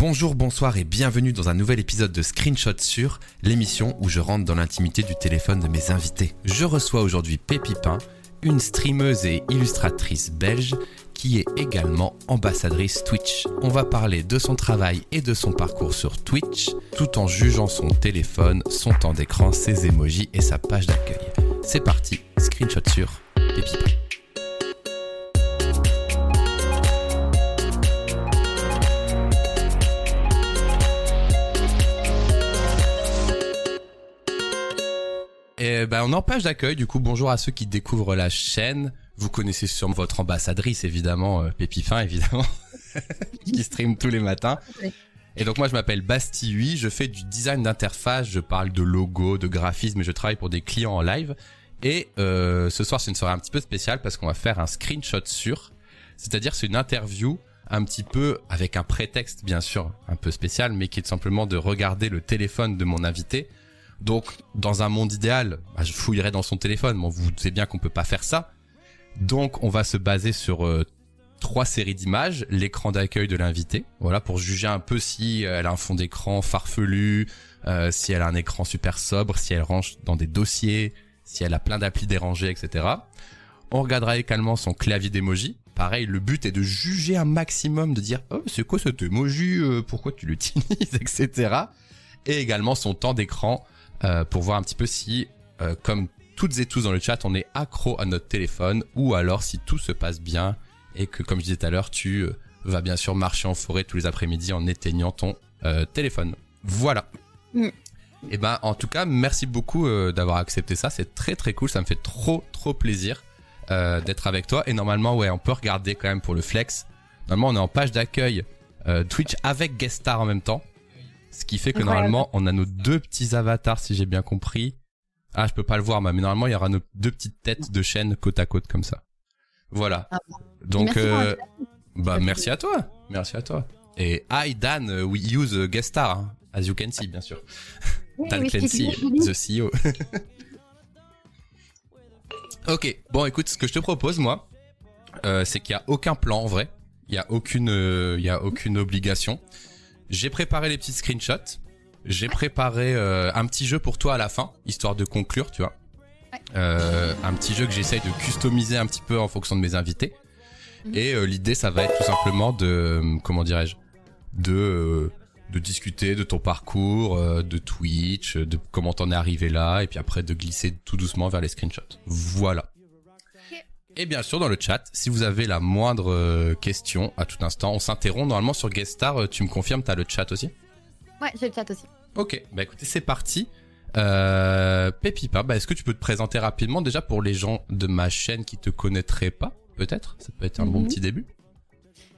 Bonjour, bonsoir et bienvenue dans un nouvel épisode de Screenshot sur l'émission où je rentre dans l'intimité du téléphone de mes invités. Je reçois aujourd'hui Pépipin, une streameuse et illustratrice belge qui est également ambassadrice Twitch. On va parler de son travail et de son parcours sur Twitch, tout en jugeant son téléphone, son temps d'écran, ses emojis et sa page d'accueil. C'est parti, screenshot sur Pépipin. Et ben, on est en page d'accueil, du coup, bonjour à ceux qui découvrent la chaîne. Vous connaissez sûrement votre ambassadrice, évidemment, euh, Pépifin, évidemment, qui stream tous les matins. Et donc moi, je m'appelle Bastille, je fais du design d'interface, je parle de logo, de graphisme, et je travaille pour des clients en live. Et euh, ce soir, c'est une soirée un petit peu spéciale parce qu'on va faire un screenshot sur, c'est-à-dire c'est une interview un petit peu avec un prétexte bien sûr un peu spécial, mais qui est simplement de regarder le téléphone de mon invité donc, dans un monde idéal, bah, je fouillerais dans son téléphone. Bon, vous savez bien qu'on peut pas faire ça. Donc, on va se baser sur euh, trois séries d'images, l'écran d'accueil de l'invité, voilà, pour juger un peu si elle a un fond d'écran farfelu, euh, si elle a un écran super sobre, si elle range dans des dossiers, si elle a plein d'applis dérangées, etc. On regardera également son clavier d'emoji. Pareil, le but est de juger un maximum, de dire oh c'est quoi cet emoji, euh, pourquoi tu l'utilises, etc. Et également son temps d'écran euh, pour voir un petit peu si, euh, comme toutes et tous dans le chat, on est accro à notre téléphone ou alors si tout se passe bien et que, comme je disais tout à l'heure, tu euh, vas bien sûr marcher en forêt tous les après-midi en éteignant ton téléphone. Voilà. Mm. Et eh ben, en tout cas, merci beaucoup d'avoir accepté ça. C'est très très cool. Ça me fait trop trop plaisir d'être avec toi. Et normalement, ouais, on peut regarder quand même pour le flex. Normalement, on est en page d'accueil Twitch avec guest star en même temps. Ce qui fait que normalement, on a nos deux petits avatars, si j'ai bien compris. Ah, je peux pas le voir, mais normalement, il y aura nos deux petites têtes de chaîne côte à côte comme ça. Voilà. Ah Donc, merci euh, bah, merci à toi. Merci à toi. Et I, Dan, uh, we use guest star, hein, as you can see, bien sûr. Dan Clancy, the CEO. ok. Bon, écoute, ce que je te propose, moi, euh, c'est qu'il y a aucun plan en vrai. Il y a aucune, euh, il y a aucune obligation. J'ai préparé les petits screenshots. J'ai préparé euh, un petit jeu pour toi à la fin, histoire de conclure, tu vois. Euh, un petit jeu que j'essaye de customiser un petit peu en fonction de mes invités. Mhm. Et euh, l'idée, ça va être tout simplement de, comment dirais-je, de de discuter de ton parcours, de Twitch, de comment t'en es arrivé là, et puis après de glisser tout doucement vers les screenshots. Voilà. Et bien sûr, dans le chat, si vous avez la moindre euh, question à tout instant, on s'interrompt. Normalement, sur Guest Star, euh, tu me confirmes, t'as le chat aussi? Ouais, j'ai le chat aussi. Ok, bah écoutez, c'est parti. Euh, Pépipa, bah, est-ce que tu peux te présenter rapidement déjà pour les gens de ma chaîne qui te connaîtraient pas, peut-être? Ça peut être un bon mhm. petit début.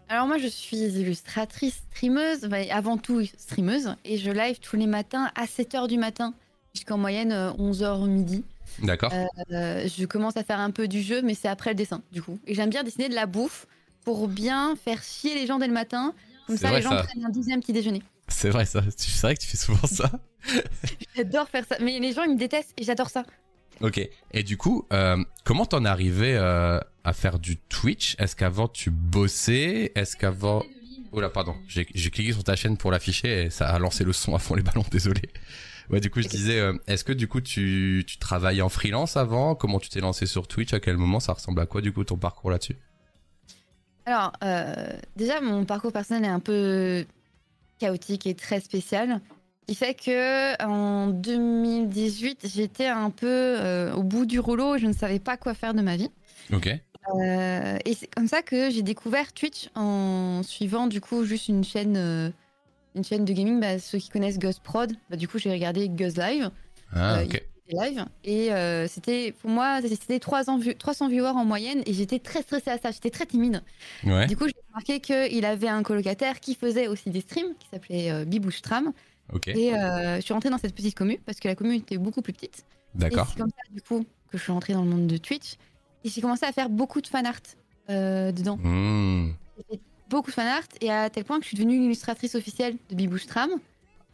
Alors moi, je suis illustratrice, streameuse, bah, avant tout streameuse, et je live tous les matins à 7h du matin, jusqu'en moyenne 11h midi. D'accord. Euh, je commence à faire un peu du jeu, mais c'est après le dessin, du coup. Et j'aime bien dessiner de la bouffe pour bien faire chier les gens dès le matin. Comme ça, les gens prennent un dixième petit déjeuner. C'est vrai, ça. C'est vrai que tu fais souvent ça. j'adore faire ça. Mais les gens, ils me détestent et j'adore ça. Ok. Et du coup, euh, comment t'en es arrivé euh, à faire du Twitch? Est-ce qu'avant tu bossais? Est-ce qu'avant... Oh là, pardon. J'ai cliqué sur ta chaîne pour l'afficher et ça a lancé le son à fond les ballons. Désolé. Ouais, du coup, je disais, euh, est-ce que du coup, tu, tu travailles en freelance avant? Comment tu t'es lancé sur Twitch? À quel moment? Ça ressemble à quoi, du coup, ton parcours là-dessus? Alors, euh, déjà, mon parcours personnel est un peu chaotique et très spécial. Il fait que en 2018, j'étais un peu euh, au bout du rouleau et je ne savais pas quoi faire de ma vie. Ok. et c'est comme ça que j'ai découvert Twitch en suivant du coup juste une chaîne une chaîne de gaming, bah, ceux qui connaissent Ghost Prod, bah, du coup j'ai regardé Ghost Live. Ah, euh, ok. Live. Et euh, c'était, pour moi, c'était 300, 300 viewers en moyenne et j'étais très stressée à ça, j'étais très timide. Ouais. Du coup, j'ai remarqué qu'il avait un colocataire qui faisait aussi des streams, qui s'appelait euh, Bibouchtram. Et euh, je suis rentrée dans cette petite commune parce que la commune était beaucoup plus petite. D'accord. C'est comme ça, du coup, que je suis rentrée dans le monde de Twitch. Et j'ai commencé à faire beaucoup de fan art dedans. Mmh beaucoup de fanart et à tel point que je suis devenue une illustratrice officielle de Bibouchtram.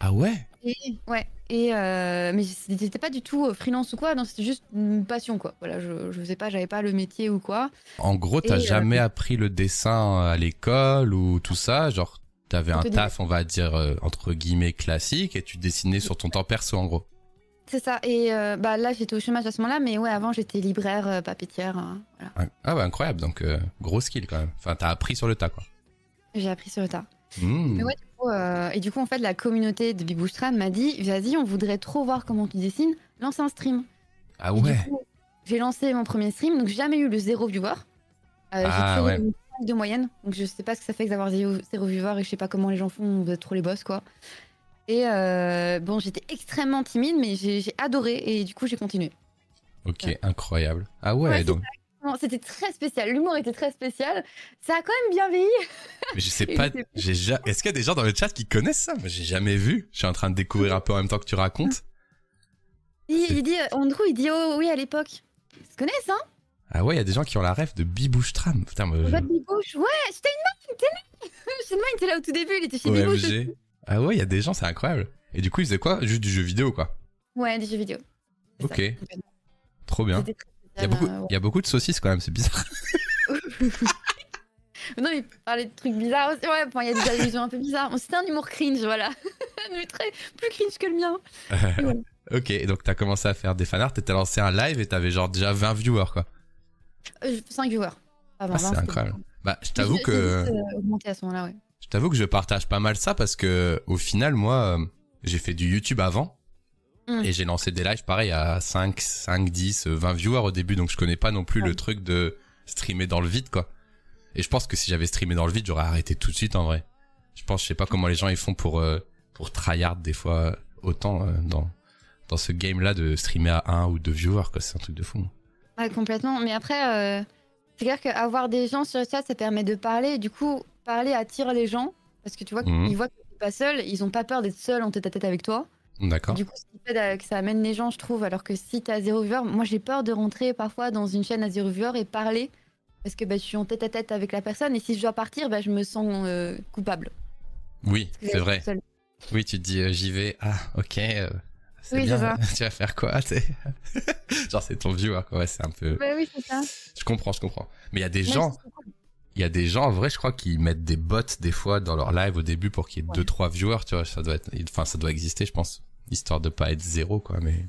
Ah ouais et, Ouais. Et euh, mais c'était pas du tout euh, freelance ou quoi, non, c'était juste une passion quoi. Voilà, je, je sais pas, j'avais pas le métier ou quoi. En gros, t'as euh, jamais appris le dessin à l'école ou tout ça, genre T'avais un taf, on va dire, entre guillemets, classique, et tu dessinais sur ton temps perso, en gros. C'est ça. Et euh, bah là, j'étais au chômage à ce moment-là, mais ouais, avant, j'étais libraire, papetière. voilà. Ah ouais, incroyable, donc gros skill quand même. Enfin, t'as appris sur le tas, quoi. J'ai appris sur le tas. Mais ouais, du coup, euh, et du coup, en fait, la communauté de Bibouchram m'a dit vas-y, on voudrait trop voir comment tu dessines, lance un stream. Ah Et ouais, J'ai lancé mon premier stream, donc j'ai jamais eu le zéro viewer. Euh, Ah, j'ai ouais. une 5 de moyenne, donc je sais pas ce que ça fait d'avoir zéro, zéro viewer et je sais pas comment les gens font, vous êtes trop les boss quoi. Et euh, bon, j'étais extrêmement timide, mais j'ai adoré et du coup j'ai continué. ok, incroyable. Ah ouais, donc, C'était très spécial, l'humour était très spécial. Ça a quand même bien vieilli. mais je sais pas, j'ai ja- est-ce qu'il y a des gens dans le chat qui connaissent ça? Moi, j'ai jamais vu. Je suis en train de découvrir un peu en même temps que tu racontes. Il, dit, Andrew, il dit oh oui à l'époque. Ils se connaissent, hein? Ah ouais, il y a des gens qui ont la rêve de Bibouche Tram. Putain, moi, je- Bibouche. Ouais, c'était une main, t'es là. C'était il était là au tout début, il était chez Bibouche. aussi. Ah ouais, il y a des gens, c'est incroyable. Et du coup, ils faisaient quoi? Juste du jeu vidéo, quoi. Ouais, des jeux vidéo. Ok. ça. Trop bien. C'était très Il y, a spécial, beaucoup, euh, il y a beaucoup de saucisses quand même, c'est bizarre. Non, mais parler de trucs bizarres aussi. Ouais, il y a des allusions un peu bizarres. C'était un humour cringe, voilà. mais très plus cringe que le mien. Et ok, et donc t'as commencé à faire des fanarts, t'étais lancé un live et t'avais genre déjà 20 viewers, quoi. Euh, 5 viewers. Avant, Ah, c'est 20, c'était incroyable. Bah, je t'avoue que... euh, augmenté à ce moment-là, ouais. Je t'avoue que je partage pas mal ça parce que au final moi euh, j'ai fait du YouTube avant Mm. et j'ai lancé des lives pareil à 5 5 10 euh, 20 viewers au début donc je connais pas non plus Ouais. le truc de streamer dans le vide quoi. Et je pense que si j'avais streamé dans le vide, j'aurais arrêté tout de suite en vrai. Je pense je sais pas comment les gens ils font pour euh, pour tryhard des fois autant euh, dans dans ce game là de streamer à un ou deux viewers quoi, c'est un truc de fou. Ouais, complètement. Mais après, euh, c'est clair qu'avoir des gens sur le chat, ça permet de parler. Et du coup, parler attire les gens. Parce que tu vois, Mhm. ils voient que t'es pas seul. Ils ont pas peur d'être seuls en tête à tête avec toi. D'accord. Du coup, euh, que ça amène les gens, je trouve. Alors que si t'as zéro viewer, moi j'ai peur de rentrer parfois dans une chaîne à zéro viewer et parler. Parce que bah, je suis en tête à tête avec la personne. Et si je dois partir, bah, je me sens euh, coupable. Oui, c'est vrai. Oui, tu te dis euh, j'y vais. Ah, OK. euh, c'est Oui, bien. c'est tu vas faire quoi, Genre c'est ton viewer quoi, ouais, c'est un peu Bah oui, c'est ça. Je comprends, je comprends. Mais il y a des Même gens, si il y a des gens en vrai, je crois qui mettent des bots des fois dans leur live au début pour qu'il y ait Ouais. deux trois viewers, tu vois, ça doit être enfin ça doit exister, je pense, histoire de pas être zéro quoi, mais.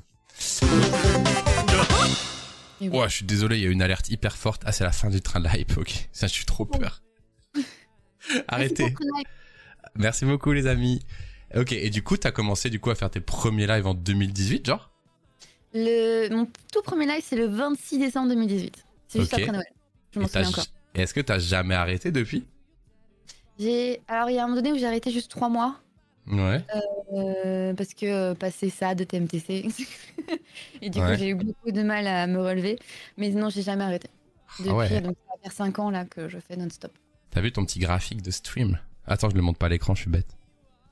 Ouais, je suis désolé, il y a une alerte hyper forte. Ah, c'est la fin du train de la hype. OK. Ça, je suis trop peur. Arrêtez. Merci beaucoup les amis. OK, et du coup, t'as commencé du coup à faire tes premiers lives en 2018, genre? Le... Mon tout premier live, c'est le 26 décembre 2018. C'est juste Ok. après Noël. Je m'en souviens encore. Est-ce que t'as jamais arrêté depuis? J'ai... Alors, il y a un moment donné où j'ai arrêté juste trois mois. Ouais. euh, parce que euh, passer ça de TMTC. Et du Ouais. coup, j'ai eu beaucoup de mal à me relever. Mais non, j'ai jamais arrêté. Depuis, Ah ouais. donc ça va faire 5 ans là que je fais non-stop. T'as vu ton petit graphique de stream? Attends, je le montre pas à l'écran, je suis bête.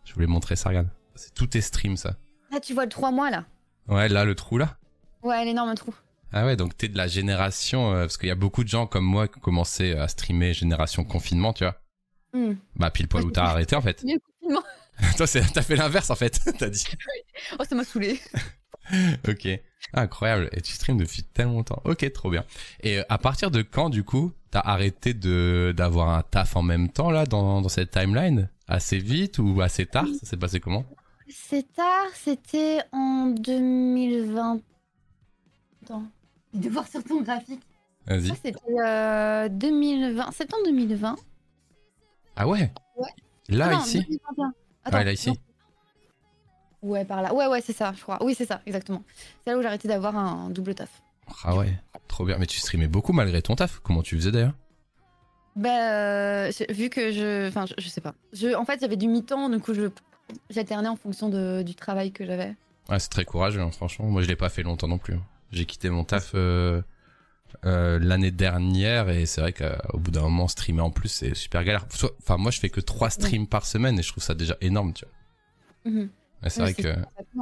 Je voulais montrer ça, regarde. C'est tout tes streams, ça. Là, tu vois le 3 mois là? Ouais, là, le trou, là? Ouais, l'énorme trou. Ah ouais, donc t'es de la génération... euh, parce qu'il y a beaucoup de gens comme moi qui ont commencé à streamer génération confinement, tu vois. Hmm. Bah, pile poil où t'as arrêté, en fait. Mieux confinement. Toi, c'est- t'as fait l'inverse, en fait. t'as dit. Oh, ça m'a saoulé. Ok. Incroyable. Et tu streams depuis tellement longtemps. Ok, trop bien. Et euh, à partir de quand, du coup, t'as arrêté de d'avoir un taf en même temps, là, dans, dans cette timeline? Assez vite ou assez tard? Ça s'est passé comment? C'est tard, c'était en 2020. Attends, vais voir sur ton graphique. Vas-y. Ça, c'était euh, 2020, septembre 2020. Ah ouais? Ouais. Là, Ah non, ici? 2021. Attends, Ouais, là, ici. non. Ouais, par là. Ouais, ouais, c'est ça, je crois. Oui, c'est ça, exactement. C'est là où j'ai arrêté d'avoir un double taf. Ah ouais, trop bien. Mais tu streamais beaucoup malgré ton taf. Comment tu faisais d'ailleurs? Bah, euh, vu que je. Enfin, je, je sais pas. Je, en fait, j'avais du mi-temps, du coup, je j'alternais en fonction de, du travail que j'avais. Ouais, c'est très courageux, hein, franchement. Moi, je l'ai pas fait longtemps non plus. J'ai quitté mon taf euh, euh, l'année dernière et c'est vrai qu'au bout d'un moment, streamer en plus, c'est super galère. Enfin, moi, je fais que trois streams par semaine et je trouve ça déjà énorme, tu vois. Mhm. C'est vrai que.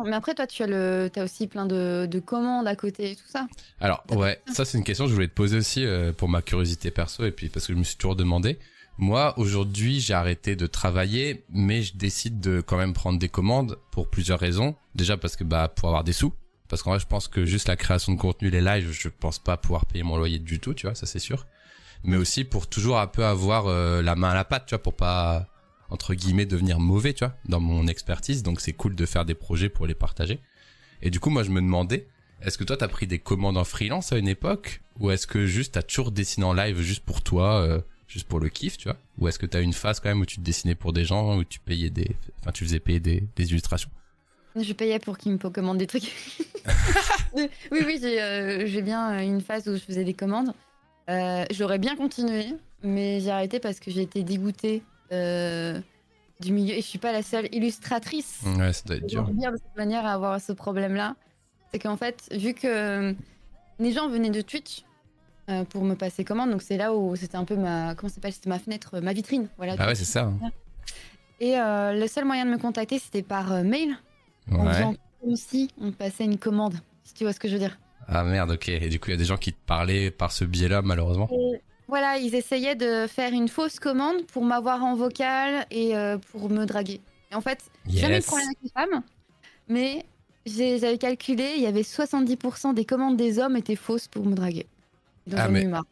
Mais après, toi, tu as, le... as aussi plein de, de commandes à côté et tout ça. Alors, ouais, ça, c'est une question que je voulais te poser aussi euh, pour ma curiosité perso et puis parce que je me suis toujours demandé. Moi, aujourd'hui, j'ai arrêté de travailler, mais je décide de quand même prendre des commandes pour plusieurs raisons. Déjà parce que, bah, pour avoir des sous. Parce qu'en vrai, je pense que juste la création de contenu, les lives, je pense pas pouvoir payer mon loyer du tout, tu vois, ça c'est sûr. Mais aussi pour toujours un peu avoir euh, la main à la pâte, tu vois, pour pas entre guillemets devenir mauvais, tu vois, dans mon expertise. Donc c'est cool de faire des projets pour les partager. Et du coup, moi, je me demandais, est-ce que toi, t'as pris des commandes en freelance à une époque, ou est-ce que juste t'as toujours dessiné en live juste pour toi, euh, juste pour le kiff, tu vois, ou est-ce que t'as une phase quand même où tu dessinais pour des gens, où tu payais des, enfin, tu faisais payer des illustrations? Je payais pour qu'ils me commandent des trucs. oui, oui, euh, j'ai bien une phase où je faisais des commandes. Euh, J'aurais bien continué, mais j'ai arrêté parce que j'ai été dégoûtée euh, du milieu et je suis pas la seule illustratrice. Ouais, ça doit être dur. dire de cette manière à avoir ce problème-là, c'est qu'en fait, vu que les gens venaient de Twitch euh, pour me passer commande, donc c'est là où c'était un peu ma, comment s'appelle, c'était ma fenêtre, ma vitrine, voilà. Ah ouais, c'est ça. Hein. Et euh, le seul moyen de me contacter, c'était par euh, mail. En faisant comme si on passait une commande, si tu vois ce que je veux dire. Ah merde, ok. Et du coup, il y a des gens qui te parlaient par ce biais-là, malheureusement. Et voilà, ils essayaient de faire une fausse commande pour m'avoir en vocal et euh, pour me draguer. Et en fait, Yes. jamais de problème avec les femmes, mais j'avais calculé, il y avait 70% des commandes des hommes étaient fausses pour me draguer. Donc Ah, mais- eu marre.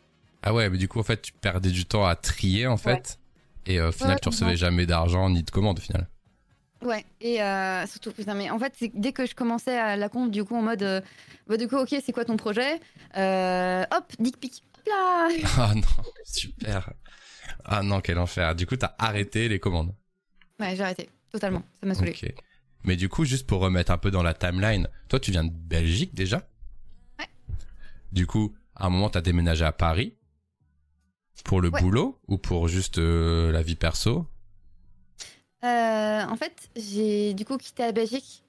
Ah ouais, mais du coup, en fait, tu perdais du temps à trier, en fait. Et euh, au final, Ouais, tu recevais jamais d'argent ni de commande, au final. Ouais, et euh, surtout, putain, mais en fait, dès que je commençais à la compte, du coup, en mode, euh, bah, du coup, ok, c'est quoi ton projet? Euh, Hop, dick pic. Hop là Ah non, super. Ah non, quel enfer. Du coup, t'as arrêté les commandes. Ouais, j'ai arrêté, totalement, ça m'a saoulé. Mais du coup, juste pour remettre un peu dans la timeline, toi, tu viens de Belgique déjà? Ouais. Du coup, à un moment, t'as déménagé à Paris? Pour le Ouais. boulot ou pour juste la vie perso? Euh, en fait, j'ai du coup quitté la Belgique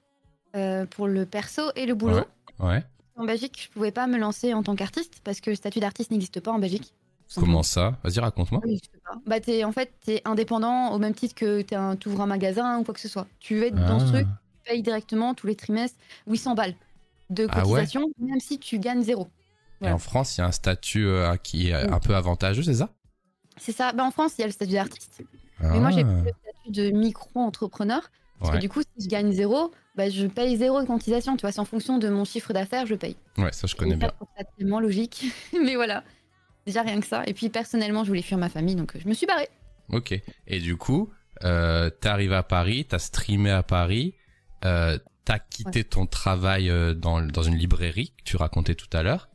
euh, pour le perso et le boulot. Ouais. Ouais. En Belgique, je pouvais pas me lancer en tant qu'artiste parce que le statut d'artiste n'existe pas en Belgique. Comment ça? Vas-y, raconte-moi. Oui. Bah, en fait, t'es indépendant au même titre que t'es un, t'ouvres un magasin ou quoi que ce soit. Tu veux être dans ce Ah. truc, tu payes directement tous les trimestres 800 balles de Ah ouais? cotisation, même si tu gagnes zéro. Et en France, il y a un statut euh, qui est un peu avantageux, c'est ça? C'est ça. Bah, en France, il y a le statut d'artiste. Mais moi, j'ai Ah, pris le statut de micro-entrepreneur. Parce ouais. que du coup, si je gagne zéro, bah, je paye zéro de cotisation. Tu vois, c'est en fonction de mon chiffre d'affaires, je paye. ouais, ça je connais Et bien. ça tellement logique. Mais voilà. Déjà rien que ça. Et puis personnellement, je voulais fuir ma famille, donc euh, je me suis barrée. Ok. Et du coup, euh, t'es arrivé à Paris, t'as streamé à Paris, euh, t'as quitté ton travail euh, dans, dans une librairie que tu racontais tout à l'heure,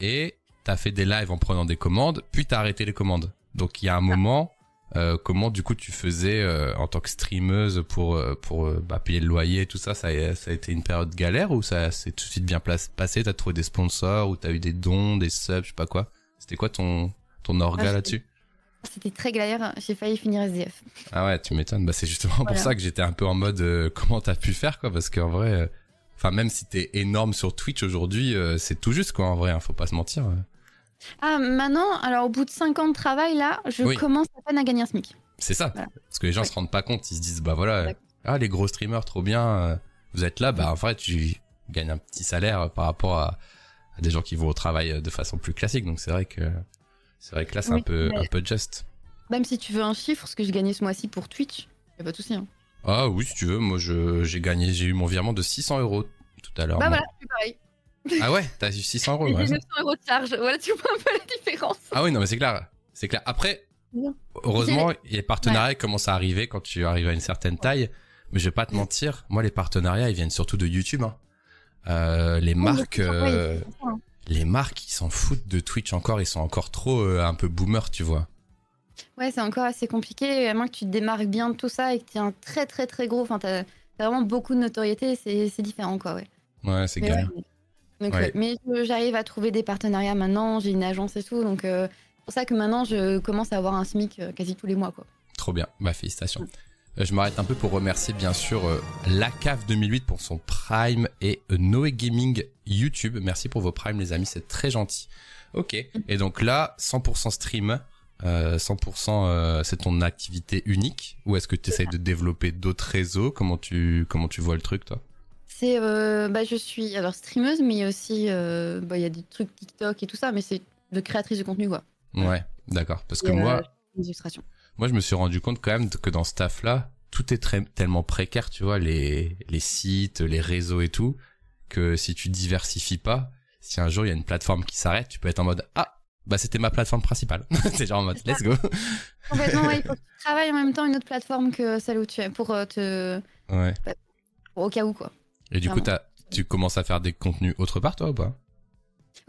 et t'as fait des lives en prenant des commandes, puis t'as arrêté les commandes. Donc il y a un moment, euh, comment du coup tu faisais euh, en tant que streameuse pour euh, pour euh, bah, payer le loyer, tout ça, ça a, ça a été une période galère ou ça s'est tout de suite bien place- passé? T'as trouvé des sponsors ou t'as eu des dons, des subs, je sais pas quoi? C'était quoi ton ton orga Ah, là-dessus? C'était très galère. J'ai failli finir SDF. Ah ouais, tu m'étonnes. Bah c'est justement pour ça que j'étais un peu en mode euh, comment t'as pu faire quoi? Parce qu'en vrai euh, enfin même si t'es énorme sur Twitch aujourd'hui, euh, c'est tout juste quoi en vrai, hein, faut pas se mentir. Ah, maintenant, alors au bout de 5 ans de travail, là, je Oui. commence à peine à gagner un SMIC. C'est ça. Voilà. Parce que les gens Ouais. se rendent pas compte, ils se disent bah voilà, ah les gros streamers trop bien, euh, vous êtes là, bah en vrai tu gagnes un petit salaire euh, par rapport à, à des gens qui vont au travail euh, de façon plus classique. Donc c'est vrai que c'est vrai que là c'est un peu un peu just. Même si tu veux un chiffre, ce que j'ai gagné ce mois-ci pour Twitch, y a pas de souci. Hein. Ah oui si tu veux, moi je j'ai gagné, j'ai eu mon virement de 600 euros tout à l'heure. bah moi. voilà, c'est pareil. Ah ouais, t'as eu 600 euros. Et ouais. j'ai 900 euros de charge. Voilà, tu vois un peu la différence. Ah oui, non, mais c'est clair. C'est clair. Après, heureusement, les partenariats commencent à arriver quand tu arrives à une certaine taille. Mais je vais pas te mentir, moi, les partenariats, ils viennent surtout de YouTube. hein. Euh, les marques, Ouais, euh, hein. les marques, ils s'en foutent de Twitch encore. Ils sont encore trop euh, un peu boomer, tu vois. Ouais, c'est encore assez compliqué. À moins que tu te démarques bien de tout ça et que tu es un très très très gros. Enfin, t'as as vraiment beaucoup de notoriété. C'est c'est différent, quoi, ouais. Ouais, c'est galère. ouais. Donc, Ouais. ouais. Mais j'arrive à trouver des partenariats maintenant. J'ai une agence et tout. Donc, euh, c'est pour ça que maintenant, je commence à avoir un SMIC euh, quasi tous les mois, quoi. Trop bien. Bah, félicitations. Euh, Je m'arrête un peu pour remercier bien sûr euh, la cave 2008 pour son Prime et euh, Noé Gaming YouTube. Merci pour vos Primes les amis, c'est très gentil. Ok. Et donc là, 100% stream, euh, 100% euh, c'est ton activité unique ou est-ce que tu essayes de développer d'autres réseaux? Comment tu comment tu vois le truc toi? C'est, euh, bah, je suis alors streameuse, mais aussi, euh, bah, il y a des trucs TikTok et tout ça, mais c'est de créatrice de contenu, quoi. Ouais, d'accord. Parce que euh, moi. Moi, je me suis rendu compte quand même que dans ce taf-là, tout est très, tellement précaire, tu vois, les, les sites, les réseaux et tout, que si tu diversifies pas, si un jour il y a une plateforme qui s'arrête, tu peux être en mode, ah, Bah, c'était ma plateforme principale. c'est genre en mode, let's go. Complètement, ouais, il faut que tu travailles en même temps une autre plateforme que celle où tu es pour te. Ouais. au cas où, quoi. Et du coup, tu commences à faire des contenus autre part, toi, ou pas?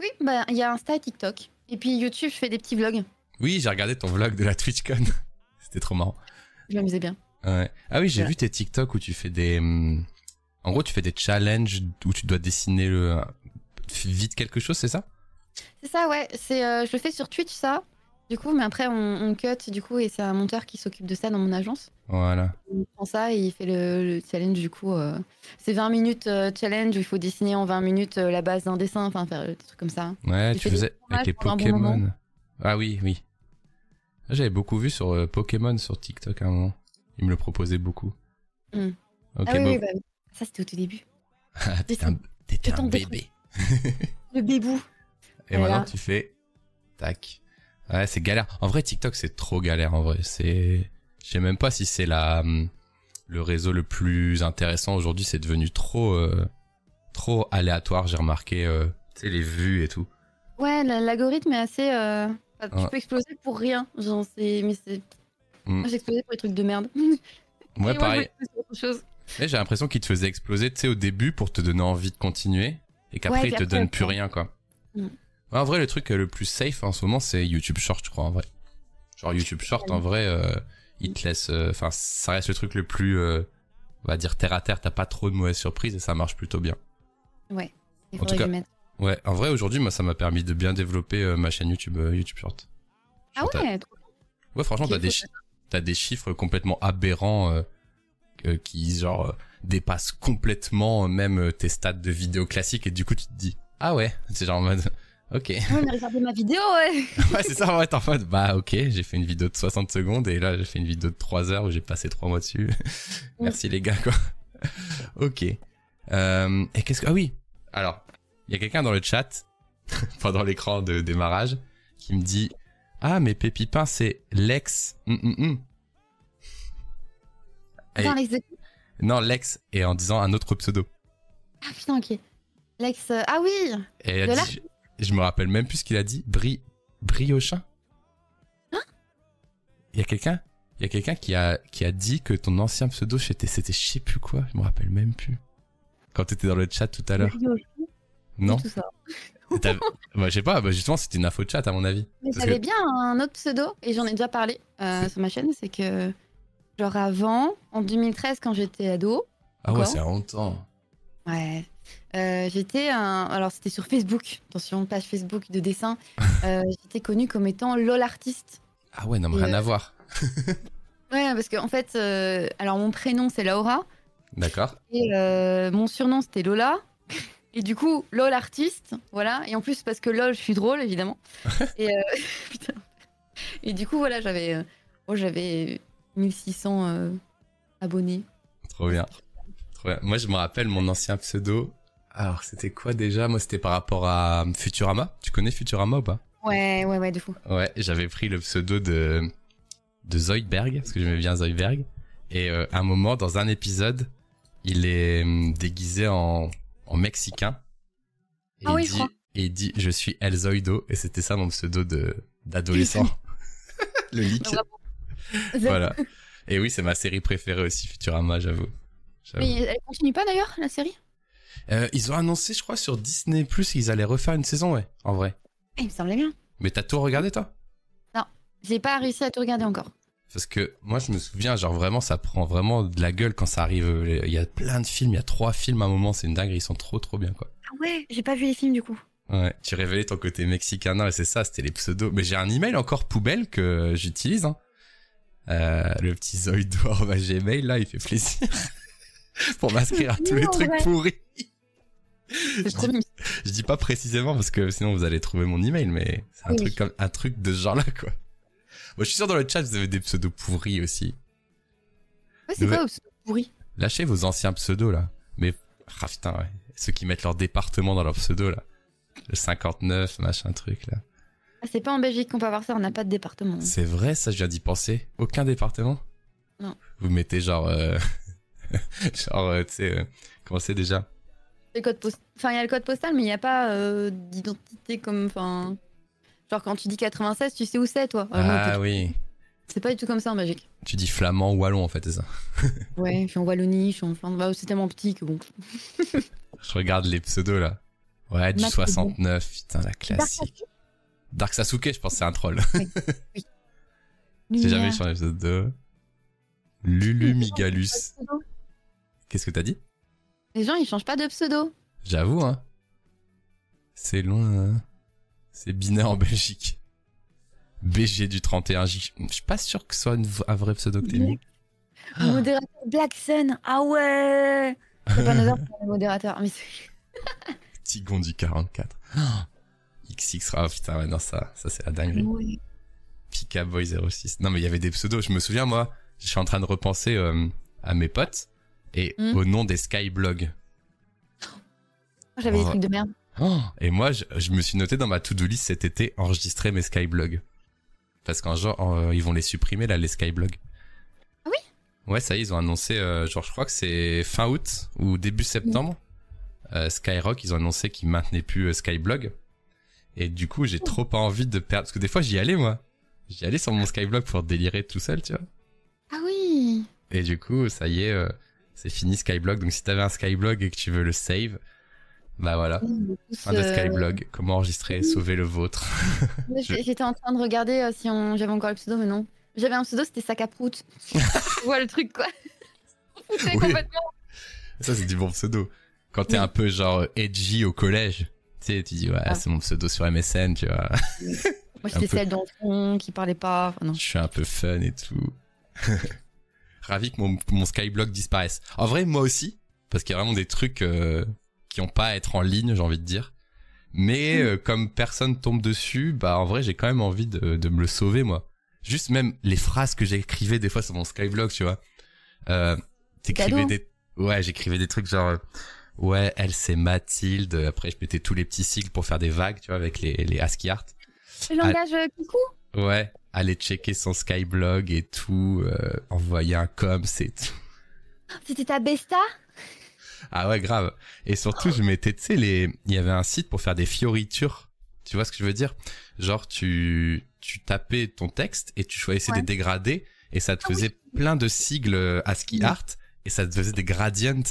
Oui, bah, il y a Insta et TikTok. Et puis YouTube, je fais des petits vlogs. Oui, j'ai regardé ton vlog de la TwitchCon. C'était trop marrant. Je m'amusais bien. Ouais. Ah oui, j'ai vu tes TikTok où tu fais des. hum, En gros, tu fais des challenges où tu dois dessiner le vite quelque chose, c'est ça? C'est ça, ouais. C'est, euh, je le fais sur Twitch, ça. Du coup, mais après, on, on cut, du coup, et c'est un monteur qui s'occupe de ça dans mon agence. Voilà. Il prend ça et il fait le, le challenge, du coup. euh, C'est 20 minutes euh, challenge où il faut dessiner en 20 minutes euh, la base d'un dessin, enfin, faire des trucs comme ça. Ouais, Il tu faisais avec les bon Pokémon. ah oui, oui. J'avais beaucoup vu sur Pokémon sur TikTok à un moment. Il me le proposait beaucoup. Hmm. Ok, ah oui, bon. oui, bah. Ça, c'était au tout début. Ah, t'étais un, un bébé. Le bébou. Et Voilà. maintenant, tu fais. Tac. Ouais, c'est galère. En vrai, TikTok, c'est trop galère. En vrai, c'est. Je sais même pas si c'est la hum, le réseau le plus intéressant aujourd'hui. C'est devenu trop euh, trop aléatoire. J'ai remarqué. Euh, tu sais les vues et tout. Ouais, la- l'algorithme est assez. euh, enfin, Tu peux exploser pour rien. Genre, c'est. Mais c'est. Mm. Moi, j'ai explosé pour des trucs de merde. Ouais, Et pareil. j'ai l'impression qu'il te faisait exploser, tu sais, au début pour te donner envie de continuer et qu'après Ouais, il te donne plus rien, quoi. Mm. Ouais, en vrai, le truc euh, le plus safe en ce moment, c'est YouTube Short, je crois, en vrai. Genre YouTube Short, en vrai, euh, il te laisse. euh, Enfin, ça reste le truc le plus, euh, on va dire terre à terre. T'as pas trop de mauvaises surprises et ça marche plutôt bien. Ouais. Il En tout cas- je mette. Ouais, en vrai, aujourd'hui, moi, ça m'a permis de bien développer ma chaîne YouTube, YouTube Short. Ah Genre, ouais, Ouais, franchement, t'as des, chi- des chiffres complètement aberrants qui, genre, dépassent complètement même tes stats de vidéo classiques et du coup, tu te dis, ah ouais, c'est genre en mode, ok. Ouais, mais regardez ma vidéo, ouais. ouais, c'est ça, ouais, t'es en mode, bah ok, j'ai fait une vidéo de 60 secondes et là, j'ai fait une vidéo de 3 heures où j'ai passé 3 mois dessus. Merci les gars, quoi. ok. Euh, et qu'est-ce que... Ah oui Alors, il y a quelqu'un dans le chat, pendant l'écran de démarrage, qui me dit Ah, mais Pépipin, c'est l'ex. Hum, hum, hum. Et- Non, l'ex, et en disant un autre pseudo. Ah putain, ok. Lex. euh, Ah oui Et elle a dit, je, je me rappelle même plus ce qu'il a dit. Bri, Briochin Hein? Il y a quelqu'un Il y a quelqu'un qui a, qui a dit que ton ancien pseudo, c'était, c'était je sais plus quoi, je me rappelle même plus. Quand t'étais dans le chat tout à l'heure. Non Tout ça. Bah, Je sais pas, bah, justement, c'était une info de chat à mon avis. Mais j'avais que- bien un autre pseudo, et j'en ai déjà parlé euh, sur ma chaîne, c'est que, genre avant, en 2013, quand j'étais ado, Ah ouais, c'est longtemps. ouais, euh, j'étais un... Alors c'était sur Facebook, attention, page Facebook de dessin, euh, j'étais connue comme étant LOL artiste. Ah ouais, non, mais Et, rien euh, à voir. Ouais, parce qu'en fait, euh, alors mon prénom c'est Laura, D'accord. et mon surnom c'était Lola. Et du coup, LOL artiste, voilà. Et en plus, parce que LOL, je suis drôle, évidemment. et, putain. et du coup, voilà, j'avais moi, j'avais 1600 euh, abonnés. Trop bien. Trop bien. Moi, je me rappelle mon ancien pseudo. Alors, c'était quoi déjà? Moi, c'était par rapport à Futurama. Tu connais Futurama ou pas? Ouais, ouais, ouais, de fou. Ouais, j'avais pris le pseudo de de Zoidberg parce que j'aimais bien Zoidberg. Et euh, à un moment, dans un épisode, il est hum, déguisé en en mexicain. Et Ah il oui, je dit, crois. et il dit, je suis El Zoido, et c'était ça mon pseudo de d'adolescent. le leak. Voilà. Et oui, c'est ma série préférée aussi, Futurama, j'avoue. J'avoue. Mais elle continue pas d'ailleurs, la série? Euh, ils ont annoncé, je crois, sur Disney Plus qu'ils allaient refaire une saison, ouais, en vrai. Eh, Il me semblait bien. Mais t'as tout regardé, toi? J'ai pas réussi à tout regarder encore. Parce que moi, je me souviens, genre vraiment, ça prend vraiment de la gueule quand ça arrive. Il y a plein de films, il y a trois films à un moment, c'est une dinguerie, ils sont trop trop bien, quoi. Ah ouais J'ai pas vu les films du coup. Ouais, tu révélais ton côté mexicain, non, et c'est ça, c'était les pseudos. Mais j'ai un email encore poubelle que j'utilise, hein. Euh, le petit Zoidor, bah, Gmail, là, il fait plaisir. Pour m'inscrire à tous les trucs ouais. pourris. Trop. Je dis pas précisément parce que sinon vous allez trouver mon email, mais c'est un Oui. truc comme un truc de ce genre-là, quoi. Moi, je suis sûr dans le chat vous avez des pseudos pourris aussi. Ouais, c'est quoi ce pourri Lâchez vos anciens pseudos là. Mais ah putain ouais, ceux qui mettent leur département dans leur pseudo là. Le 59, machin truc là. ah, C'est pas en Belgique qu'on peut avoir ça, on n'a pas de département. C'est vrai ça, je viens d'y penser. Aucun département? Non. Vous mettez genre euh, genre euh, tu sais euh, comment c'est déjà? Le code post... Enfin, il y a le code postal, mais il n'y a pas euh, d'identité comme. Enfin. Genre quand tu dis 96, tu sais où c'est toi? Alors, Ah peut- oui. C'est pas du tout comme ça en Belgique. Tu dis flamand ou wallon en fait, c'est ça. Ouais, je suis en Wallonie, je suis en Flandre. Bah, c'est tellement petit que bon. Je regarde les pseudos là. Ouais, du Matt, 69, putain, la classique. Dark Sasuke, je pense que c'est un troll. J'ai jamais Lumière. changé l'épisode 2. Lulu Migalus. Qu'est-ce que t'as dit? Les gens, ils changent pas de pseudo. J'avoue, hein. C'est loin. hein. C'est binaire en Belgique. BG du 31J. Je suis pas sûr que ce soit une un vrai pseudo que t'aies mis. Ah. Modérateur Black Sun. Ah ouais C'est pas modérateur. Mais Tigon du 44. Ah. XX, ah putain, ouais, non, ça, ça c'est la dinguerie. Ouais. Pika Boy 06. Non, mais il y avait des pseudos. Je me souviens, moi, je suis en train de repenser euh, à mes potes et Hmm. au nom des Skyblogs. J'avais des Oh. trucs de merde. Oh, et moi, je, je me suis noté dans ma to-do list cet été enregistrer mes Skyblogs. Parce qu'un jour, euh, ils vont les supprimer, là, les Skyblogs. Ah oui? Ouais, ça y est, ils ont annoncé, euh, genre, je crois que c'est fin août ou début septembre. Euh, Skyrock, ils ont annoncé qu'ils maintenaient plus euh, Skyblog. Et du coup, j'ai trop pas envie de perdre. Parce que des fois, j'y allais, moi. J'y allais sur mon Skyblog pour délirer tout seul, tu vois. Ah oui Et du coup, ça y est, c'est fini Skyblog. Donc si t'avais un Skyblog et que tu veux le save, bah voilà. Fin de Euh, Skyblog. Comment enregistrer, sauver le vôtre? Je- J'étais en train de regarder euh, si on... j'avais encore le pseudo, mais non. J'avais un pseudo, c'était sac à prout. tu vois le truc, quoi. On foutait Oui. complètement. Ça, c'est du bon pseudo. Quand t'es Oui. un peu genre edgy au collège, tu sais, tu dis ouais, Ah. c'est mon pseudo sur MSN, tu vois. Moi, j'étais peu. celle dans le fond qui parlait pas. Enfin, non. Je suis un peu fun et tout. Ravi que mon, mon Skyblog disparaisse. En vrai, moi aussi, parce qu'il y a vraiment des trucs euh, qui ont pas à être en ligne, j'ai envie de dire. Mais Mm. euh, comme personne tombe dessus, bah en vrai, j'ai quand même envie de, de me le sauver, moi. Juste même les phrases que j'écrivais des fois sur mon Skyblog, tu vois. Euh, T'écrivais des... Ouais, j'écrivais des trucs genre... Ouais, elle c'est Mathilde. Après, je mettais tous les petits sigles pour faire des vagues, tu vois, avec les, les ASCII art. Le langage coucou Ouais, aller checker son Skyblog et tout, euh, envoyer un com, c'est tout. C'était ta besta? Ah ouais, grave. Et surtout, je mettais, tu sais, les, il y avait un site pour faire des fioritures. Tu vois ce que je veux dire? Genre, tu, tu tapais ton texte et tu choisissais Ouais. des dégradés et ça te Ah oui. faisait plein de sigles ASCII Oui. art et ça te faisait des gradients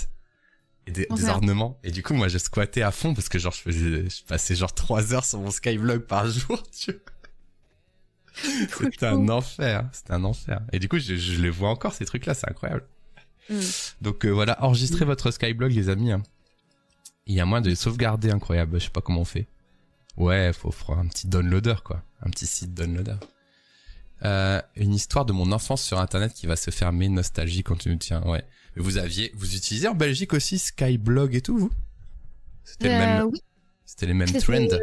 et des, ornements. Et du coup, moi, je squattais à fond parce que genre, je faisais, je passais genre trois heures sur mon Skyblog par jour, tu vois. C'était un enfer, c'était un enfer. Et du coup, je, je les vois encore ces trucs-là, c'est incroyable. Mm. Donc euh, voilà, enregistrez votre Skyblog, les amis. hein. Il y a moyen de les sauvegarder, incroyable. Je sais pas comment on fait. Ouais, faut faire un petit downloader, quoi. Un petit site downloader. Euh, une histoire de mon enfance sur Internet qui va se fermer, nostalgie quand tu nous tiens. Ouais. Mais vous aviez, vous utilisez en Belgique aussi Skyblog et tout, vous? C'était le Euh, même, oui, c'était les mêmes trends.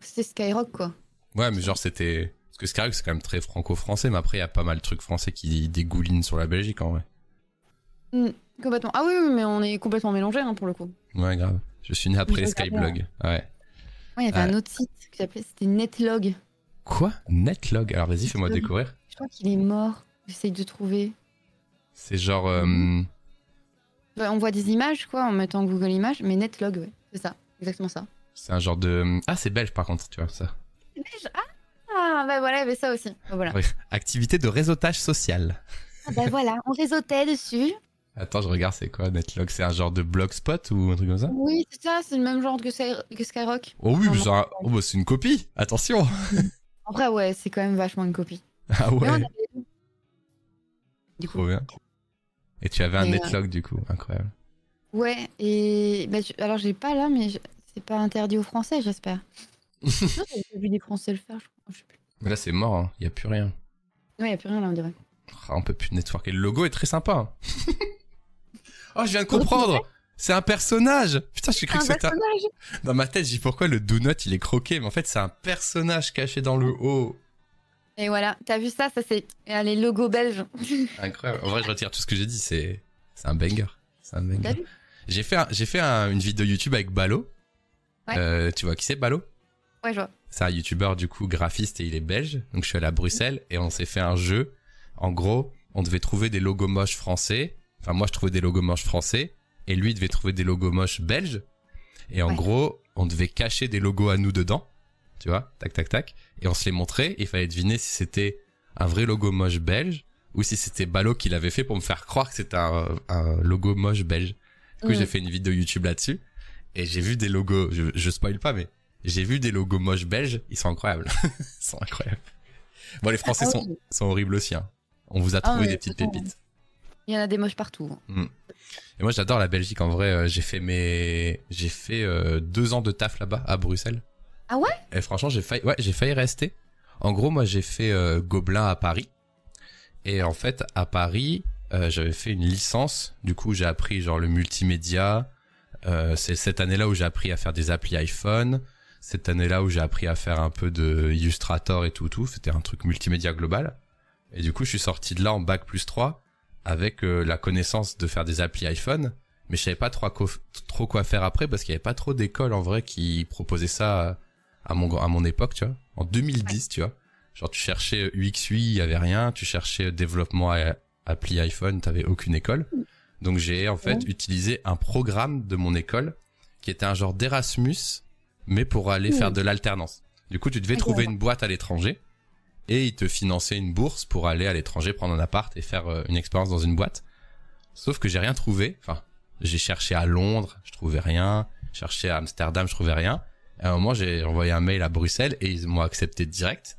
C'était Skyrock, quoi. Ouais, mais genre c'était que Skyrock c'est quand même très franco-français, mais après il y a pas mal de trucs français qui dégoulinent sur la Belgique en vrai. Complètement. Ah oui, oui, mais on est complètement mélangés, hein, pour le coup. Ouais, grave. Je suis né après Skyblog. Ouais. Ouais, il y avait un autre site qui s'appelait, c'était Netlog. Quoi? Netlog? Alors vas-y, fais-moi découvrir. Je crois qu'il est mort. J'essaye de trouver. C'est genre euh, Ouais, on voit des images, quoi, en mettant Google Images, mais Netlog, ouais, c'est ça, exactement ça. c'est un genre de ah c'est belge par contre, tu vois ça. Ah, bah voilà, il y avait ça aussi. Bah voilà. Ouais. Activité de réseautage social. Ah, bah voilà, on réseautait dessus. Attends, je regarde c'est quoi Netlog? C'est un genre de blogspot ou un truc comme ça? Oui, c'est ça, c'est le même genre que, Sky- que Skyrock. Oh oui, c'est un- oh, bah, c'est une copie. Attention. Après, ouais, c'est quand même vachement une copie. Ah ouais. avait- Du coup, Trop bien. Et tu avais un Mais, euh, Netlog du coup, incroyable. ouais, et bah, je- alors j'ai pas là, mais je- c'est pas interdit aux Français, j'espère. Non, J'ai vu des Français le faire, je crois. Je sais plus. Mais là c'est mort, il y a plus rien. Ouais, y a plus rien là, on dirait. Ah, on peut plus networker. Le logo est très sympa. hein. oh, je viens de comprendre. C'est un personnage. Putain, j'ai cru que c'était un... personnage Dans ma tête, j'ai dit pourquoi le donut il est croqué, mais en fait c'est un personnage caché dans le haut. Et voilà, t'as vu ça? Ça, c'est ah, les logos belges. Incroyable. En vrai, je retire tout ce que j'ai dit. C'est c'est un banger. C'est un T'as banger. vu? J'ai fait un- j'ai fait un- une vidéo YouTube avec Balo. Ouais. Euh, tu vois qui c'est Balo? Ouais, je vois. C'est un youtubeur du coup graphiste et il est belge. Donc je suis allé à Bruxelles et on s'est fait un jeu. En gros, on devait trouver des logos moches français. Enfin moi je trouvais des logos moches français et lui devait trouver des logos moches belges. Et en Ouais. gros, on devait cacher des logos à nous dedans. tu vois, tac, tac, tac. Et on se les montrait, il fallait deviner si c'était un vrai logo moche belge ou si c'était Ballot qui l'avait fait pour me faire croire que c'était un, logo moche belge. Du coup, j'ai fait une vidéo YouTube là-dessus et j'ai vu des logos, je, je spoil pas, mais j'ai vu des logos moches belges, ils sont incroyables. ils sont incroyables. Bon, les Français ah sont, sont horribles aussi. Hein. On vous a ah trouvé des petites pépites. Il y en a des moches partout. Mm. Et moi, j'adore la Belgique. En vrai, euh, j'ai fait mes, j'ai fait euh, deux ans de taf là-bas à Bruxelles. Ah ouais? Et franchement, j'ai failli, ouais, j'ai failli rester. En gros, moi, j'ai fait euh, Gobelin à Paris. Et en fait, à Paris, j'avais fait une licence. Du coup, j'ai appris genre le multimédia. c'est cette année-là où j'ai appris à faire des applis iPhone. Cette année-là où j'ai appris à faire un peu de Illustrator et tout, tout. C'était un truc multimédia global. Et du coup, je suis sorti de là en bac plus 3 avec euh, la connaissance de faire des applis iPhone, mais je savais pas trop, trop quoi faire après parce qu'il y avait pas trop d'écoles en vrai qui proposaient ça à mon à mon époque, tu vois. En 2010, tu vois. Genre tu cherchais UX UI, il y avait rien, tu cherchais développement à, appli iPhone, t'avais aucune école. Donc j'ai en fait utilisé un programme de mon école qui était un genre d'Erasmus mais pour aller faire de l'alternance. Du coup, tu devais trouver une boîte à l'étranger et ils te finançaient une bourse pour aller à l'étranger prendre un appart et faire euh, une expérience dans une boîte. Sauf que j'ai rien trouvé. Enfin, j'ai cherché à Londres, je trouvais rien. Cherché à Amsterdam, je trouvais rien. à un moment, j'ai envoyé un mail à Bruxelles et ils m'ont accepté direct.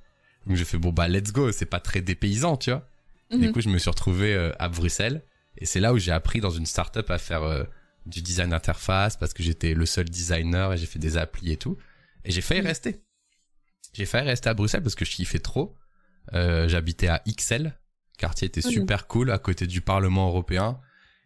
Donc j'ai fait bon bah let's go, c'est pas très dépaysant, tu vois. Du mhm. coup, je me suis retrouvé euh, à Bruxelles et c'est là où j'ai appris dans une startup à faire euh, du design interface parce que j'étais le seul designer et j'ai fait des applis et tout. Et j'ai failli mhm. rester. J'ai failli rester à Bruxelles parce que je kiffais trop. Euh, j'habitais à XL. quartier était mhm. super cool, à côté du Parlement européen.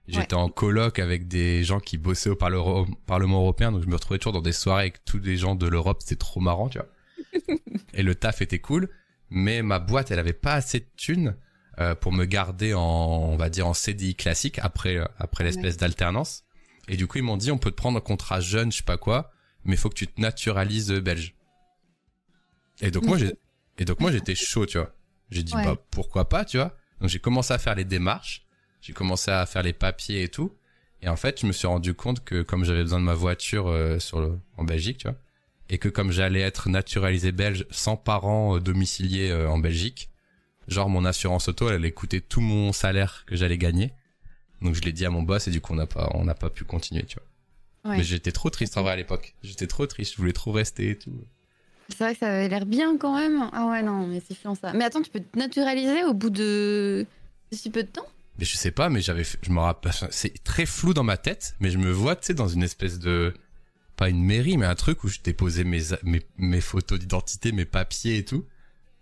J'étais en coloc avec des gens qui bossaient au Parlement européen, donc je me retrouvais toujours dans des soirées avec tous les gens de l'Europe. C'était trop marrant, tu vois. et le taf était cool, mais ma boîte, elle avait pas assez de thunes euh, pour me garder en, on va dire, en CDI classique après après l'espèce d'alternance. Et du coup, ils m'ont dit, on peut te prendre un contrat jeune, je sais pas quoi, mais faut que tu te naturalises belge. Et donc moi, j'ai, et donc moi, j'étais chaud, tu vois. J'ai dit, bah, pourquoi pas, tu vois. Donc j'ai commencé à faire les démarches, j'ai commencé à faire les papiers et tout. Et en fait, je me suis rendu compte que comme j'avais besoin de ma voiture euh, sur le, en Belgique, tu vois, et que comme j'allais être naturalisé belge sans parents euh, domiciliés euh, en Belgique, genre mon assurance auto, elle allait coûter tout mon salaire que j'allais gagner. Donc je l'ai dit à mon boss et du coup on n'a pas on n'a pas pu continuer, tu vois. Mais j'étais trop triste en vrai à l'époque. J'étais trop triste, je voulais trop rester et tout. C'est vrai que ça avait l'air bien quand même. Ah ouais non, mais c'est fiant ça. Mais attends, tu peux te naturaliser au bout de si peu de temps? Mais je sais pas, mais j'avais je me rappelle c'est très flou dans ma tête, mais je me vois tu sais dans une espèce de pas une mairie mais un truc où je déposais mes mes, mes photos d'identité, mes papiers et tout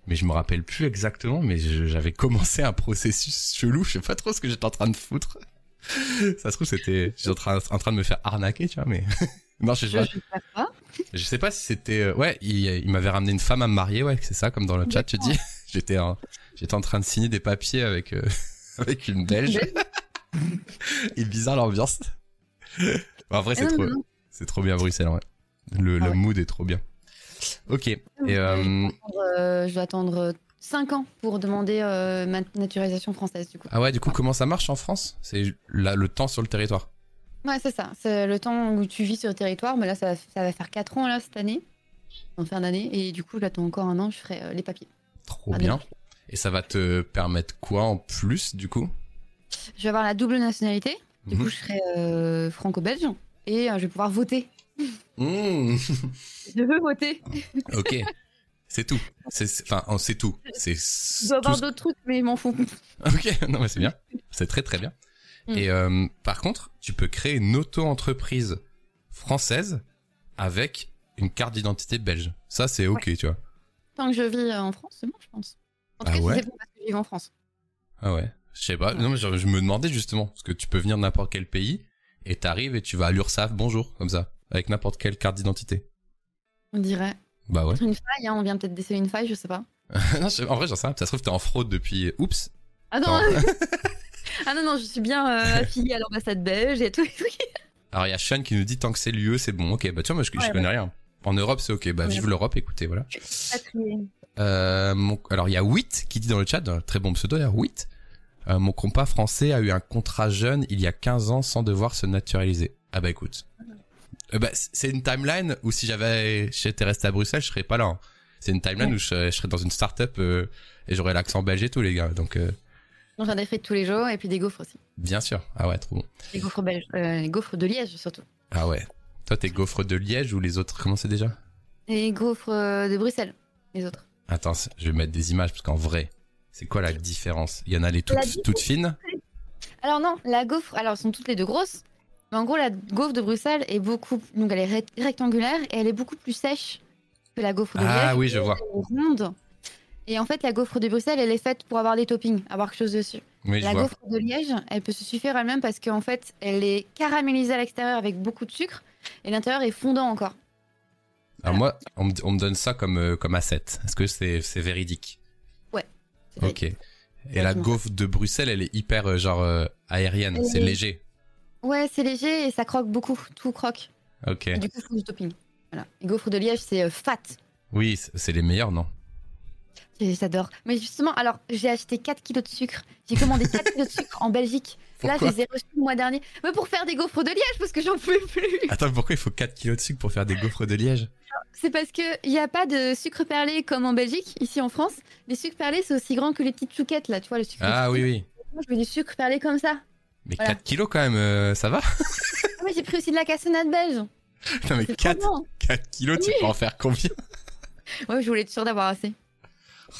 mais je me rappelle plus exactement, mais j'avais commencé un processus chelou, je sais pas trop ce que j'étais en train de foutre. Ça se trouve, c'était, j'étais en train, en train de me faire arnaquer, tu vois, mais. non, je sais pas. Je sais pas si c'était, euh, ouais, il, il m'avait ramené une femme à me marier, ouais, c'est ça, comme dans le chat, tu dis. j'étais en, j'étais en train de signer des papiers avec, euh, avec une belge. Il bizarre l'ambiance. en vrai, c'est ah, trop, c'est trop bien Bruxelles, ouais. Le, le ah mood est trop bien. Ok. Et, euh, euh... je dois attendre 5 ans pour demander euh, ma naturalisation française du coup. Ah ouais, du coup, comment ça marche en France? C'est le temps sur le territoire Ouais, c'est ça. C'est le temps où tu vis sur le territoire. Mais là, ça, va faire 4 ans là, cette année, en fin d'année. Et du coup, j'attends encore un an, je ferai euh, les papiers. Trop bien. Et ça va te permettre quoi en plus du coup? Je vais avoir la double nationalité. Du coup, mhm. je serai franco-belge. Et je vais pouvoir voter Mmh. Je veux voter. Ok. C'est tout. Enfin, c'est tout. C'est. Je dois avoir d'autres trucs, mais ils m'en fous. Ok, non, mais c'est bien. C'est très très bien. Mmh. Et euh, par contre, tu peux créer une auto-entreprise française avec une carte d'identité belge. Ça, c'est ok, tu vois. Tant que je vis euh, en France, c'est bon, je pense. En tout ah cas, ouais. c'est bon parce que je vis en France. Ah ouais. Je sais pas. Non, mais je, me demandais justement parce que tu peux venir de n'importe quel pays et t'arrives et tu vas à l'URSSAF, bonjour, comme ça avec n'importe quelle carte d'identité. On dirait. Bah ouais. Une faille, hein, on vient peut-être d'essayer une faille, je sais pas. non, en vrai, j'en sais rien. Ça se trouve, t'es en fraude depuis. Oups. Ah non Ah non, non, je suis bien euh, affiliée à l'ambassade belge et tout. Alors, il y a Sean qui nous dit tant que c'est l'UE, c'est bon. Ok, bah tu vois, moi, je, je connais rien. En Europe, c'est ok. Bah, vive l'Europe, écoutez, voilà. Euh, Alors, il y a Wit qui dit dans le chat, un très bon pseudo d'ailleurs, Wit. Euh, mon compas français a eu un contrat jeune il y a 15 ans sans devoir se naturaliser. Ah bah écoute, Euh, bah, c- c'est une timeline où si j'avais, j'étais resté à Bruxelles, je serais pas là. hein. C'est une timeline Ouais. où je, je serais dans une start-up euh, et j'aurais l'accent belge et tout, les gars. Donc, euh, On fait des frites tous les jours et puis des gaufres aussi. bien sûr. Ah ouais, trop bon. Les gaufres belges. Euh, les gaufres de Liège surtout. Ah ouais. Toi, t'es gaufre de Liège ou les autres? Comment c'est déjà? Les gaufres euh, de Bruxelles. Les autres. Attends, je vais mettre des images parce qu'en vrai, c'est quoi la différence? Il y en a les toutes fines? Alors non, la gaufre, alors elles sont toutes les deux grosses, mais en gros la gaufre de Bruxelles est beaucoup, donc elle est rect- rectangulaire et elle est beaucoup plus sèche que la gaufre de Ah Liège. oui, je vois. Est ronde. Et en fait la gaufre de Bruxelles elle est faite pour avoir des toppings, avoir quelque chose dessus. Oui, je la vois. gaufre de Liège elle peut se suffire elle-même parce qu'en fait elle est caramélisée à l'extérieur avec beaucoup de sucre et l'intérieur est fondant encore. Alors moi, on me, on me donne ça comme, euh, comme asset. Est-ce que c'est c'est véridique? Vrai. Ok. Et la gaufre de Bruxelles, elle est hyper euh, genre euh, aérienne, c'est est- léger. Ouais c'est léger et ça croque beaucoup, tout croque. Ok. Et du coup faut du topping. Voilà. Les gaufres de Liège c'est euh, fat. Oui, c'est les meilleurs, non? Et J'adore. Mais justement, alors, j'ai acheté 4 kilos de sucre. J'ai commandé 4 kilos de sucre en Belgique. Là, je les ai reçus le mois dernier. Mais pour faire des gaufres de Liège, parce que j'en pouvais plus. Attends, pourquoi il faut 4 kilos de sucre pour faire des gaufres de Liège? C'est parce qu'il n'y a pas de sucre perlé comme en Belgique, ici en France. Les sucres perlés, c'est aussi grand que les petites chouquettes, là, tu vois, le sucre. Ah oui, oui. Moi, je veux du sucre perlé comme ça. Mais Voilà. 4 kilos quand même, euh, ça va Ah, mais j'ai pris aussi de la cassonade belge. Non mais C'est 4, trop bon. 4 kilos, tu peux en faire combien Ouais, je voulais être sûre d'avoir assez.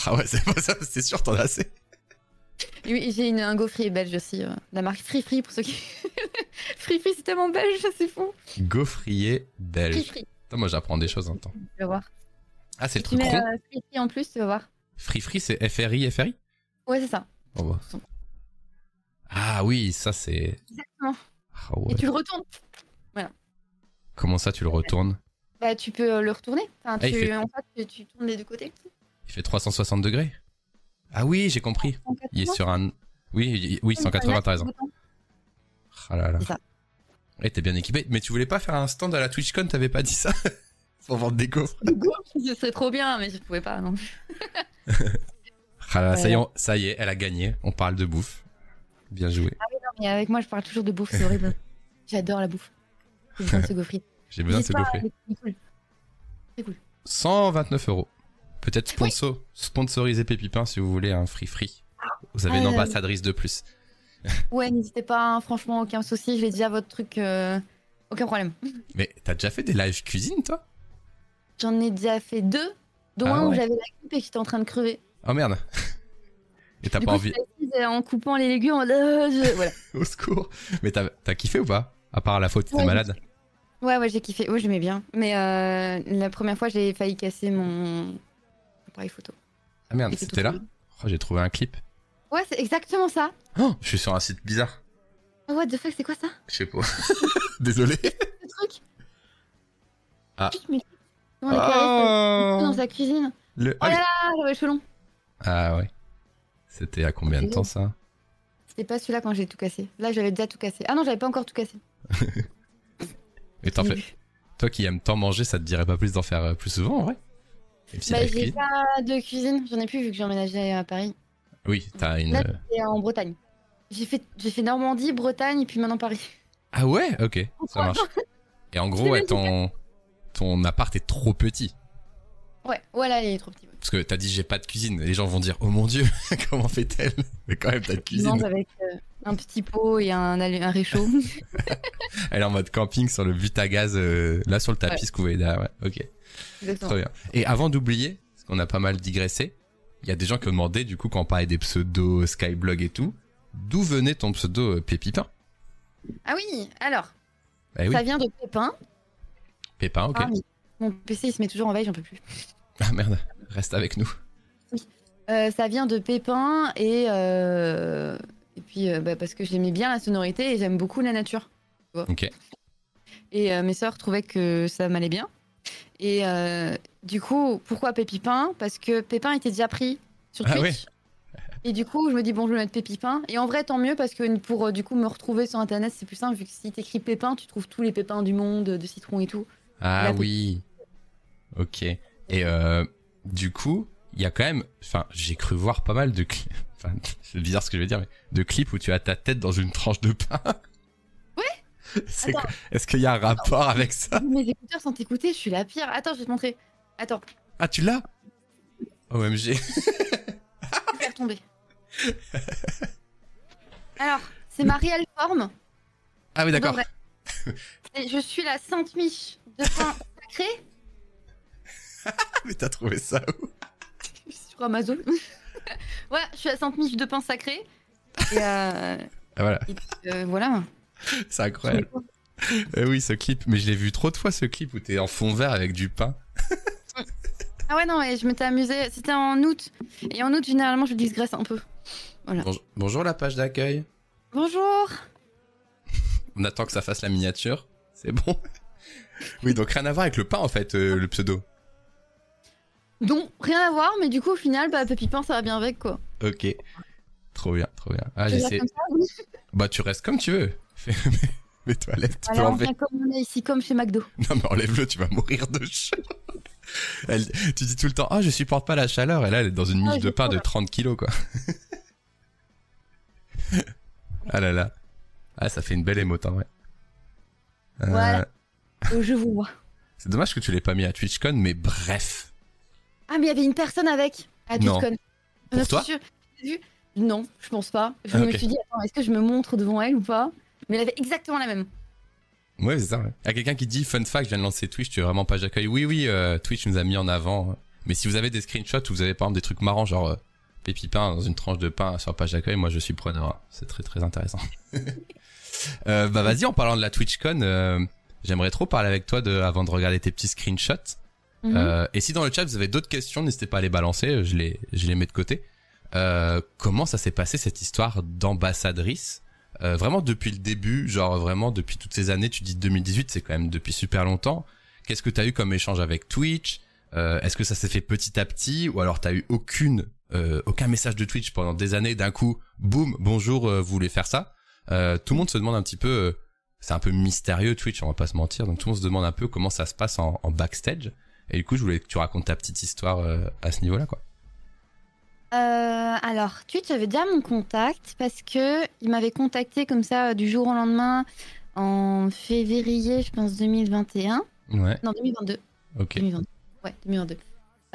Ah ouais, c'est pas ça, c'est sûr, t'en as assez. Oui, j'ai une, un gaufrier belge aussi, euh, la marque Free Free pour ceux qui. Free Free, c'est tellement belge, ça, c'est fou. Gaufrier Free belge. Free, Attends, moi j'apprends des choses en temps. tu vas voir. Ah, c'est le Tu truc mets rond euh, Free Free en plus, tu vas voir. Free Free, c'est FRI, FRI Ouais, c'est ça. Oh, bah. Ah oui, ça c'est... Exactement. Ah ouais. Et tu le retournes. Comment ça, tu le retournes Bah, tu peux euh, le retourner. Enfin, Ah, il tu, fait- En fait, tu, tu tournes des deux côtés. Il fait 360 degrés Ah oui, j'ai compris. Il est sur un... Oui, oui, 180, t'as raison. Ah là là. C'est ça. Ouais, t'es bien équipé. Mais tu voulais pas faire un stand à la TwitchCon, t'avais pas dit ça Pour vendre des gaufres Ce serait trop bien, mais je pouvais pas, non. Ah là, ça, y est, ça y est, elle a gagné. On parle de bouffe. Bien joué. Non, mais avec moi, je parle toujours de bouffe, c'est horrible. J'adore la bouffe. J'ai besoin de ce gaufrier. J'ai besoin de ce gaufrier. il est cool. C'est cool. 129 euros. Peut-être sponsor, sponsoriser Pépipin si vous voulez un free free. Vous avez une Ah, ambassadrice de plus. Ouais, n'hésitez pas, hein, franchement, aucun souci. Je vais déjà votre truc. euh, Aucun problème. Mais t'as déjà fait des live cuisine, toi? J'en ai déjà fait deux, dont Ah un où j'avais la coupe et j'étais en train de crever. Oh merde. Et t'as pas coup, envie. assise en coupant les légumes. en euh, je- Voilà. Au secours. Mais t'as t'as kiffé ou pas? À part la faute, t'étais Ouais, malade? Ouais, ouais, j'ai kiffé. Ouais, j'aimais bien. Mais euh, la première fois, j'ai failli casser mon appareil photo. Ah merde, c'était là? Oh, J'ai trouvé un clip. Ouais, c'est exactement ça. Oh, je suis sur un site bizarre. Oh, what the fuck, c'est quoi ça? Je sais pas. Désolé. Ce truc? Ah. Mais- ça? Dans sa cuisine. Le... Oh là là, j'avais les cheveux longs. Ah ouais. C'était à combien de temps ça C'était pas celui-là quand j'ai tout cassé. Là, j'avais déjà tout cassé. Ah non, j'avais pas encore tout cassé. Et t'en fais... Toi qui aimes tant manger, ça te dirait pas plus d'en faire euh, plus souvent en vrai Bah, j'ai pas de cuisine. J'en ai plus vu que j'ai emménagé à Paris. Oui, t'as une. Là, euh, en Bretagne. J'ai fait, j'ai fait Normandie, Bretagne, et puis maintenant Paris. Ah ouais, ok, ça marche. Et en gros, ouais, ton ton appart est trop petit. Ouais, voilà, il est trop petit. Parce que t'as dit j'ai pas de cuisine. Les gens vont dire oh mon dieu, comment fait-elle? Mais quand même t'as de cuisine. mange avec euh, un petit pot et un, réchaud. Elle est en mode camping sur le but à gaz euh, là sur le tapis Ouais. ce que vous voyez derrière. Ouais, ok, Exactement. très bien. Et avant d'oublier, parce qu'on a pas mal digressé, il y a des gens qui ont demandé du coup quand on parlait des pseudos Skyblog et tout, d'où venait ton pseudo euh, Pépipin? Ah oui, alors, Eh oui, ça vient de Pépin. Pépin, ok. Ah. Mon PC, il se met toujours en veille, j'en peux plus. Ah merde, reste avec nous. Euh, ça vient de Pépin et, euh, et puis euh, bah, parce que j'aimais bien la sonorité et j'aime beaucoup la nature. Ok. Et mes sœurs trouvaient que ça m'allait bien. Et du coup, pourquoi Pépipin? Parce que Pépin était déjà pris sur Ah Twitch. Et du coup, je me dis, bon, je vais mettre Pépipin. Et en vrai, tant mieux, parce que pour du coup me retrouver sur Internet, c'est plus simple, vu que si t'écris Pépin, tu trouves tous les pépins du monde, de citron et tout. Ah oui. Ok. Et euh, du coup, il y a quand même, enfin, j'ai cru voir pas mal de clips. Enfin, c'est bizarre ce que je vais dire, mais de clips où tu as ta tête dans une tranche de pain. Ouais. Est-ce qu'il y a un rapport avec ça? Mes écouteurs sont écoutés, je suis la pire. Attends, je vais te montrer. Attends, Ah, tu l'as? OMG. vais faire tomber. Alors, c'est ma réelle forme. Ah oui, d'accord. Je suis la Sainte Miche de pain sacré Mais t'as trouvé ça où sur Amazon. ouais, je suis la Sainte Miche de pain sacré. Et, euh, Ah, voilà, et euh, voilà. c'est incroyable. Euh, oui, ce clip. Mais je l'ai vu trop de fois, ce clip où t'es en fond vert avec du pain. Ah ouais, non, et je m'étais amusée. C'était en août. Et en août, généralement, je disgraisse un peu. Bonjour, bonjour la page d'accueil. Bonjour On attend que ça fasse la miniature. C'est bon. Oui, donc rien à voir avec le pain en fait, le pseudo. Donc, rien à voir, mais du coup, au final, bah, Pépi Pain, ça va bien avec, quoi. Ok. Trop bien, trop bien. Ah, j'essaie. oui? Bah, tu restes comme tu veux. Fais- Mets-toi à l'aise. Tu peux Voilà, on comme on est ici, comme chez McDo. Non, mais enlève-le, tu vas mourir de chaud. Elle- tu dis tout le temps, ah, je supporte pas la chaleur. Et là, elle est dans une Ah, miche de pain de vois. 30 kilos, quoi. ah là là. Ah, ça fait une belle émote, en vrai. Euh, Voilà. Euh, je vous vois. C'est dommage que tu l'aies pas mis à TwitchCon, mais bref. Ah, mais il y avait une personne avec à Non. Pour Je suis toi sûre. J'ai vu Non, je pense pas. Je Ah, me ok. suis dit, attends, est-ce que je me montre devant elle ou pas? Mais elle avait exactement la même. Ouais, c'est ça. ouais. Il y a quelqu'un qui dit, fun fact, je viens de lancer Twitch, tu es vraiment page d'accueil. Oui, oui, euh, Twitch nous a mis en avant. Mais si vous avez des screenshots où vous avez par exemple des trucs marrants, genre euh, pépi pain dans une tranche de pain sur page d'accueil, moi je suis preneur. hein. C'est très très intéressant. euh, bah vas-y, en parlant de la TwitchCon, euh, j'aimerais trop parler avec toi de, avant de regarder tes petits screenshots. Mhm. Euh, et si dans le chat vous avez d'autres questions, n'hésitez pas à les balancer, je les, je les mets de côté. Euh, comment ça s'est passé cette histoire d'ambassadrice? Euh, Vraiment depuis le début, genre vraiment depuis toutes ces années, tu dis 2018, c'est quand même depuis super longtemps. Qu'est-ce que t'as eu comme échange avec Twitch? Euh, Est-ce que ça s'est fait petit à petit ou alors t'as eu aucune, euh, aucun message de Twitch pendant des années d'un coup, boum, bonjour, euh, vous voulez faire ça? Euh, Tout le monde se demande un petit peu, euh, c'est un peu mystérieux Twitch, on va pas se mentir, donc tout le monde se demande un peu comment ça se passe en, en backstage. Et du coup, je voulais que tu racontes ta petite histoire euh, à ce niveau-là, quoi. Euh, alors, Twitch avait déjà mon contact parce que il m'avait contacté comme ça euh, du jour au lendemain en février, je pense 2021. Ouais, Non, 2022. ok. 2022. Ouais, 2022.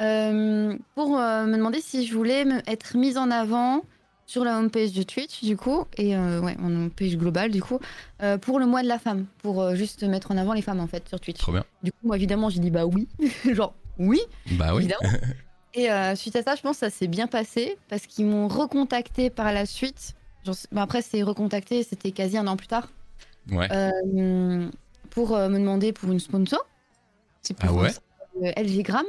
Euh, pour me demander si je voulais me- être mise en avant sur la homepage de Twitch, du coup, et euh, ouais, en homepage globale, du coup, euh, pour le mois de la femme, pour euh, juste mettre en avant les femmes, en fait, sur Twitch. Trop bien. Du coup, moi, évidemment, j'ai dit bah oui. Genre, oui, Bah oui. évidemment. Et euh, suite à ça, je pense que ça s'est bien passé parce qu'ils m'ont recontacté par la suite. Genre, bah, après, c'est recontacté, c'était quasi un an plus tard, Ouais. pour me demander pour une sponsor. C'est Ah ouais LG Gram.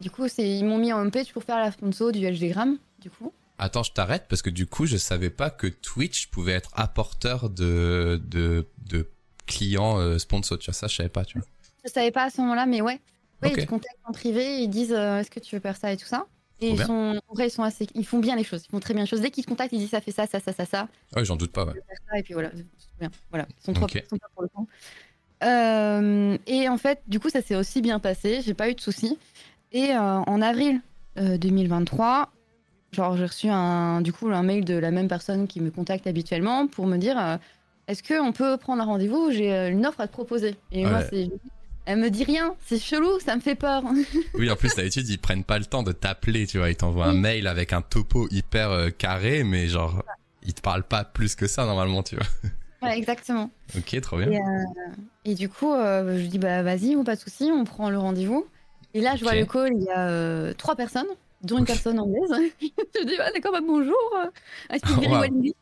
Du coup, ils m'ont mis en homepage pour faire la sponsor du LG Gram. Du coup, Attends, je t'arrête parce que du coup, je savais pas que Twitch pouvait être apporteur de de, de clients euh, sponsors. Tu vois ça, je savais pas. Tu vois. je savais pas à ce moment-là, mais ouais. Ok. ils te contactent en privé, ils disent euh, est-ce que tu veux faire ça et tout ça. Et ils sont, en vrai, ils sont assez, ils font bien les choses, ils font très bien les choses. Dès qu'ils te contactent, ils disent ça fait ça, ça, ça, ça, ça. Ouais, j'en doute pas. Ouais. faire ça, et puis voilà, bien. Voilà, ils sont trop Ok. ils sont pas pour le coup. Euh, et en fait, du coup, ça s'est aussi bien passé, j'ai pas eu de soucis. Et euh, en avril euh, 2023, genre j'ai reçu un, du coup, un mail de la même personne qui me contacte habituellement pour me dire euh, est-ce qu'on peut prendre un rendez-vous? J'ai euh, une offre à te proposer. Et moi, Ouais. c'est. Elle me dit rien, c'est chelou, ça me fait peur. Oui, en plus d'habitude, ils prennent pas le temps de t'appeler. Tu vois, ils t'envoient un mail avec un topo hyper euh, carré, mais genre, ils te parlent pas plus que ça normalement. Tu vois. ouais, exactement. Ok, trop bien. Et, euh, et du coup, euh, je dis bah vas-y, ou pas de souci, on prend le rendez-vous. Et là, je vois le call, il y a trois personnes, dont une personne anglaise. je dis ah, d'accord, bah, bonjour. Wow. well English.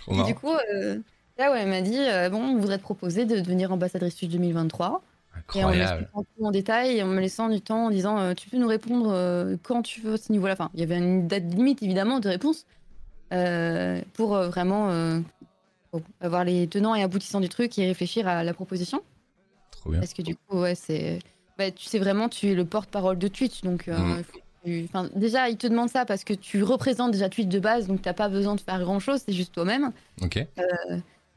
Trop Et du coup, euh, là, ouais, elle m'a dit euh, bon, on voudrait te proposer de devenir ambassadrice Twitch 2023. Et en Incroyable. m'expliquant tout en détail et en me laissant du temps en disant euh, tu peux nous répondre quand tu veux à ce niveau-là. Enfin, il y avait une date limite évidemment de réponse pour vraiment avoir les tenants et aboutissants du truc et réfléchir à la proposition. Trop bien. Parce que du coup, ouais, c'est. Bah, tu sais vraiment, tu es le porte-parole de Twitch. Donc, euh, tu- enfin, déjà, ils te demandent ça parce que tu représentes déjà Twitch de base. Donc, t'as pas besoin de faire grand-chose. C'est juste toi-même. Ok.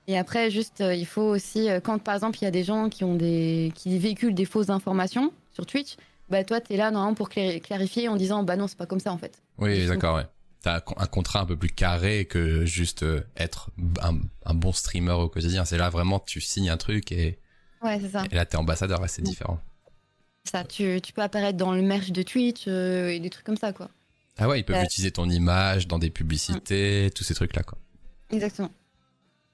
Et après, juste, euh, il faut aussi, euh, quand par exemple, il y a des gens qui, ont des... qui véhiculent des fausses informations sur Twitch, bah, toi, tu es là normalement pour clarifier en disant bah non, c'est pas comme ça en fait. Oui, d'accord. Ouais. t'as un contrat un peu plus carré que juste euh, être un, un, bon streamer au quotidien. C'est là vraiment tu signes un truc et, ouais, c'est ça. et là t'es ambassadeur, c'est différent. Ça, tu, tu, peux apparaître dans le merch de Twitch euh, et des trucs comme ça, quoi. Ah ouais, ils peuvent utiliser ton image dans des publicités, tous ces trucs-là, quoi. Exactement.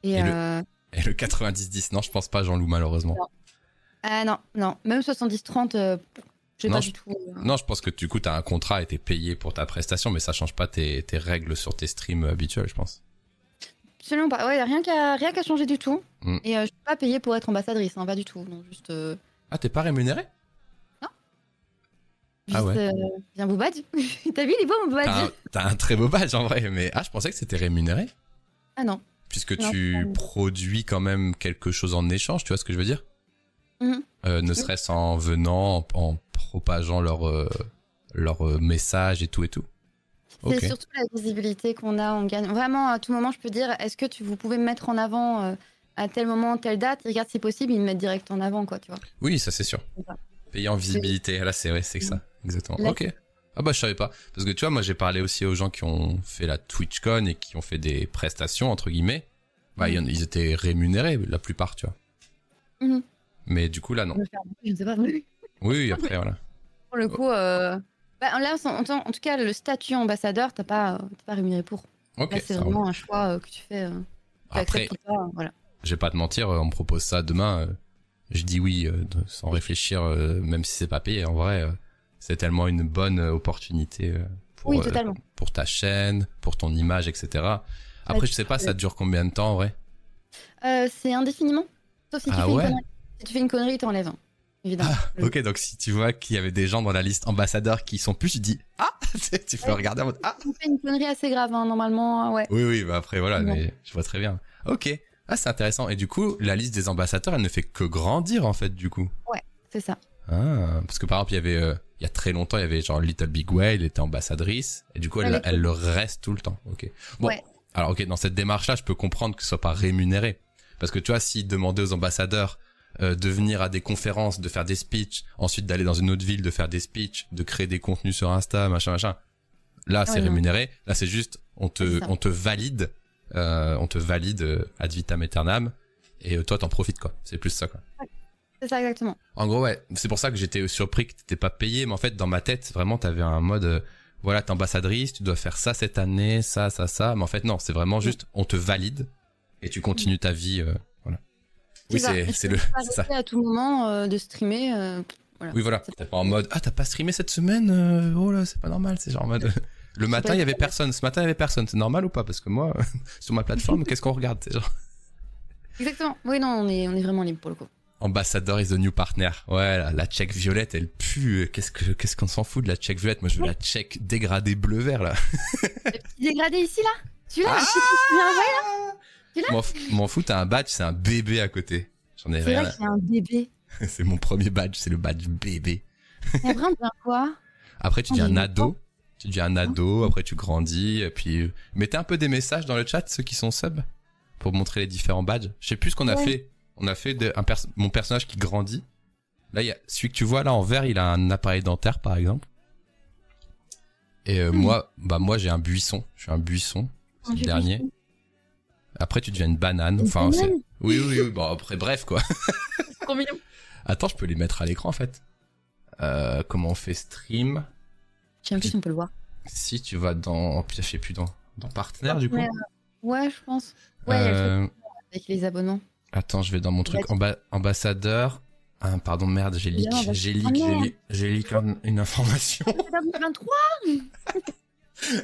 Et, et, le, et le 90-10, non, je pense pas, Jean-Loup, malheureusement. Ah non, non. Même 70-30, j'ai pas je, du tout. euh, Non, je pense que du coup, t'as un contrat et t'es payé pour ta prestation, mais ça change pas tes, tes règles sur tes streams habituels, je pense. Absolument pas. Ouais, rien qu'à rien qu'à changer du tout. Mm. Et euh, je suis pas payée pour être ambassadrice, hein, pas du tout. Non, juste. euh, Ah, t'es pas rémunéré juste Ah ouais. euh, bien beau badge. T'as vu, il est beau mon badge. T'as un, t'as un très beau badge en vrai, mais ah, je pensais que c'était rémunéré, Ah non. puisque Non, tu produis quand même quelque chose en échange, tu vois ce que je veux dire? Mhm. Euh, Ne serait-ce en venant, en, en propageant leur, euh, leur euh, message et tout et tout. C'est surtout la visibilité qu'on a. On gagne vraiment à tout moment. Je peux dire, est-ce que tu, vous pouvez me mettre en avant à tel moment, telle date? Regarde, si possible, ils me mettent direct en avant, quoi, tu vois. Oui, ça c'est sûr. En visibilité, là c'est ouais, c'est ça, exactement. Ok. Ah bah je savais pas, parce que tu vois, moi j'ai parlé aussi aux gens qui ont fait la TwitchCon et qui ont fait des prestations entre guillemets. Bah ils étaient rémunérés la plupart, tu vois. Mhm. Mais du coup là non. Je ne sais pas. Oui, oui après voilà. Pour le coup, euh, bah, là, en, en- en tout cas, le statut ambassadeur, t'as pas, euh, t'es pas rémunéré pour. Ok. Là, c'est ça vraiment roule. un choix euh, que tu fais. euh, Après, pas, voilà. je vais pas te mentir, euh, on me propose ça demain, euh, je dis oui euh, sans réfléchir, euh, même si c'est pas payé. En vrai, euh, c'est tellement une bonne euh, opportunité euh, pour, Oui, euh, pour ta chaîne, pour ton image, etc. Après, je sais pas, ça dure combien de temps en vrai? Euh, c'est indéfiniment. Sauf si tu, Ah fais ouais? une connerie. si tu fais une connerie, t'enlèves. hein, Évidemment. Le- Ok, donc si tu vois qu'il y avait des gens dans la liste ambassadeurs qui sont plus, tu dis ah, tu peux Ouais. regarder en mode ah. Tu fais une connerie assez grave, hein, normalement. Ouais. Oui, oui, bah après voilà, mais je vois très bien. Ok, ah c'est intéressant. Et du coup, la liste des ambassadeurs, elle ne fait que grandir en fait, du coup? C'est ça. Ah, parce que par exemple, il y avait, euh, il y a très longtemps, il y avait genre Little Big Whale, elle était ambassadrice, et du coup, elle, le reste tout le temps. Ok. Bon. Ouais. Alors, ok, dans cette démarche-là, je peux comprendre que ce soit pas rémunéré. Parce que tu vois, s'ils demandaient aux ambassadeurs euh, de venir à des conférences, de faire des speeches, ensuite d'aller dans une autre ville, de faire des speeches, de créer des contenus sur Insta, machin, machin. Là, c'est Ouais, rémunéré. Là, c'est juste, on te, ça. on te valide, euh, on te valide euh, ad vitam aeternam, et euh, toi, t'en profites, quoi. C'est plus ça, quoi. C'est ça, exactement. En gros, ouais, c'est pour ça que j'étais surpris que t'étais pas payé, mais en fait, dans ma tête, vraiment, t'avais un mode, euh, voilà, t'es ambassadrice, tu dois faire ça cette année, ça, ça, ça, mais en fait, non, c'est vraiment juste, on te valide et tu continues ta vie, euh, voilà. Oui, c'est, c'est tu le, pas ça. à tout moment euh, de streamer. euh, voilà. Oui, voilà. T'es pas en mode, ah, t'as pas streamé cette semaine, oh là, c'est pas normal, c'est genre en mode, le matin, il y avait personne, ce matin, il y avait personne, c'est normal ou pas? Parce que moi, sur ma plateforme, qu'est-ce qu'on regarde? Genre, Exactement. Oui, non, on est, on est vraiment libre pour le coup. Ambassador is the new partner. Ouais, la, la check violette, elle pue. Qu'est-ce que, qu'est-ce qu'on s'en fout de la check violette? Moi, je veux la check dégradée bleu-vert, là. Le petit dégradé ici, là Ah je sais plus, tu là M'en fous, t'as un badge, c'est un bébé à côté. J'en ai C'est rien. vrai a un bébé. C'est mon premier badge, c'est le badge bébé. On devient quoi? Après, tu deviens j'ai un ado. Tu deviens un ado, après tu grandis, et puis euh, mettez un peu des messages dans le chat, ceux qui sont sub, pour montrer les différents badges. Je sais plus ce qu'on a fait. On a fait de- un pers- mon personnage qui grandit. Là, il y a celui que tu vois là en vert, il a un appareil dentaire par exemple. Et euh, Hmm. moi, bah moi j'ai un buisson. Je suis un buisson, c'est le dernier. buisson. Après, tu deviens une banane. Enfin, c'est- oui, oui, oui. Bon, après, bref quoi. Trop mignon. Attends, je peux les mettre à l'écran en fait. Euh, comment on fait stream? Je sais même plus si on peut le voir. Si tu vas dans, oh, putain, je sais plus dans, dans partenaire du coup. Ouais, Ouais, je pense. Ouais, il y a le truc Euh, avec les abonnements. Attends, je vais dans mon truc. Amba- ambassadeur. Ah, pardon, merde, j'ai leak, j'ai ah, leak, j'ai leak, j'ai leak un- une information. C'est 2023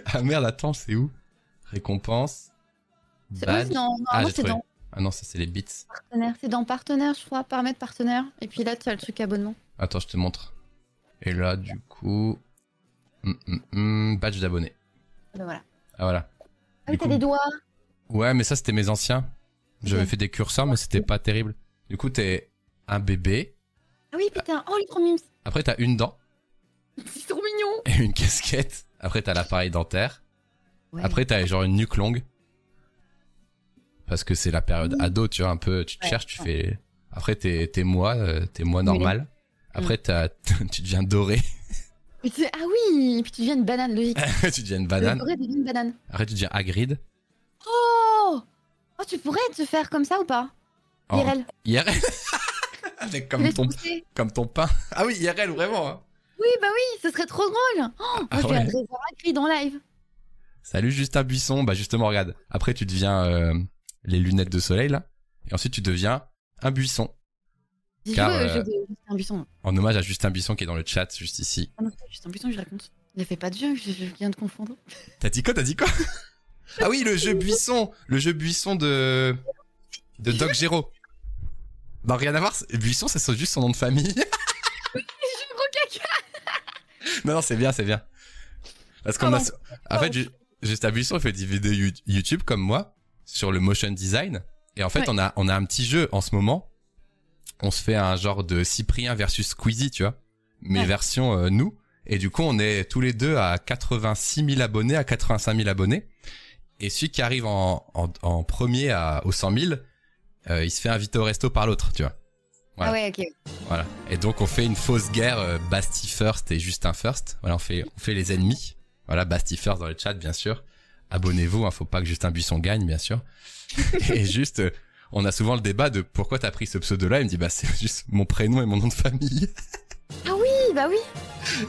ah merde, attends, c'est où? Récompense. C'est dans, Ah, dans Ah non, ça c'est les bits. C'est dans partenaire, je crois, paramètres partenaire. Et puis là, tu as le truc abonnement. Attends, je te montre. Et là, du coup, hum, hum, hum, badge d'abonné. Et ben voilà. Ah voilà. Ah t'as coup- des doigts. Ouais, mais ça c'était mes anciens. J'avais fait des curseurs, mais c'était pas terrible. Du coup, t'es un bébé. Ah oui, putain. Oh, les trop mimes. Après, t'as une dent C'est trop mignon. et une casquette. Après, t'as l'appareil dentaire. Ouais. Après, t'as genre une nuque longue. Parce que c'est la période ado, tu vois, un peu, tu te Ouais, cherches, tu ouais. fais... Après, t'es, t'es moi, euh, t'es moi normal. Après, t'as, tu deviens doré. Ah oui, et puis tu deviens une banane, logique. tu deviens une banane. Tu deviens une banane. Après, tu deviens Hagrid. Oh tu pourrais te faire comme ça ou pas? Oh. IRL. IRL Avec comme ton, comme ton pain. Ah oui, IRL, vraiment. hein. Oui, bah oui, ce serait trop drôle. Oh, moi, Ah je voir Hagrid en live. Salut Justin Buisson. Bah justement, regarde. Après, tu deviens euh, les lunettes de soleil, là. Et ensuite, tu deviens un buisson. Si Car, je veux, euh, je Justin Buisson. En hommage à Justin Buisson qui est dans le chat, juste ici. Ah non, Justin Buisson, je raconte. Il a fait pas de jeu, je, je viens de confondre. T'as dit quoi? T'as dit quoi? Ah oui, le jeu buisson. Le jeu buisson de... De Doc Gero. Non, rien à voir. Buisson, c'est juste son nom de famille. Je gros caca. non, non, c'est bien, c'est bien. Parce qu'on a... Pardon. En fait, Ju- Justin Buisson, il fait des vidéos You- YouTube comme moi sur le motion design. Et en fait, Ouais. on a on a un petit jeu en ce moment. On se fait un genre de Cyprien versus Squeezie, tu vois, mais Ouais. version euh, nous. Et du coup, on est tous les deux à 86 000 abonnés, à 85 000 abonnés. Et celui qui arrive en, en, en premier à, aux 100 000, euh, il se fait inviter au resto par l'autre, tu vois. Voilà. Ah ouais, ok. Voilà. Et donc on fait une fausse guerre euh, Basti first et Justin first. Voilà, on fait on fait les ennemis. Voilà, Basti first dans le chat bien sûr. Abonnez-vous, hein, faut pas que Justin Buisson gagne bien sûr. et juste euh, on a souvent le débat de pourquoi t'as pris ce pseudo là, il me dit bah c'est juste mon prénom et mon nom de famille. Oui, bah oui.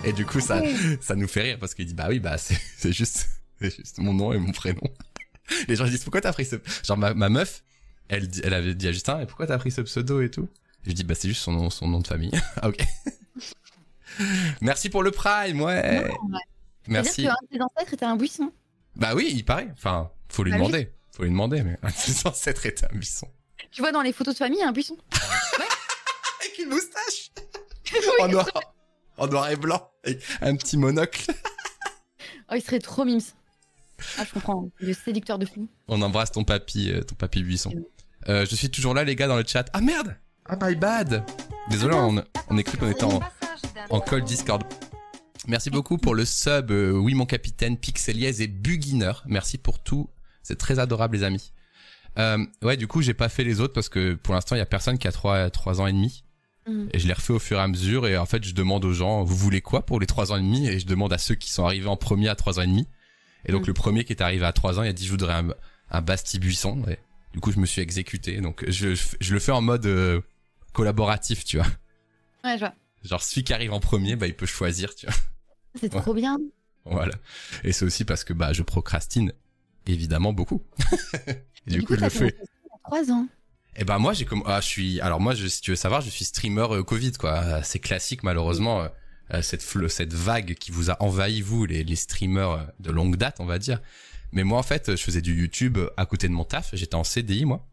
Et du coup ça ça nous fait rire parce qu'il dit bah oui bah c'est juste c'est juste mon nom et mon prénom. Les gens disent pourquoi t'as pris ce genre ma, ma meuf, elle elle avait dit à Justin et pourquoi t'as pris ce pseudo et tout? Je dis bah c'est juste son nom son nom de famille. ah ok. Merci pour le prime ouais. Non, ouais. Merci. C'est-à-dire qu'un de tes ancêtres était un buisson. Bah oui il paraît. Enfin faut lui Bah oui. demander faut lui demander mais ses ancêtres étaient un buisson. Tu vois dans les photos de famille un buisson. Avec une moustache Oui. en noir en noir et blanc avec un petit monocle. Oh, il serait trop mimes. Ah, je comprends. Le séducteur de fou. On embrasse ton papy, euh, ton papy Buisson. Euh, je suis toujours là, les gars, dans le chat. Ah merde Ah my bad Désolé, on, on est cru qu'on était en, en call Discord. Merci beaucoup pour le sub, euh, oui mon capitaine, Pixeliez et Buginer. Merci pour tout. C'est très adorable, les amis. Euh, ouais, du coup, j'ai pas fait les autres parce que pour l'instant, il y a personne qui a 3, trois ans et demi. Mhm. Et je les refais au fur et à mesure. Et en fait, je demande aux gens, vous voulez quoi pour les 3 ans et demi? Et je demande à ceux qui sont arrivés en premier à 3 ans et demi. Et donc, Mhm. le premier qui est arrivé à 3 ans, il a dit, je voudrais un, un Basti Buisson. Et du coup, je me suis exécuté. Donc, je, je le fais en mode euh, collaboratif, tu vois. Ouais, je vois. Genre, celui qui arrive en premier, bah, il peut choisir, tu vois. C'est Ouais. trop bien. Voilà. Et c'est aussi parce que, bah, je procrastine, évidemment, beaucoup. et du, coup, je le fais. a Trois ans. Eh ben moi j'ai comme ah je suis alors moi je, si tu veux savoir je suis streamer euh, Covid quoi c'est classique malheureusement euh, cette fle- cette vague qui vous a envahi vous les les streamers euh, de longue date on va dire. Mais moi en fait je faisais du YouTube à côté de mon taf. J'étais en CDI moi.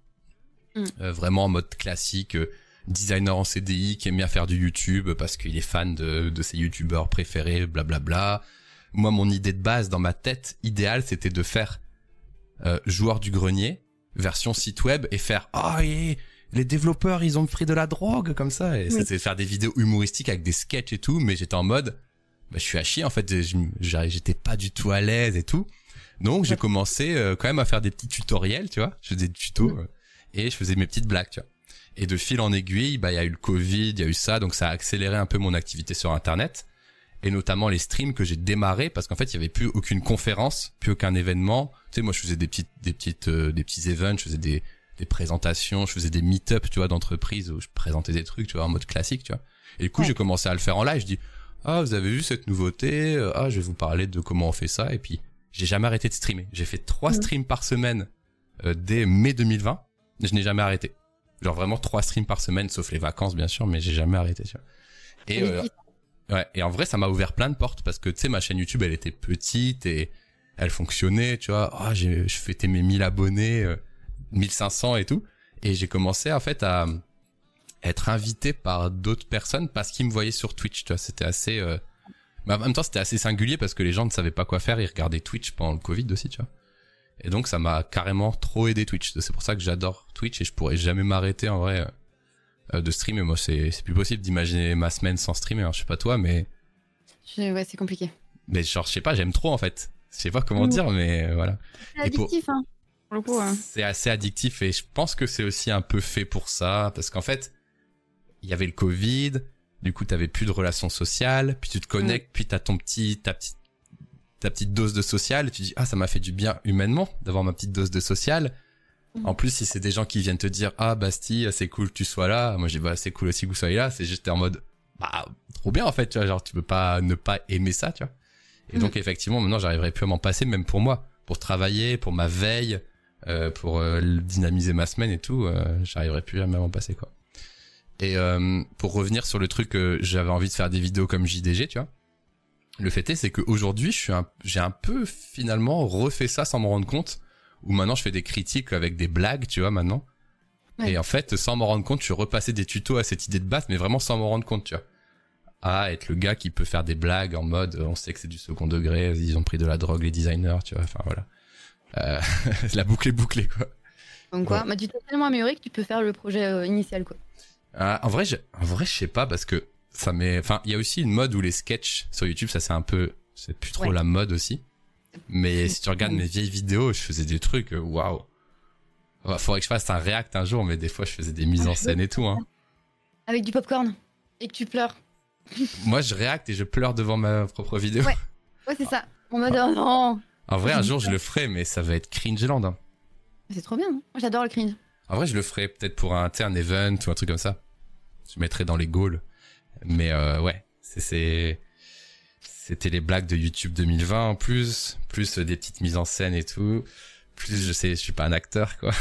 Mm. Euh, vraiment en mode classique euh, designer en CDI qui aime bien faire du YouTube parce qu'il est fan de de ses youtubeurs préférés blablabla. Moi mon idée de base dans ma tête idéale c'était de faire euh, joueur du grenier version site web et faire et les développeurs ils ont pris de la drogue comme ça et Oui. faire des vidéos humoristiques avec des sketchs et tout mais j'étais en mode bah, je suis à chier en fait j'étais pas du tout à l'aise et tout. Donc j'ai commencé euh, quand même à faire des petits tutoriels tu vois. Je faisais des tutos euh, et je faisais mes petites blagues tu vois. Et de fil en aiguille bah il y a eu le covid il y a eu ça donc ça a accéléré un peu mon activité sur internet et notamment les streams que j'ai démarré parce qu'en fait il y avait plus aucune conférence, plus aucun événement. Tu sais moi je faisais des petites des petites euh, des petits events, je faisais des des présentations, je faisais des meet-up, tu vois, d'entreprises où je présentais des trucs, tu vois, en mode classique, tu vois. Et du coup, Ouais. j'ai commencé à le faire en live, je dis "Ah, vous avez vu cette nouveauté? Ah, je vais vous parler de comment on fait ça." Et puis j'ai jamais arrêté de streamer. J'ai fait trois Mhm. streams par semaine euh, dès mai 2020. Je n'ai jamais arrêté. Genre vraiment trois streams par semaine sauf les vacances bien sûr, mais j'ai jamais arrêté, tu vois. Et euh, Ouais, et en vrai, ça m'a ouvert plein de portes parce que tu sais, ma chaîne YouTube, elle était petite et elle fonctionnait, tu vois. Ah, j'ai, je fêtais mes 1000 abonnés, euh, 1500 et tout. Et j'ai commencé, en fait, à être invité par d'autres personnes parce qu'ils me voyaient sur Twitch, tu vois. C'était assez, euh... mais en même temps, c'était assez singulier parce que les gens ne savaient pas quoi faire. Ils regardaient Twitch pendant le Covid aussi, tu vois. Et donc, ça m'a carrément trop aidé Twitch. C'est pour ça que j'adore Twitch et je pourrais jamais m'arrêter, en vrai, euh, de streamer. Moi, c'est, c'est plus possible d'imaginer ma semaine sans streamer. hein. Je sais pas toi, mais Je- Ouais, c'est compliqué. mais genre, je sais pas, j'aime trop en fait. Je sais pas comment Mm. dire, mais euh, voilà. C'est pour- addictif, hein. Pour le coup, hein. C'est assez addictif et je pense que c'est aussi un peu fait pour ça parce qu'en fait, il y avait le Covid, Du coup, t'avais plus de relations sociales, puis tu te connectes, puis t'as ton petit, ta petite, ta petite dose de social, et tu dis, ah, ça m'a fait du bien humainement d'avoir ma petite dose de social. Mhm. En plus, si c'est des gens qui viennent te dire, ah, Basti, c'est cool que tu sois là. Moi, j'ai bah, c'est cool aussi que vous soyez là. C'est juste, en mode, bah, trop bien, en fait, tu vois, genre, tu peux pas ne pas aimer ça, tu vois. Et Mhm. donc, effectivement, maintenant, j'arriverai plus à m'en passer, même pour moi, pour travailler, pour ma veille, euh, pour euh, dynamiser ma semaine et tout, euh, j'arriverai plus à m'en passer, quoi. Et euh, pour revenir sur le truc, que j'avais envie de faire des vidéos comme JDG, tu vois. Le fait est, c'est qu'aujourd'hui, je suis un, j'ai un peu finalement refait ça sans me rendre compte. Où maintenant, je fais des critiques avec des blagues, tu vois, maintenant. Ouais. Et en fait, sans m'en rendre compte, je repassais des tutos à cette idée de base, mais vraiment sans m'en rendre compte, tu vois. À être le gars qui peut faire des blagues en mode, on sait que c'est du second degré, ils ont pris de la drogue les designers, tu vois. Enfin voilà. Euh, la boucle est bouclée, quoi. Donc quoi, bah, tu t'es tellement amélioré que tu peux faire le projet euh, initial quoi. Ah, en vrai, je, en vrai, je sais pas parce que ça m'est. Enfin, il y a aussi une mode où les sketchs sur YouTube, ça c'est un peu, c'est plus trop Ouais. la mode aussi. Mais si tu regardes mes vieilles vidéos, je faisais des trucs, euh, waouh. Ouais, Faudrait que je fasse un react un jour, mais des fois je faisais des mises en scène et tout. Hein. Avec du popcorn et que tu pleures. Moi, je react et je pleure devant ma propre vidéo. Ouais. Ouais, c'est ça. En mode oh non. En vrai, un jour je le ferai, mais ça va être cringeland. Hein. C'est trop bien. hein. J'adore le cringe. En vrai, je le ferai peut-être pour un, un event ou un truc comme ça. Je mettrai dans les goals. Mais euh, ouais, c'est c'était les blagues de YouTube 2020 en plus, plus des petites mises en scène et tout. Plus je sais, je suis pas un acteur quoi.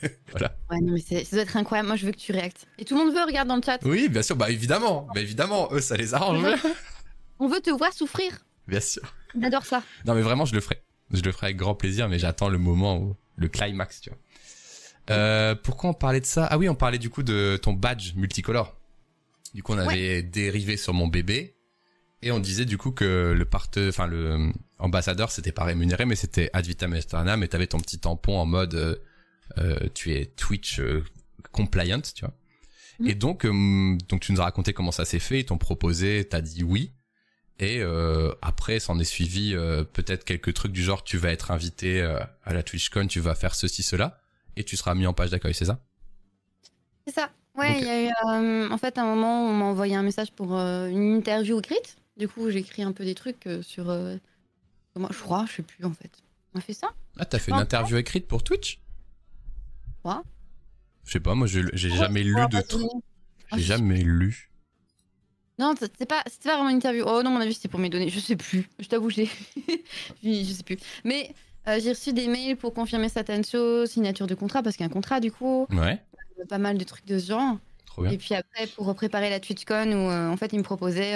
voilà. Ouais, non, mais c'est- ça doit être incroyable. Moi je veux que tu réactes. Et tout le monde veut, regarde dans le chat. Oui, bien sûr, bah évidemment, bah évidemment, eux ça les arrange. On veut te voir souffrir. Bien sûr. On adore ça. Non mais vraiment, je le ferai. Je le ferai avec grand plaisir, mais j'attends le moment où le climax, tu vois. Euh, pourquoi on parlait de ça? Ah oui, on parlait du coup de ton badge multicolore. Du coup, on avait dérivé sur mon bébé et on disait du coup que le parte, enfin le ambassadeur, c'était pas rémunéré, mais c'était ad vitam aeternam et t'avais ton petit tampon en mode euh, euh, tu es Twitch euh, compliant, tu vois. Mhm. Et donc, donc tu nous as raconté comment ça s'est fait, ils t'ont proposé, t'as dit oui. Et euh, après, s'en est suivi euh, peut-être quelques trucs du genre, tu vas être invité euh, à la TwitchCon, tu vas faire ceci, cela, et tu seras mis en page d'accueil, c'est ça? C'est ça. Ouais, il y a eu euh, en fait à un moment on m'a envoyé un message pour une interview écrite. Du coup j'ai écrit un peu des trucs sur. comment je crois, je sais plus en fait. On a fait ça? Ah, t'as fait une interview écrite pour Twitch? Quoi? Je sais pas, moi j'ai jamais lu de trucs. J'ai jamais lu. Non, c'était pas, c'était pas vraiment une interview. Oh non, mon avis, c'était pour mes données. Je sais plus. Je t'avoue, j'ai. je sais plus. Mais euh, j'ai reçu des mails pour confirmer certaines choses, signature de contrat, parce qu'il y a un contrat, du coup, Ouais, euh, pas mal de trucs de ce genre. trop bien. Et puis après, pour préparer la TwitchCon, où euh, en fait, ils me proposaient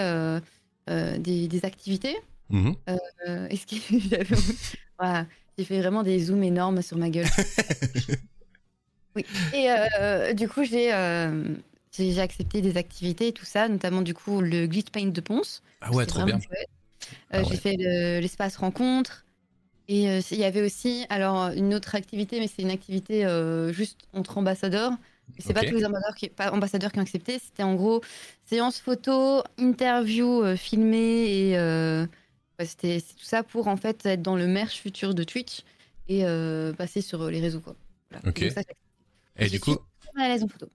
des, des activités. Est-ce voilà, j'ai fait vraiment des zooms énormes sur ma gueule. oui. Et du coup, j'ai j'ai accepté des activités et tout ça, notamment du coup le glitch paint de Ponce. Ah ouais, trop bien. Ah Euh, ouais. J'ai fait le- l'espace rencontre. Et euh, il y avait aussi alors une autre activité, mais c'est une activité euh, juste entre ambassadeurs. C'est pas Ok. tous les ambassadeurs qui, pas ambassadeurs qui ont accepté. C'était en gros séance photo, interview euh, filmée et c'était tout ça pour en fait être dans le merch futur de Twitch et passer sur les réseaux quoi. Voilà. Ok. Donc ça, j'ai- Et du suis coup, très à l'aise en photo.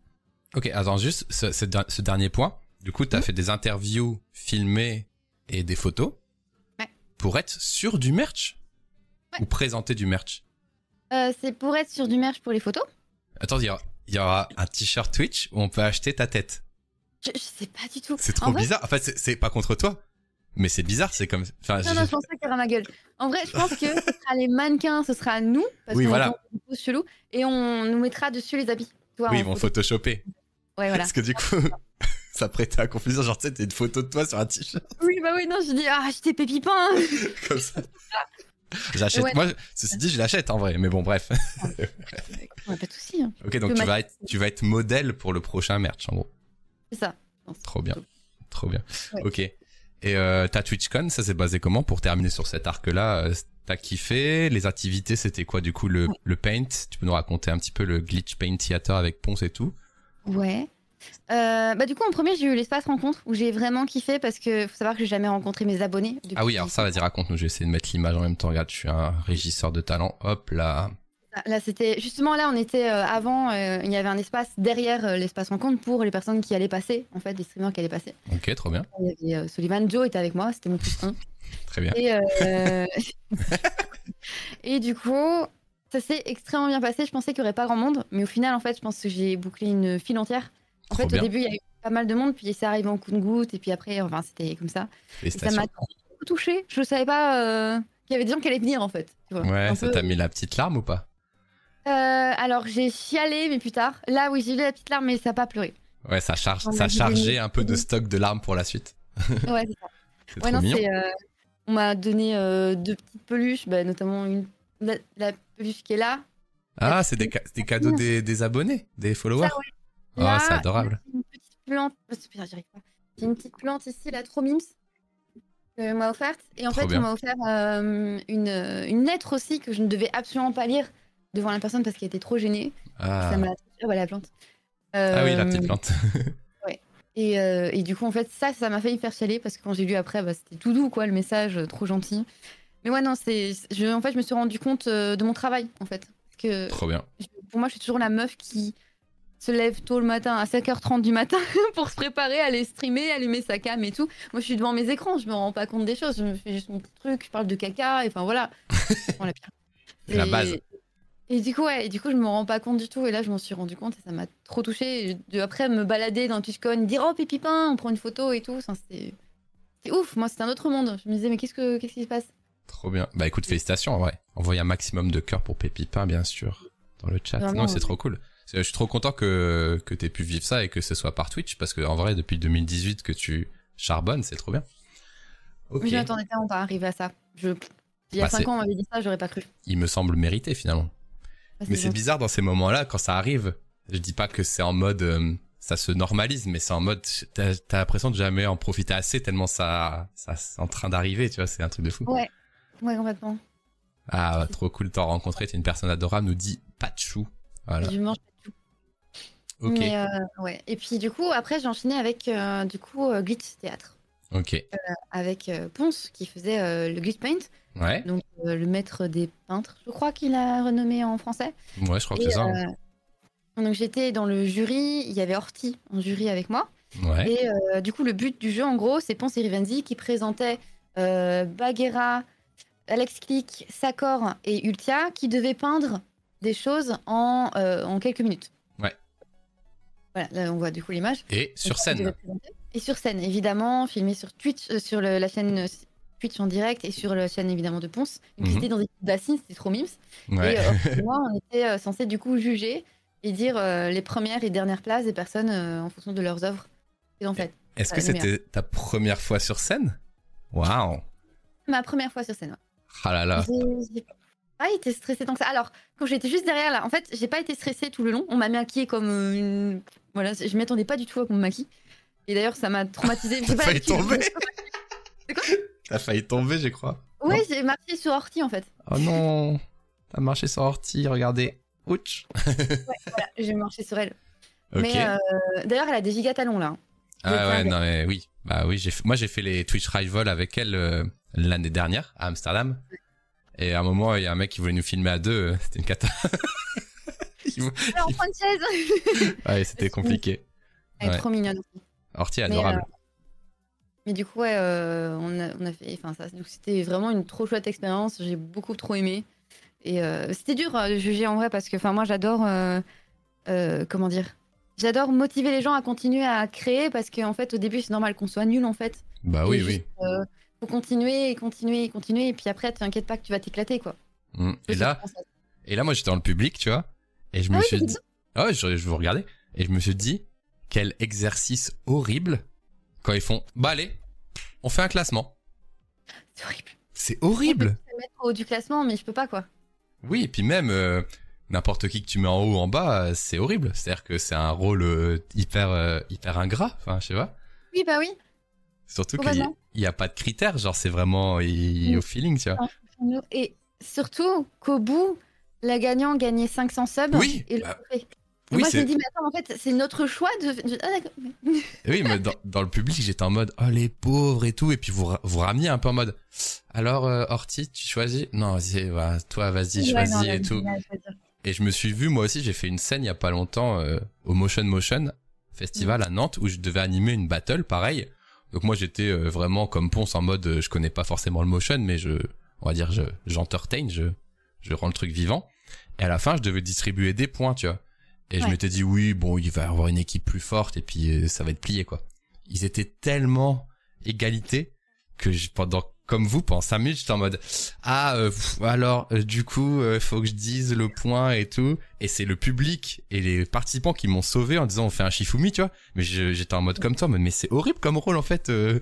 Ok, attends juste ce, ce der- ce dernier point. Du coup, t'as Mhm. fait des interviews filmées et des photos Ouais. pour être sur du merch Ouais. ou présenter du merch. Euh, c'est pour être sur du merch pour les photos. Attends, il y y aura un t-shirt Twitch où on peut acheter ta tête. Je, je sais pas du tout. C'est En trop vrai, bizarre. Enfin, c'est c'est pas contre toi, mais c'est bizarre. C'est comme. Enfin, Non, non, je pense pas qu'il y aura ma gueule. En vrai, je pense que ce sera les mannequins, ce sera nous, parce Oui, qu'on voilà. est chelou, et on nous mettra dessus les habits. Toi, oui, en ils vont photo. photoshopper. Ouais, voilà. Parce que du coup, ça prêtait à confusion. Genre, tu sais, t'as une photo de toi sur un t-shirt Oui, bah oui, non, je dis, ah, j'étais pépipin. comme ça. J'achète. Ouais. Moi, ceci dit, je l'achète en vrai. Mais bon, bref. Ouais, pas de soucis. hein. Ok, donc tu vas être, tu vas être modèle pour le prochain merch, en gros. C'est ça. Trop bien. Trop bien. Ouais. Ok. Et euh, ta TwitchCon, ça s'est basé comment pour terminer sur cet arc-là euh, T'as kiffé? Les activités, c'était quoi du coup le, le paint? Tu peux nous raconter un petit peu le glitch paint theater avec Ponce et tout? Ouais. Euh, bah du coup en premier j'ai eu l'espace rencontre où j'ai vraiment kiffé parce que faut savoir que j'ai jamais rencontré mes abonnés. Ah oui, alors ça, vas-y, raconte-nous. Je vais essayer de mettre l'image en même temps. Regarde, je suis un régisseur de talent. Hop là. Là, c'était justement là, on était euh, avant, euh, il y avait un espace derrière l'espace rencontre pour les personnes qui allaient passer, en fait, des streamers qui allaient passer. Ok, trop bien. Il y avait Sullivan, Joe était avec moi, c'était mon plus 1. Très bien. Et, et du coup, ça s'est extrêmement bien passé. Je pensais qu'il n'y aurait pas grand monde, mais au final, en fait, je pense que j'ai bouclé une file entière. En Trop fait, bien. au début, il y a eu pas mal de monde, puis c'est arrivé en coup de goutte, et puis après, enfin, c'était comme ça. Et ça m'a trop touchée. Je ne savais pas euh, qu'il y avait des gens qui allaient venir, en fait. tu vois. Ouais, Un ça peu- t'a mis la petite larme ou pas? Euh, alors, j'ai chialé, mais plus tard. Là, oui, j'ai eu la petite larme, mais ça n'a pas pleuré. Ouais, ça charge, ça chargeait un peu de stock de larmes pour la suite. Ouais, c'est ça. Ouais, non, euh, on m'a donné euh, deux petites peluches, bah, notamment une, la, la peluche qui est là. Ah, c'est des, ca- des cadeaux des, des abonnés, des followers. Ça, Oh, c'est adorable. Une petite plante. pas. J'ai une petite plante ici, là, trop qu'on m'a offerte. Et en Trop fait, bien. on m'a offert euh, une, une lettre aussi que je ne devais absolument pas lire devant la personne parce qu'elle était trop gênée. Ah, Ça m'a. Ah, la plante. Ah oui, la Euh, petite plante. Et, euh, et du coup, en fait, ça, ça m'a failli faire chialer parce que quand j'ai lu après, bah, c'était tout doux, quoi, le message, euh, trop gentil. Mais ouais, non, c'est. je- En fait, je me suis rendu compte euh, de mon travail, en fait. Parce que Trop bien. je- pour moi, je suis toujours la meuf qui se lève tôt le matin, à 5h30 du matin, pour se préparer, aller streamer, allumer sa cam et tout. Moi, je suis devant mes écrans, je me rends pas compte des choses. Je me fais juste mon petit truc, je parle de caca, et enfin voilà. Bon, la. C'est base. Et du coup, ouais, et du coup, je me rends pas compte du tout. Et là, je m'en suis rendu compte et ça m'a trop de- après, me balader dans TwitchCon, dire oh Pépipin, on prend une photo et tout. Enfin, c'était ouf. Moi, c'était un autre monde. Je me disais, mais qu'est-ce, que, qu'est-ce qui se passe? Trop bien. Bah écoute, félicitations, ouais. Envoyez un maximum de cœur pour Pépipin, bien sûr, dans le chat. Vraiment, non, c'est ouais. trop cool. Je suis trop content que, que t'aies pu vivre ça et que ce soit par Twitch, parce que en vrai, depuis 2018 que tu charbonnes, c'est trop bien. Ok. Mais je m'attendais tellement pas à arriver à ça. Je... Il y a Bah, 5 c'est- ans, on m'avait dit ça, j'aurais pas cru. Il me semble mérité finalement. Ah, Mais c'est bizarre dans ces moments-là, quand ça arrive. Je dis pas que c'est en mode, euh, ça se normalise, mais c'est en mode, t'as t'as l'impression de jamais en profiter assez tellement ça, ça c'est en train d'arriver, tu vois, c'est un truc de fou. Ouais, ouais, complètement. Ah, trop cool de t'en rencontrer, t'es une personne adorable, nous dit Pachou. Voilà. Je mange pas tout. Ok, Mais euh, ouais. Et puis, du coup, après, j'ai enchaîné avec euh, du coup, euh, Glitch Théâtre. ok. Avec euh, Ponce, qui faisait le Glitch Paint. Ouais, Donc, le maître des peintres, je crois qu'il a renommé en français. ouais, je crois que c'est ça. donc j'étais dans le jury, il y avait Horty en jury avec moi. Ouais, Et du coup, le but du jeu, en gros, c'est Ponce et Rivenzi qui présentaient Bagheera, Alex Click, Sakor et Ultia qui devaient peindre des choses en, euh, en quelques minutes. Ouais. Voilà, là on voit du coup l'image. et sur ils scène. Et sur scène, évidemment, filmé sur Twitch, euh, sur le- la chaîne euh, Twitch en direct et sur la chaîne évidemment de Ponce. Donc Mhm. c'était dans des bassines, c'était trop mimes. Ouais, Et euh, moi, on était censé du coup juger et dire les premières et dernières places des personnes en fonction de leurs œuvres. Et en fait, Est-ce que c'était ta première fois sur scène? Waouh ma première fois sur scène. ouais. Ah là là. J'ai- pas été stressée tant que ça. Alors, quand j'étais juste derrière là, en fait, j'ai pas été stressée tout le long. On m'a maquillée comme euh, une. Voilà, je m'y attendais pas du tout à qu'on me maquille. Et d'ailleurs, ça m'a traumatisée. T'as failli tomber T'as failli tomber, je crois. Ouais, j'ai marché sur Horty en fait. Oh non T'as marché sur Horty, regardez. Ouch Voilà, j'ai marché sur elle. Ok. Mais euh, d'ailleurs, elle a des giga talons là. Ah ouais, non mais oui. Bah oui, j'ai moi j'ai fait les Twitch Rival avec elle euh, l'année dernière à Amsterdam. Et à un moment, il y a un mec qui voulait nous filmer à deux, euh, c'était une cata. Il Alors, on prend une chaise. ouais, c'était compliqué. Elle est Ouais. trop mignonne aussi. Horty est Mais, adorable. Mais du coup, ouais, euh, on, a, on a fait. Enfin, ça, donc c'était vraiment une trop chouette expérience. J'ai beaucoup trop aimé. Et euh, c'était dur euh, de juger en vrai parce que, enfin, moi, j'adore. euh, euh, comment dire? J'adore motiver les gens à continuer à créer parce qu'en fait, au début, c'est normal qu'on soit nul en fait. Bah oui, juste, oui. Faut continuer et continuer et continuer. Et puis après, t'inquiète pas que tu vas t'éclater quoi. Mm. Et là, et là, moi j'étais dans le public, tu vois. Et je me Ah oui, suis dit, ah ouais, je, je vous regardais. Et je me suis dit, quel exercice horrible quand ils font, bah allez, on fait un classement. c'est horrible. C'est horrible. Je vais mettre au haut du classement, mais je peux pas quoi. Oui, et puis même euh, n'importe qui que tu mets en haut ou en bas, euh, c'est horrible. C'est-à-dire que c'est un rôle euh, hyper hyper ingrat. Enfin, je sais pas. Oui, bah oui. Surtout qu'il y. il y a pas de critères. Genre, c'est vraiment il- Mm. au feeling, tu vois. Et surtout qu'au bout, la gagnant gagnait 500 subs. Oui, Et le bah, trophée. Et oui, moi, je me dis, mais attends, en fait, c'est notre choix de. Ah. Oui, mais dans, dans le public, j'étais en mode oh les pauvres et tout, et puis vous vous ramenez un peu en mode alors euh, Horty, tu choisis? Non, vas-y, bah, toi vas-y, Ouais, choisis non, et tout. Et je me suis vu, moi aussi, j'ai fait une scène il y a pas longtemps euh, au Motion Motion Festival à Nantes où je devais animer une battle, pareil. Donc moi j'étais euh, vraiment comme Ponce en mode euh, je connais pas forcément le motion mais je on va dire je j'entertain, je je rends le truc vivant. Et à la fin je devais distribuer des points, tu vois. Et je m'étais dit oui, bon, il va y avoir une équipe plus forte et puis euh, ça va être plié quoi. Ils étaient tellement égalité que je, pendant comme vous pendant 5 minutes j'étais en mode ah euh, pff, alors euh, du coup euh, faut que je dise le point et tout et c'est le public et les participants qui m'ont sauvé en disant on fait un shifumi tu vois mais j'étais en mode comme toi en mode, mais c'est horrible comme rôle en fait euh,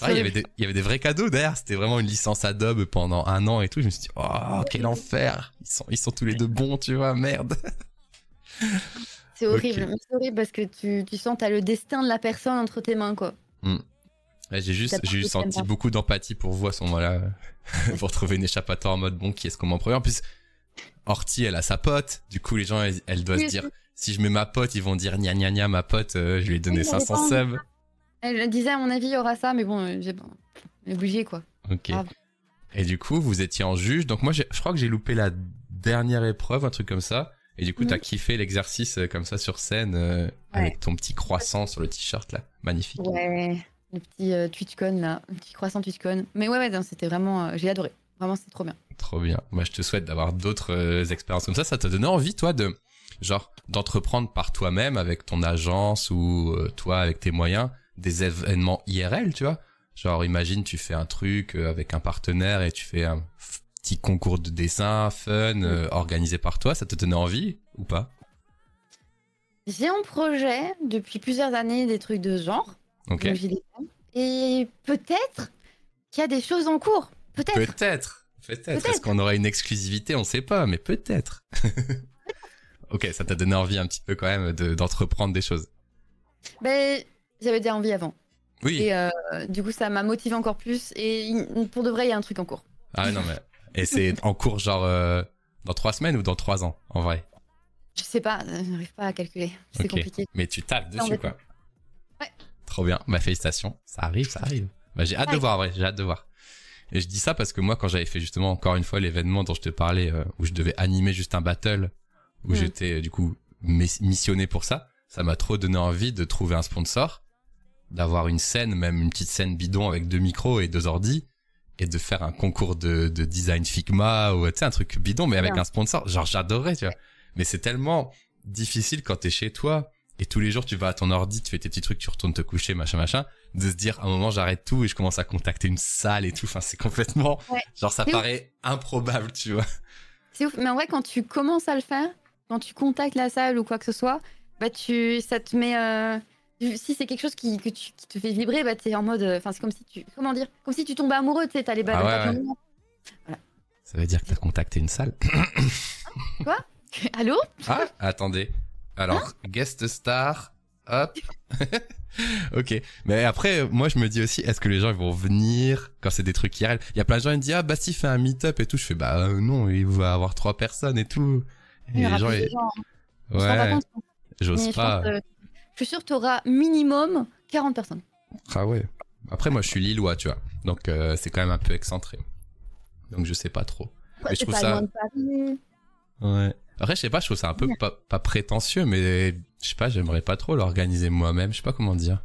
Ouais, il y avait des, il y avait des vrais cadeaux derrière. C'était vraiment une licence Adobe pendant un an et tout. Je me suis dit, oh, quel enfer. Ils sont, ils sont tous les deux bons, tu vois, merde. C'est horrible. C'est horrible parce que tu, tu sens, t'as le destin de la personne entre tes mains, quoi. Ouais, j'ai juste, j'ai juste senti beaucoup d'empathie pour vous à ce moment-là. pour trouver une échappatoire en mode, bon, qui est-ce qu'on m'en premier? En plus, Horty, elle a sa pote. Du coup, les gens, elle, elle doit Oui, se dire, si je mets ma pote, ils vont dire, gna gna gna, ma pote, euh, je lui ai donné Oui, elle 500 dépend. subs. Elle disait, à mon avis, il y aura ça, mais bon, euh, j'ai bon, obligé, quoi. Ok. Et du coup, vous étiez en juge. Donc moi, je crois que j'ai loupé la dernière épreuve, un truc comme ça. Et du coup, Mhm. t'as kiffé l'exercice euh, comme ça sur scène euh, avec ton petit croissant sur le t-shirt là, magnifique. Ouais, le petit euh, TwitchCon, là, le petit croissant TwitchCon. Mais ouais, ouais, non, c'était vraiment, euh, j'ai adoré. Vraiment, c'était trop bien. Trop bien. Moi, je te souhaite d'avoir d'autres euh, expériences comme ça. Ça t'a donné envie, toi, de genre d'entreprendre par toi-même avec ton agence ou euh, toi avec tes moyens des événements IRL, tu vois? Genre, imagine, tu fais un truc avec un partenaire et tu fais un petit concours de dessin, fun, euh, organisé par toi. Ça te donnait envie ou pas? J'ai en projet depuis plusieurs années des trucs de ce genre. Et peut-être qu'il y a des choses en cours. Peut-être. Peut-être. Peut-être. Est-ce Peut-être. qu'on aura une exclusivité On sait pas, mais peut-être. ok, ça t'a donné envie un petit peu quand même de- d'entreprendre des choses. Ben, j'avais déjà envie avant. Oui. Et euh, du coup, ça m'a motivé encore plus. Et pour de vrai, il y a un truc en cours. Ah non mais et c'est en cours genre euh, dans trois semaines ou dans trois ans en vrai? Je sais pas, euh, je n'arrive pas à calculer. C'est compliqué. Mais tu tapes dessus mais- quoi. Ouais. Trop bien. Bah félicitations. Ça arrive, ça arrive. Bah j'ai hâte de voir, ouais, j'ai hâte de voir. Et je dis ça parce que moi quand j'avais fait justement encore une fois l'événement dont je te parlais euh, où je devais animer juste un battle où Mm. j'étais euh, du coup miss- missionné pour ça, ça m'a trop donné envie de trouver un sponsor, d'avoir une scène, même une petite scène bidon avec deux micros et deux ordis et de faire un concours de, de design Figma ou tu sais un truc bidon mais avec un sponsor. Genre j'adorerais, tu vois. Mais c'est tellement difficile quand t'es chez toi et tous les jours tu vas à ton ordi, tu fais tes petits trucs, tu retournes te coucher, machin, machin, de se dire à un moment j'arrête tout et je commence à contacter une salle et tout. Enfin, c'est complètement, Ouais. genre ça ouf. paraît improbable, tu vois. C'est ouf. Mais en vrai, quand tu commences à le faire, quand tu contactes la salle ou quoi que ce soit, bah tu, ça te met. euh, Si c'est quelque chose qui, que tu- qui te fait vibrer, bah t'es en mode. euh, Enfin, c'est comme si tu. Comment dire Comme si tu tombais amoureux, tu sais, t'as les balles. Ah ouais, ouais. Ça veut dire que t'as contacté une salle. Allô? Ah, attendez. Alors, guest star, hop. ok. Mais après, moi, je me dis aussi, est-ce que les gens ils vont venir quand c'est des trucs IRL Il y a plein de gens qui me disent, ah, Basti fait un meet-up et tout. Je fais, bah euh, non, il va avoir trois personnes et tout. Et Il y aura les gens, ils- gens. Ouais, j'ose je pas. je suis sûre que tu auras minimum 40 personnes. Ah ouais. Après, moi, je suis lillois, tu vois. Donc, euh, c'est quand même un peu excentré. Donc, je sais pas trop. Mais je trouve ça-. Ouais. Après, je sais pas, je trouve ça un peu pas, pas prétentieux, mais je sais pas, j'aimerais pas trop l'organiser moi-même. Je sais pas comment dire.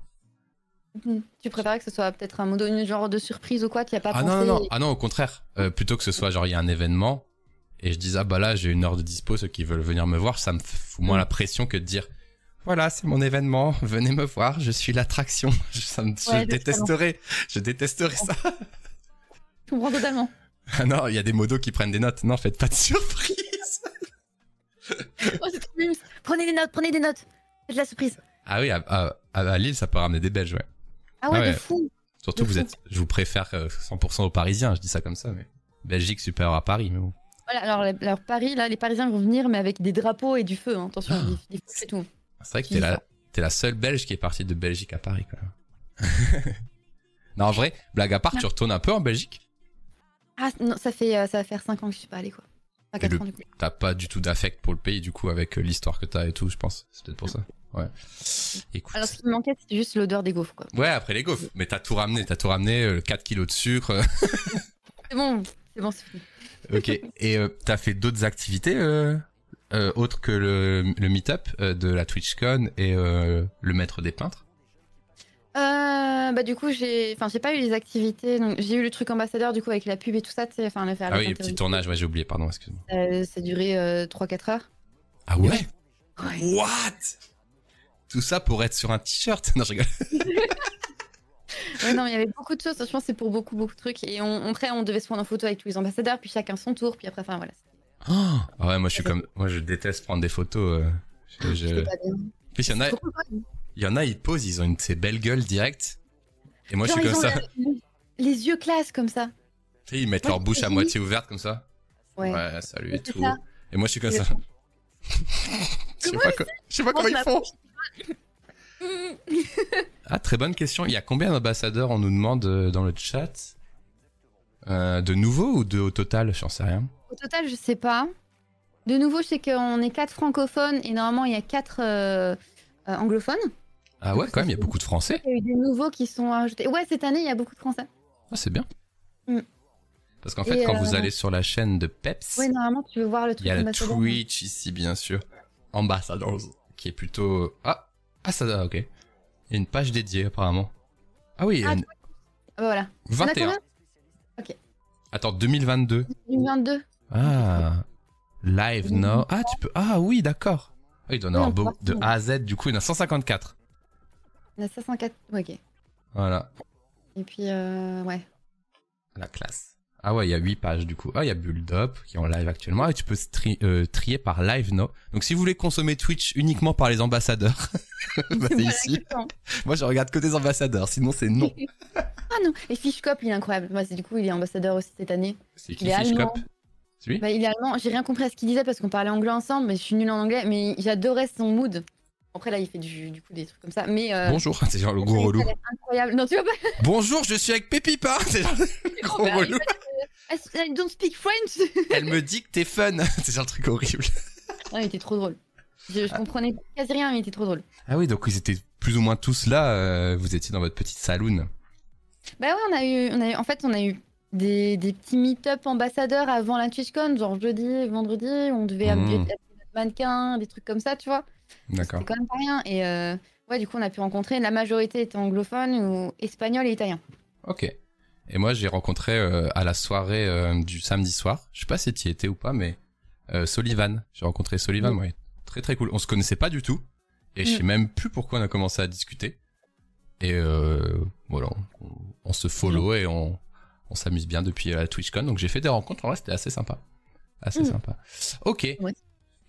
Mhm. Tu préférais que ce soit peut-être un une genre de surprise ou quoi Tu n'y as pas Ah pensé non, non, non, ah non, au contraire. Euh, plutôt que ce soit genre, il y a un événement, et je dis, ah bah là, j'ai une heure de dispo, ceux qui veulent venir me voir, ça me fout moins Mm. la pression que de dire, voilà, c'est mon événement, venez me voir, je suis l'attraction. Je, ça me- je Ouais, détesterais, je détesterais ça. Je comprends totalement. Ah non, il y a des modos qui prennent des notes. Non, faites pas de surprise. Oh, c'est trop. Prenez des notes, prenez des notes. Faites la surprise. Ah oui, à, à, à Lille, ça peut ramener des Belges, ouais. Ah ouais, Ah ouais. de fou. Surtout, De vous fou. êtes, je vous préfère euh, 100% aux Parisiens, je dis ça comme ça, mais Belgique supérieur à Paris, mais bon. Voilà, alors, les- alors Paris, là, les Parisiens vont venir, mais avec des drapeaux et du feu. hein. Attention, des, des feux et tout. C'est vrai que t'es la, seule Belge qui est partie de Belgique à Paris, quand même. non, en vrai, blague à part, tu retournes un peu en Belgique? Ah non, ça fait, euh, ça va faire 5 ans que je suis pas allée, quoi. Pas 4 le- ans, du coup. T'as pas du tout d'affect pour le pays, du coup, avec euh, l'histoire que t'as et tout, je pense. C'est peut-être pour ça. Ouais. Écoute. Alors, ce qui me manquait, c'était juste l'odeur des gaufres, quoi. Ouais, après les gaufres. Mais t'as tout ramené, t'as tout ramené, euh, 4 kilos de sucre. euh, C'est bon, c'est bon, c'est fini. ok. Et euh, t'as fait d'autres activités euh, euh, autre que le, le meet-up euh, de la TwitchCon et euh, le maître des peintres? Euh, bah du coup j'ai, enfin j'ai pas eu les activités, donc j'ai eu le truc ambassadeur du coup avec la pub et tout ça, enfin le faire. Ah oui, le petit tournage, ouais, j'ai oublié, pardon, excuse-moi. Euh, ça a duré euh, 3-4 heures. Ah ouais? Ouais. What? Tout ça pour être sur un t-shirt? Non, je rigole. Ouais, non, il y avait beaucoup de choses. Je pense c'est pour beaucoup, beaucoup de trucs. Et on, après, on devait se prendre en photo avec tous les ambassadeurs, puis chacun son tour, puis après, enfin voilà. Oh ah ouais, moi je suis comme, moi je déteste prendre des photos. euh, je- je- pas bien. En plus, il y en a. il y en a, ils posent, ils ont une de ces belles gueules directes. Et moi je suis comme ça. les yeux classe comme ça. Ils mettent Ouais, leur bouche à moitié ouverte comme ça. Ouais. Ouais, salut et tout. ça. Et moi je suis comme ça. je sais pas, co- comment ils font. Ah, très bonne question. Il y a combien d'ambassadeurs, on nous demande euh, dans le chat? Euh, De nouveaux ou de au total? J'en sais rien. Au total, je sais pas. De nouveau, je sais qu'on est quatre francophones et normalement, il y a quatre euh, euh, anglophones. Ah ouais, quand même, il y a beaucoup de Français. Il y a eu des nouveaux qui sont ajoutés. Ouais, cette année, il y a beaucoup de Français. Ah, c'est bien. Mm. Parce qu'en fait, Et, quand euh, vous allez sur la chaîne de Peps, Ouais, normalement, tu veux voir le il truc y a le. Twitch ici, bien sûr. Ambassadors, qui est plutôt... Ah, ah ça, ah, ok. Il y a une page dédiée, apparemment. Ah oui, il y a Ah, une... Ah, bah, voilà. On a 21. combien? Attends, 2022. 2022. Ah, live now. Ah, tu peux. Ah oui, d'accord. Ah, il doit en Oui, avoir beaucoup. De A à Z, du coup, il y en a 154. On a 504. Ouais, ok. Voilà, Et puis, euh, ouais. la classe. Ah ouais, il y a 8 pages du coup. Ah, il y a Build Up qui est en live actuellement. Ah, et tu peux euh, trier par live now. Donc si vous voulez consommer Twitch uniquement par les ambassadeurs, bah, Voilà, ici. Moi, je regarde que des ambassadeurs, sinon c'est non. Ah non, et Fishcop, il est incroyable. Moi, du coup, il est ambassadeur aussi cette année. C'est qui Il est allemand. Fishcop? Bah, il est allemand. J'ai rien compris à ce qu'il disait parce qu'on parlait anglais ensemble, mais je suis nulle en anglais. Mais j'adorais son mood. Après, là, il fait du, du coup des trucs comme ça. Mais. euh, Bonjour, c'est genre le gros relou. Incroyable. Non, tu vois pas. Bonjour, je suis avec Pépipin. C'est genre le gros relou. I don't speak French. Elle me dit que t'es fun. C'est genre le truc horrible. non, il était trop drôle. Je, je comprenais quasi rien, mais il était trop drôle. Ah oui, donc ils étaient plus ou moins tous là. euh, vous étiez dans votre petite saloon. Bah ouais, on a eu, on a eu, en fait, on a eu des, des petits meet-up ambassadeurs avant la TwitchCon, genre jeudi, vendredi, on devait Mhm. update notre mannequin, des trucs comme ça, tu vois. D'accord. C'était quand même pas rien. Et euh, ouais, du coup, on a pu rencontrer, la majorité était anglophone ou espagnol et italien. Ok. Et moi, j'ai rencontré euh, à la soirée euh, du samedi soir. Je sais pas si tu y étais ou pas, mais Sullivan. J'ai rencontré Sullivan, Mm. ouais. Très très cool. On se connaissait pas du tout. Et je sais Mm. même plus pourquoi on a commencé à discuter. Et voilà, on, on se follow et on, on s'amuse bien depuis la TwitchCon. Donc j'ai fait des rencontres. En vrai, c'était assez sympa. Assez Mm. sympa. Ok. Ouais.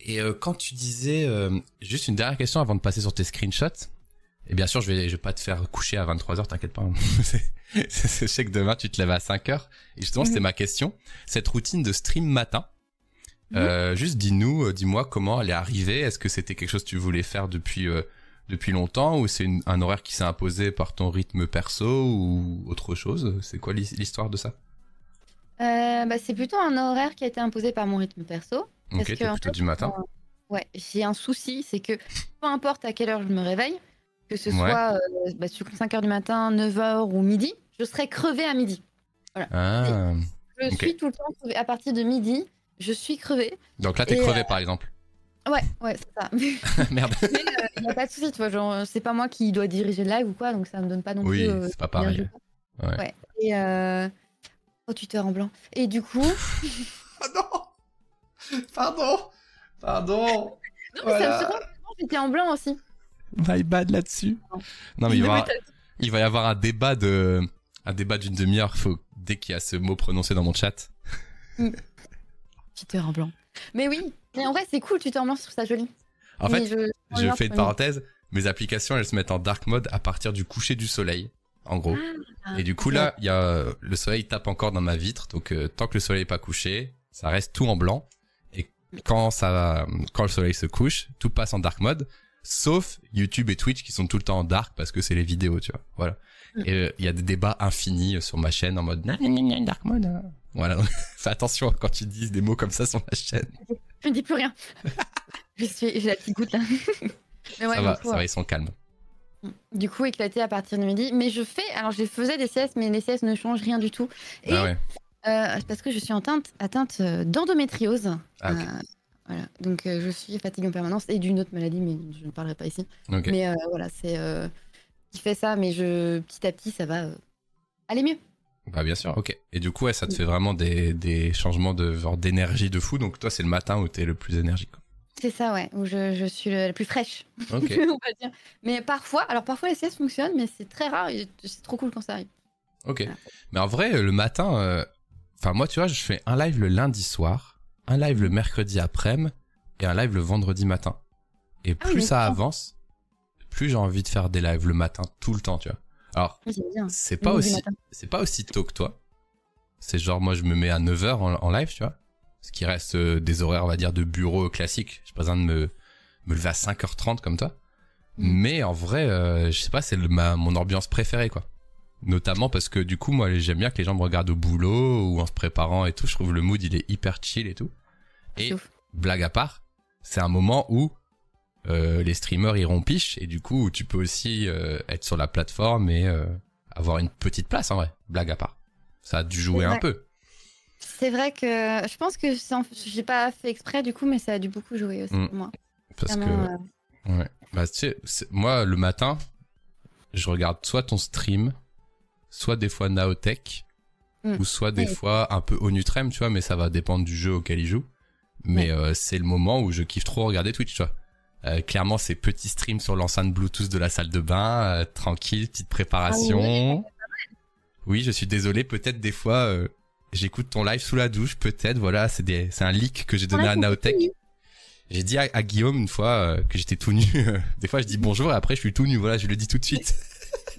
Et euh, quand tu disais, euh, juste une dernière question avant de passer sur tes screenshots. Et bien sûr, je vais, je vais pas te faire coucher à 23h, t'inquiète pas. C'est- c'est- sais que demain, tu te lèves à 5h. Et justement, c'était Mhm. ma question. Cette routine de stream matin, euh, juste dis-nous, dis-moi comment elle est arrivée. Est-ce que c'était quelque chose que tu voulais faire depuis, depuis longtemps ou c'est un horaire qui s'est imposé par ton rythme perso ou autre chose? C'est quoi l'hi- l'histoire de ça? Bah, c'est plutôt un horaire qui a été imposé par mon rythme perso. Ok, t'es plutôt fait, du matin. euh, ouais, j'ai un souci, c'est que peu importe à quelle heure je me réveille, que ce Ouais. soit euh, bah, sur 5h du matin, 9h ou midi, je serai crevée à midi. Ah. Je suis tout le temps crevée. À partir de midi, je suis crevée. Donc là, t'es Et, crevé, par exemple. Ouais, ouais, c'est ça. Merde. Mais il n'y a pas de souci, tu vois. Genre, euh, c'est pas moi qui dois diriger le live ou quoi, donc ça me donne pas non Oui, plus. euh, c'est pas pareil. Ouais. Ouais. Et euh... Oh, Twitter en blanc. Et du coup. Pardon Pardon Pardon Non, mais ça me surprend, j'étais en blanc aussi. My bad là-dessus. Non, mais il va, y avoir- il va y avoir un débat de, un débat d'une demi-heure. Faut, dès qu'il y a ce mot prononcé dans mon chat. Twitter en blanc. Mais oui, mais en vrai, c'est cool, Twitter en blanc, je trouve ça joli. En Mais fait, je, je fais une parenthèse. Mes applications, elles se mettent en dark mode à partir du coucher du soleil, en gros. Ah, Et du coup, là, il y a, le soleil tape encore dans ma vitre. Donc, euh, tant que le soleil est pas couché, ça reste tout en blanc. Quand ça, quand le soleil se couche, tout passe en dark mode. Sauf YouTube et Twitch qui sont tout le temps en dark parce que c'est les vidéos, tu vois. Voilà. Mm. Et euh, il y a des débats infinis euh, sur ma chaîne en mode dark mode. hein. Voilà. Fais attention quand tu dis des mots comme ça sur ma chaîne. Je ne dis plus rien. je suis, j'ai la petite goutte là. mais ouais, ça va, coup, ça va, ils sont calmes. euh, du coup, éclaté à partir de midi. Mais je fais, alors je faisais des siestes, mais les siestes ne changent rien du tout. Et Ah ouais. Euh, parce que je suis atteinte, atteinte euh, d'endométriose. Ah, ok. Euh, Voilà. Donc euh, je suis fatiguée en permanence et d'une autre maladie, mais je ne parlerai pas ici. Mais voilà, c'est qui fait ça, mais je petit à petit ça va aller mieux. Bah bien sûr, ok. Et du coup, ouais, ça te fait vraiment des, des changements de genre d'énergie de fou. Donc toi, c'est le matin où t'es le plus énergique. C'est ça, ouais, où je, je suis le- la plus fraîche, Ok. on va dire. Mais parfois, alors parfois les siestes fonctionnent, mais c'est très rare et c'est trop cool quand ça arrive. Ok. Voilà. Mais en vrai, le matin, euh, enfin moi, tu vois, je fais un live le lundi soir, un live le mercredi après-midi et un live le vendredi matin. Et Ah plus ça avance, plus j'ai envie de faire des lives le matin tout le temps, tu vois. Alors, Oui, c'est pas aussi, c'est pas aussi tôt que toi. C'est genre moi, je me mets à 9h en, en live, tu vois. Ce qui reste euh, des horaires, on va dire, de bureau classique. J'ai pas besoin de me, me lever à 5h30 comme toi. Mm. Mais en vrai, euh, je sais pas, c'est ma, mon ambiance préférée, quoi. Notamment parce que du coup, moi, j'aime bien que les gens me regardent au boulot ou en se préparant et tout. Je trouve le mood, il est hyper chill et tout. Et ouf. blague à part, c'est un moment où euh, les streamers iront piche et du coup, tu peux aussi euh, être sur la plateforme et euh, avoir une petite place en vrai. Blague à part. Ça a dû jouer un peu. C'est vrai que je pense que j'ai pas fait exprès du coup, mais ça a dû beaucoup jouer aussi Mm. pour moi. Parce que Vraiment, Ouais. Bah, tu sais, c'est- moi, le matin, je regarde soit ton stream, soit des fois Naotech, Mm. ou soit des fois un peu Onutrem, tu vois, mais ça va dépendre du jeu auquel il joue. Mais euh, c'est le moment où je kiffe trop regarder Twitch, tu vois. Euh, clairement, ces petits streams sur l'enceinte Bluetooth de la salle de bain, euh, tranquille, petite préparation. oui, je suis désolé, peut-être des fois, euh, j'écoute ton live sous la douche, peut-être, voilà, c'est des, c'est un leak que j'ai donné à c'est Naotech. J'ai dit à, à Guillaume une fois que j'étais tout nu. Des fois, je dis bonjour et après, je suis tout nu. Voilà, je le dis tout de suite.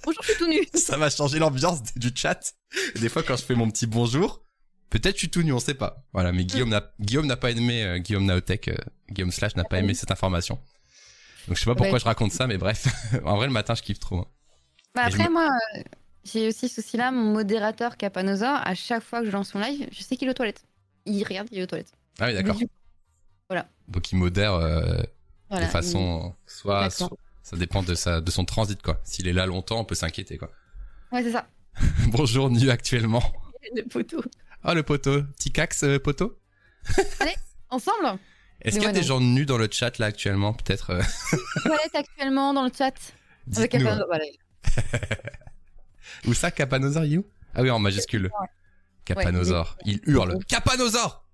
Bonjour, je suis tout nu. Ça va changer l'ambiance du chat. Des fois, quand je fais mon petit bonjour, peut-être je suis tout nu, on sait pas. Voilà, mais Guillaume n'a Guillaume n'a pas aimé euh, Guillaume Naotech, euh, Guillaume Slash n'a pas aimé cette information. Donc je sais pas pourquoi Ouais. je raconte ça, mais bref. en vrai, le matin, je kiffe trop. hein. Bah je après, moi, euh, j'ai aussi ce souci-là. Mon modérateur Capanosaur, à chaque fois que je lance son live, je sais qu'il est aux toilettes. Il regarde, il est aux toilettes. Ah oui, d'accord. Du- Donc il modère euh, Voilà, de façon, soit- ça dépend de sa de son transit quoi. S'il est là longtemps, on peut s'inquiéter quoi. Ouais, c'est ça. Bonjour nu actuellement. Le poteau. Ah le poteau, petit cax euh, poteau. Ensemble Est-ce qu'il y a ouais, des non. gens nus dans le chat là actuellement peut-être euh, Toilette actuellement dans le chat. Avec. Voilà. Où ça, Capanosaur, you Ah oui, en majuscule. Capanosaur. Il hurle. Capanosaur.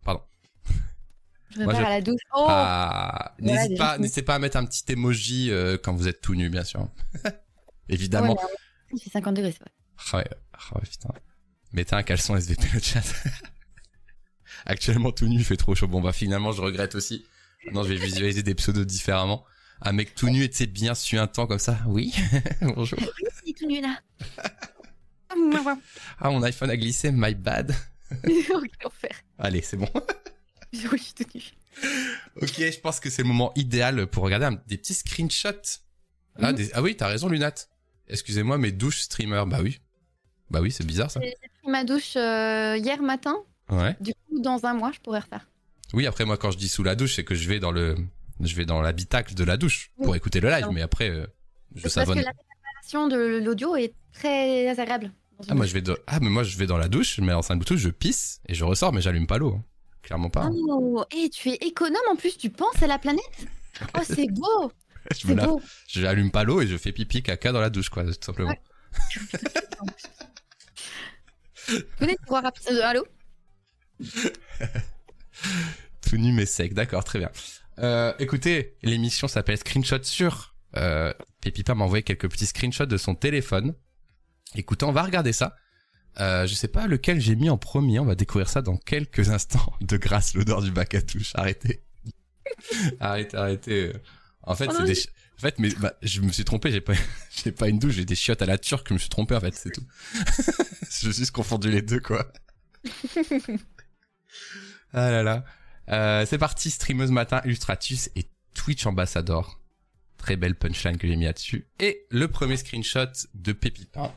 Je vais Moi, voir je- à la douche. Oh Ah, pas, qui- n'hésitez pas à mettre un petit emoji euh, quand vous êtes tout nu, bien sûr. Évidemment. Ouais, Il fait 50 degrés, c'est vrai. Ah ouais, ah ouais, putain. Mettez un caleçon SVP le chat. Actuellement tout nu, il fait trop chaud. Bon bah finalement, je regrette aussi. Non, je vais visualiser des pseudos différemment. Un mec tout nu et tu sais bien suintant comme ça. Oui. Bonjour. Est tout nu là. Ah, mon iPhone a glissé. My bad. Oh. Allez, c'est bon. Oui, je suis tout nu. Ok, je pense que c'est le moment idéal pour regarder un- des petits screenshots. Ah, Mhm. des- ah oui, t'as raison, Lunat. Excusez-moi, mais douche streamer. Bah oui. Bah oui, c'est bizarre ça. J'ai pris ma douche euh, hier matin. Ouais. Du coup, dans un mois, je pourrais refaire. Oui, après moi quand je dis sous la douche, c'est que je vais dans le, je vais dans l'habitacle de la douche pour Oui. écouter le live, Non. mais après euh, je Parce savonne. que la préparation de l'audio est très agréable. Ah moi douche. je vais ah mais moi je vais dans la douche, je mets l'enceinte Bluetooth, je pisse et je ressors, mais j'allume pas l'eau. hein. Clairement pas. hein. Oh, et tu es économe en plus, tu penses à la planète? Oh, c'est beau je, lave- beau je allume pas l'eau et je fais pipi caca dans la douche quoi, tout simplement. Ouais. Venez voir allô Tout nu mais sec, d'accord, très bien. Euh, écoutez, l'émission s'appelle Screenshot sur. Euh, Pépipa m'a envoyé quelques petits screenshots de son téléphone. Écoutez, on va regarder ça. Euh, je sais pas lequel j'ai mis en premier, on va découvrir ça dans quelques instants. De grâce, l'odeur du bac à touche, arrêtez. arrêtez, arrêtez. En fait, Oh c'est des... En fait, mais bah, je me suis trompé, j'ai pas, j'ai pas une douche, j'ai des chiottes à la turque, je me suis trompé en fait, c'est tout. je suis confondu les deux quoi. Ah là là. Euh, c'est parti, streameuse matin, Illustratus et Twitch Ambassador. Très belle punchline que j'ai mis là-dessus. Et le premier screenshot de Pépipin,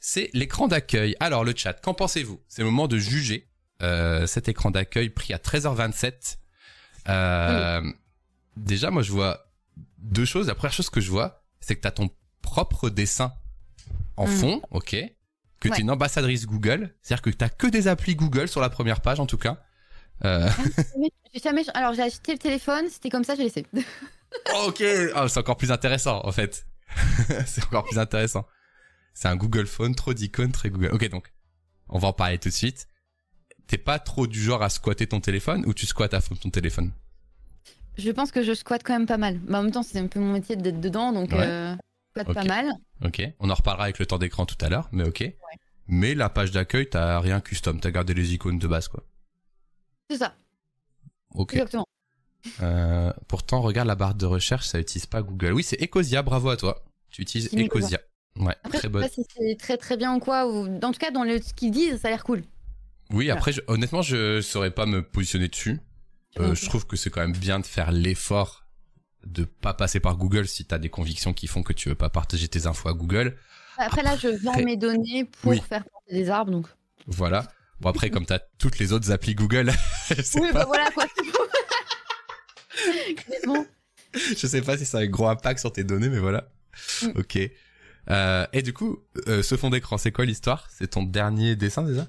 c'est l'écran d'accueil. Alors le chat, qu'en pensez-vous? C'est le moment de juger euh, cet écran d'accueil pris à 13h27. Euh, Déjà, moi je vois deux choses. La première chose que je vois, c'est que tu as ton propre dessin en Mm. fond, ok? Que tu es une ambassadrice Google, c'est-à-dire que tu que des applis Google sur la première page en tout cas Euh, J'ai jamais... Alors j'ai acheté le téléphone, c'était comme ça, j'ai laissé. ok, Ah, c'est encore plus intéressant en fait. c'est encore plus intéressant. C'est un Google Phone, trop d'icônes, très Google. Ok, donc on va en parler tout de suite. T'es pas trop du genre à squatter ton téléphone ou tu squattes à fond ton téléphone? Je pense que je squatte quand même pas mal. Mais en même temps, c'est un peu mon métier d'être dedans, donc Ouais. euh, je squatte Ok. pas mal. Ok, on en reparlera avec le temps d'écran tout à l'heure, mais ok. Mais la page d'accueil, t'as rien custom, t'as gardé les icônes de base quoi. C'est ça, Ok. exactement. Euh, pourtant, regarde la barre de recherche, ça utilise pas Google. Oui, c'est Ecosia, bravo à toi. Tu utilises Ecosia. Ouais, Après, très je sais pas si c'est très très bien ou quoi, ou en tout cas dans le, ce qu'ils disent, ça a l'air cool. Oui, après, je- honnêtement, je saurais pas me positionner dessus. Euh, je trouve que c'est quand même bien de faire l'effort de pas passer par Google si t'as des convictions qui font que tu veux pas partager tes infos à Google. Après là, je vends mes données pour Oui. faire planter des arbres, donc. Voilà. Bon après, comme t'as toutes les autres applis Google, je sais Oui, pas, bah voilà quoi. bon. je sais pas si ça a un gros impact sur tes données, mais voilà. Mm. Ok. Euh, et du coup, euh, ce fond d'écran, c'est quoi l'histoire? C'est ton dernier dessin déjà?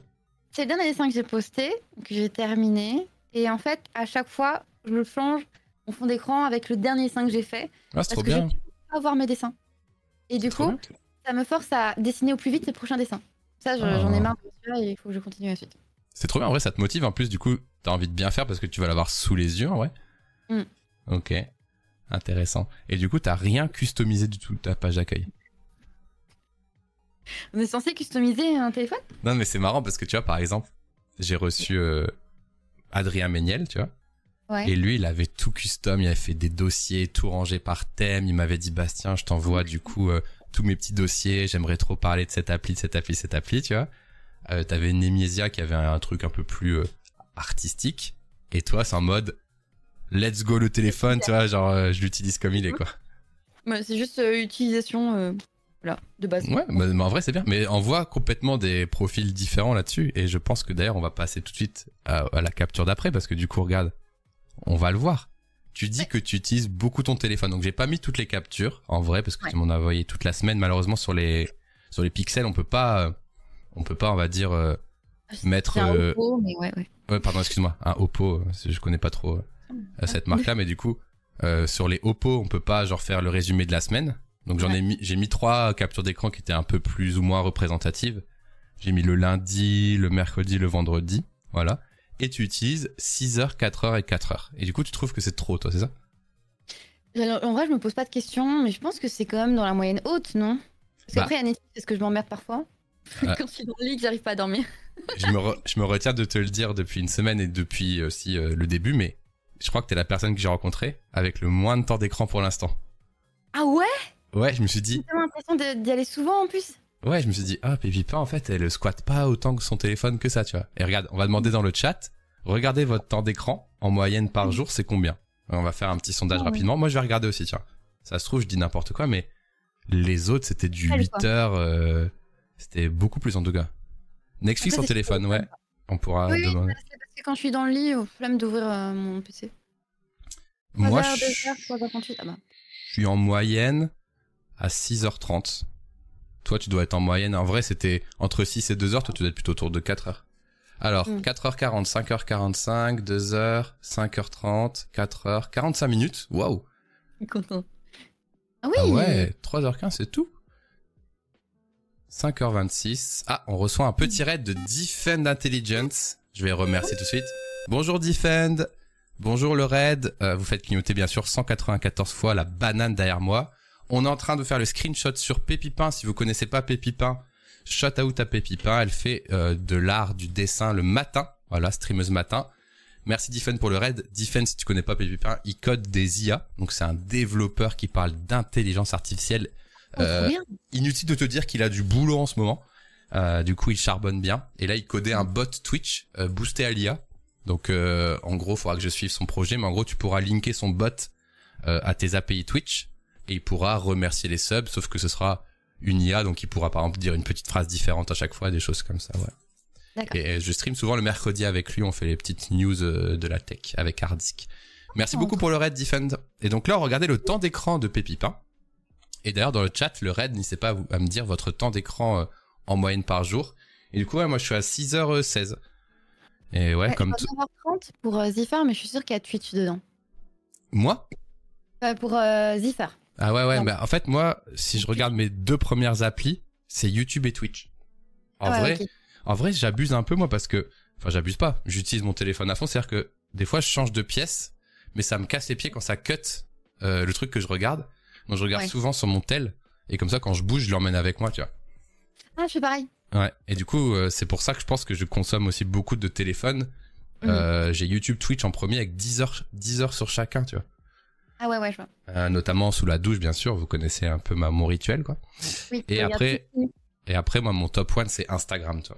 C'est le dernier dessin que j'ai posté, que j'ai terminé. Et en fait, à chaque fois, je le change mon fond d'écran avec le dernier dessin que j'ai fait. Ah, c'est Parce trop que bien. j'ai pas voir mes dessins. Et du coup, bien. ça me force à dessiner au plus vite les prochains dessins. Ça, je- Ah. j'en ai marre de et il faut que je continue la suite. C'est trop bien. En vrai, ça te motive. En plus, du coup, t'as envie de bien faire parce que tu vas l'avoir sous les yeux, en vrai. Mm. Ok. Intéressant. Et du coup, t'as rien customisé du tout ta page d'accueil? On est censé customiser un téléphone? Non, mais c'est marrant parce que tu vois, par exemple, j'ai reçu euh, Adrien Méniel, tu vois. Ouais. Et lui, il avait tout custom, il avait fait des dossiers, tout rangé par thème. Il m'avait dit, Bastien, je t'envoie du coup euh, tous mes petits dossiers. J'aimerais trop parler de cette appli, de cette appli, de cette appli, tu vois. Euh, T'avais Nemesia qui avait un truc un peu plus euh, artistique. Et toi, c'est en mode, let's go le téléphone, tu vois, genre, je l'utilise comme il est, quoi. Ouais, C'est juste utilisation de base. Ouais, mais, mais en vrai, c'est bien. Mais on voit complètement des profils différents là-dessus. Et je pense que d'ailleurs, on va passer tout de suite à, à la capture d'après parce que du coup, regarde, on va le voir. Tu dis que tu utilises beaucoup ton téléphone. Donc, j'ai pas mis toutes les captures en vrai parce que Ouais. tu m'en as envoyé toute la semaine. Malheureusement, sur les, sur les pixels, on peut pas, euh, on peut pas, on va dire, euh, mettre, C'est un euh, Oppo, mais ouais, ouais. Ouais, pardon, excuse-moi, un Oppo, je connais pas trop euh, cette marque-là, mais du coup, sur les Oppo, on peut pas genre faire le résumé de la semaine. Donc j'en ai mis, j'ai mis trois captures d'écran qui étaient un peu plus ou moins représentatives. J'ai mis le lundi, le mercredi, le vendredi, voilà. Et tu utilises 6 heures, 4 heures et 4 heures. Et du coup, tu trouves que c'est trop, toi, c'est ça? Alors, En vrai, je me pose pas de questions, mais je pense que c'est quand même dans la moyenne haute, non? Parce Bah. qu'après, c'est ce que je m'emmerde parfois. Quand je suis dans le lit, que j'arrive pas à dormir. je, me re- je me retiens de te le dire depuis une semaine et depuis aussi euh, le début, mais je crois que t'es la personne que j'ai rencontrée avec le moins de temps d'écran pour l'instant. Ah ouais? Ouais, je me suis dit, J'ai l'impression d'y aller souvent en plus. Ouais, je me suis dit, ah, Pépipin, en fait, elle squatte pas autant que son téléphone que ça, tu vois. Et regarde, on va demander dans le chat, regardez votre temps d'écran, en moyenne par jour, c'est combien? On va faire un petit sondage Ah ouais. rapidement. Moi, je vais regarder aussi, tiens. Ça se trouve, je dis n'importe quoi, mais les autres, c'était du Allez, 8 quoi. heures, euh, c'était beaucoup plus en tout cas. Netflix Après, en téléphone, ouais. On pourra oui, demander. c'est parce que quand je suis dans le lit, au flemme d'ouvrir euh, mon PC. Moi, 3h, je 2h, 3h38. Ah bah. je suis en moyenne à 6h30. Toi, tu dois être en moyenne. En vrai, c'était entre 6 et 2h. Toi, tu dois être plutôt autour de 4h. Alors, Mm. 4h40, 5h45, 2h, 5h30, 4h, 45 minutes. Waouh. je suis content. Ah oui Ah ouais, 3h15, c'est tout. 5h26. Ah, on reçoit un petit raid de Defend Intelligence. Je vais remercier tout de suite. Bonjour Defend. Bonjour le raid. Euh, vous faites clignoter bien sûr 194 fois la banane derrière moi. On est en train de faire le screenshot sur Pépipin. Si vous connaissez pas Pépipin, shout out à Pépipin. Elle fait euh, de l'art du dessin le matin. Voilà, streameuse matin. Merci Diffen pour le raid. Diffen, si tu connais pas Pépipin, il code des IA. Donc c'est un développeur qui parle d'intelligence artificielle. Oh, Euh. Inutile de te dire qu'il a du boulot en ce moment. Euh, du coup, il charbonne bien. Et là, il codait un bot Twitch euh, boosté à l'IA. Donc, euh, en gros, il faudra que je suive son projet. Mais en gros, tu pourras linker son bot euh, à tes API Twitch et il pourra remercier les subs. Sauf que ce sera une IA, donc il pourra par exemple dire une petite phrase différente à chaque fois, des choses comme ça. Ouais. Et je stream souvent le mercredi avec lui. On fait les petites news euh, de la tech avec Hardisk. Merci Oh. beaucoup pour le raid Defend. Et donc là, regardez le temps d'écran de Pépipin. Et d'ailleurs, dans le chat, le raid, n'hésitez pas à, vous- à me dire votre temps d'écran euh, en moyenne par jour. Et du coup, ouais, moi, je suis à 6h16. Et ouais, comme tout. 9h30 pour euh, Ziffer, mais je suis sûre qu'il y a Twitch dedans. Moi? Euh, Pour euh, Ziffer. Ah ouais, ouais, mais en fait, moi, si je regarde mes deux premières applis, c'est YouTube et Twitch. En Ah ouais, vrai, en vrai, j'abuse un peu, moi, parce que, enfin, j'abuse pas. J'utilise mon téléphone à fond, c'est-à-dire que des fois, je change de pièce, mais ça me casse les pieds quand ça cut euh, le truc que je regarde. Donc, je regarde Ouais. souvent sur mon tel, et comme ça, quand je bouge, je l'emmène avec moi, tu vois. Ah, je fais pareil. Ouais. Et du coup, euh, c'est pour ça que je pense que je consomme aussi beaucoup de téléphones. Mhm. Euh, j'ai YouTube, Twitch en premier avec 10 heures, 10 heures sur chacun, tu vois. Ah ouais, ouais, je vois. Euh, notamment sous la douche, bien sûr. Vous connaissez un peu ma mon rituel, quoi. Oui, Et après-. Et après, moi, mon top one, c'est Instagram, tu vois.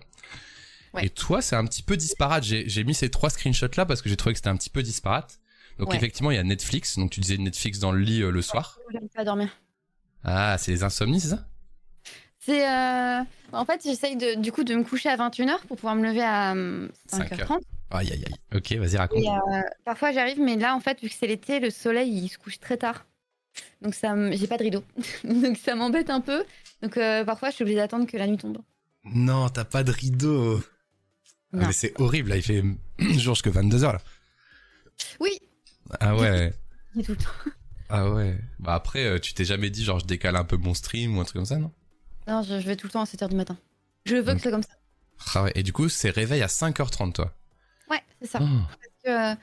Ouais. Et toi, c'est un petit peu disparate. J'ai mis ces trois screenshots là parce que j'ai trouvé que c'était un petit peu disparate. Donc Ouais. effectivement, il y a Netflix. Donc tu disais Netflix dans le lit euh, le soir. J'arrive pas dormir. Ah, c'est les insomnies, c'est ça? C'est. euh, En fait, j'essaye de, du coup de me coucher à 21h pour pouvoir me lever à euh, 5 5h30. Aïe, aïe, aïe. Ok, vas-y, raconte. Et euh, parfois j'arrive, mais là en fait, vu que c'est l'été, le soleil il se couche très tard. Donc ça, m- j'ai pas de rideau. Donc ça m'embête un peu. Donc euh, parfois je suis obligée d'attendre que la nuit tombe. Non, t'as pas de rideau. Ah, mais c'est horrible, là. Il fait jour jusque 22h, là. Oui, Ah ouais. j'ai tout le temps. Ah ouais. Bah après, euh, tu t'es jamais dit, genre, je décale un peu mon stream ou un truc comme ça, non? Non, je, je vais tout le temps à 7h du matin. Je veux que c'est comme ça. Ah ouais. Et du coup, c'est réveil à 5h30, toi? Ouais, c'est ça. Oh, Parce que, euh,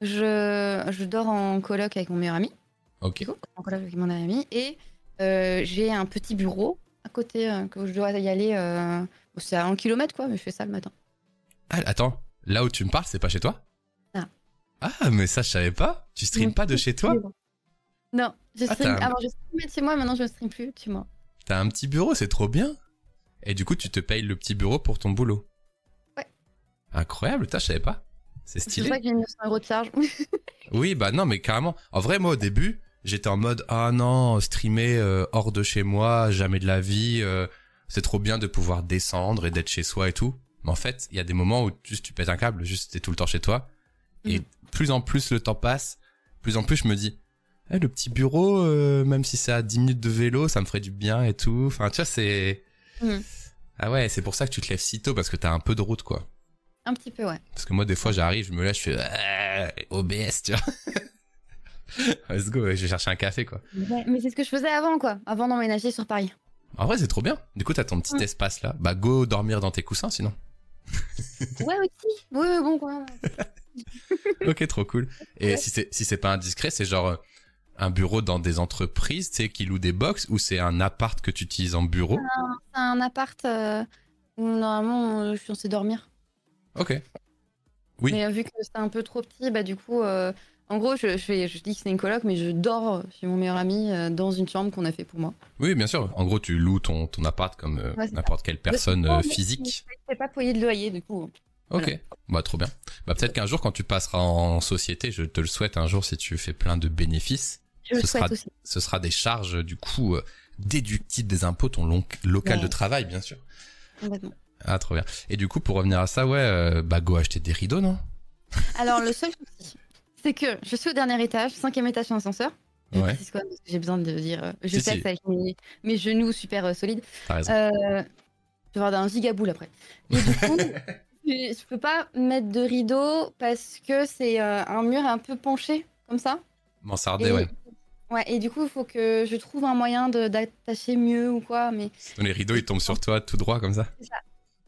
je, je dors en coloc avec mon meilleur ami. ok. du coup, en coloc avec mon ami. Et euh, j'ai un petit bureau à côté euh, que je dois y aller. euh, c'est à un kilomètre quoi, mais je fais ça le matin. Ah, attends. Là où tu me parles, c'est pas chez toi? Ah. Ah, mais ça, je savais pas. Tu streams pas de chez toi? Non, je Ah, stream. Avant, je streamais de chez moi, maintenant je stream plus de chez moi. T'as un petit bureau, c'est trop bien. Et du coup, tu te payes le petit bureau pour ton boulot. Incroyable, putain, je savais pas. C'est C'est stylé. ça que j'ai 900 euros de charge. Oui, bah non, mais carrément. En vrai, moi, au début, j'étais en mode, ah non, streamer euh, hors de chez moi, jamais de la vie. euh, c'est trop bien de pouvoir descendre et d'être chez soi et tout. Mais en fait, il y a des moments où juste tu pètes un câble, juste t'es tout le temps chez toi. Et Mhm. plus en plus le temps passe, plus en plus je me dis, eh, le petit bureau, euh, même si c'est à 10 minutes de vélo, ça me ferait du bien et tout. Enfin, tu vois, c'est... Mhm. Ah ouais, c'est pour ça que tu te lèves si tôt, parce que t'as un peu de route, quoi. Un petit peu, ouais. Parce que moi, des fois, j'arrive, je me lève, je fais euh, OBS, tu vois. Let's go, je vais chercher un café, quoi. Ouais, Mais c'est ce que je faisais avant, quoi. Avant d'emménager sur Paris. En vrai, c'est trop bien. Du coup, t'as ton petit espace là. Bah, go dormir dans tes coussins, sinon. Ouais, aussi. Ouais, ouais, bon, quoi. ok, trop cool. Et si c'est si c'est pas indiscret, c'est genre euh, un bureau dans des entreprises, tu sais, qui louent des box, ou c'est un appart que tu utilises en bureau? C'est un appart euh, où normalement je suis censée dormir. Ok. Oui. Mais euh, vu que c'était un peu trop petit, bah du coup, euh, en gros, je, je, dis que c'est une coloc, mais je dors chez mon meilleur ami euh, dans une chambre qu'on a fait pour moi. Oui, bien sûr. En gros, tu loues ton ton appart comme euh, Ouais, c'est n'importe quelle personne physique. Je fais pas payer de loyer, du coup. Ok. Voilà. Bah, trop bien. Bah, peut-être qu'un jour, quand tu passeras en société, je te le souhaite un jour si tu fais plein de bénéfices. Je Ce sera- aussi. ce sera des charges du coup euh, déductibles des impôts, ton long- local Ouais. de travail, bien sûr. Complètement. Ah, trop bien. Et du coup, pour revenir à ça, ouais, euh, bah go acheter des rideaux, non? Alors, le seul souci, c'est que je suis au dernier étage, cinquième étage sur l'ascenseur. Je Ouais. parce que j'ai besoin de dire. euh, je Si, sais si. que avec mes, mes genoux super euh, solides. T'as raison. Euh, je vais avoir un gigaboule après. Et du coup, je, peux pas mettre de rideau parce que c'est un mur un peu penché, comme ça. Mansardé, Et, ouais. ouais, et du coup, il faut que je trouve un moyen d'attacher mieux ou quoi, mais Les rideaux, ils tombent sur toi tout droit comme ça.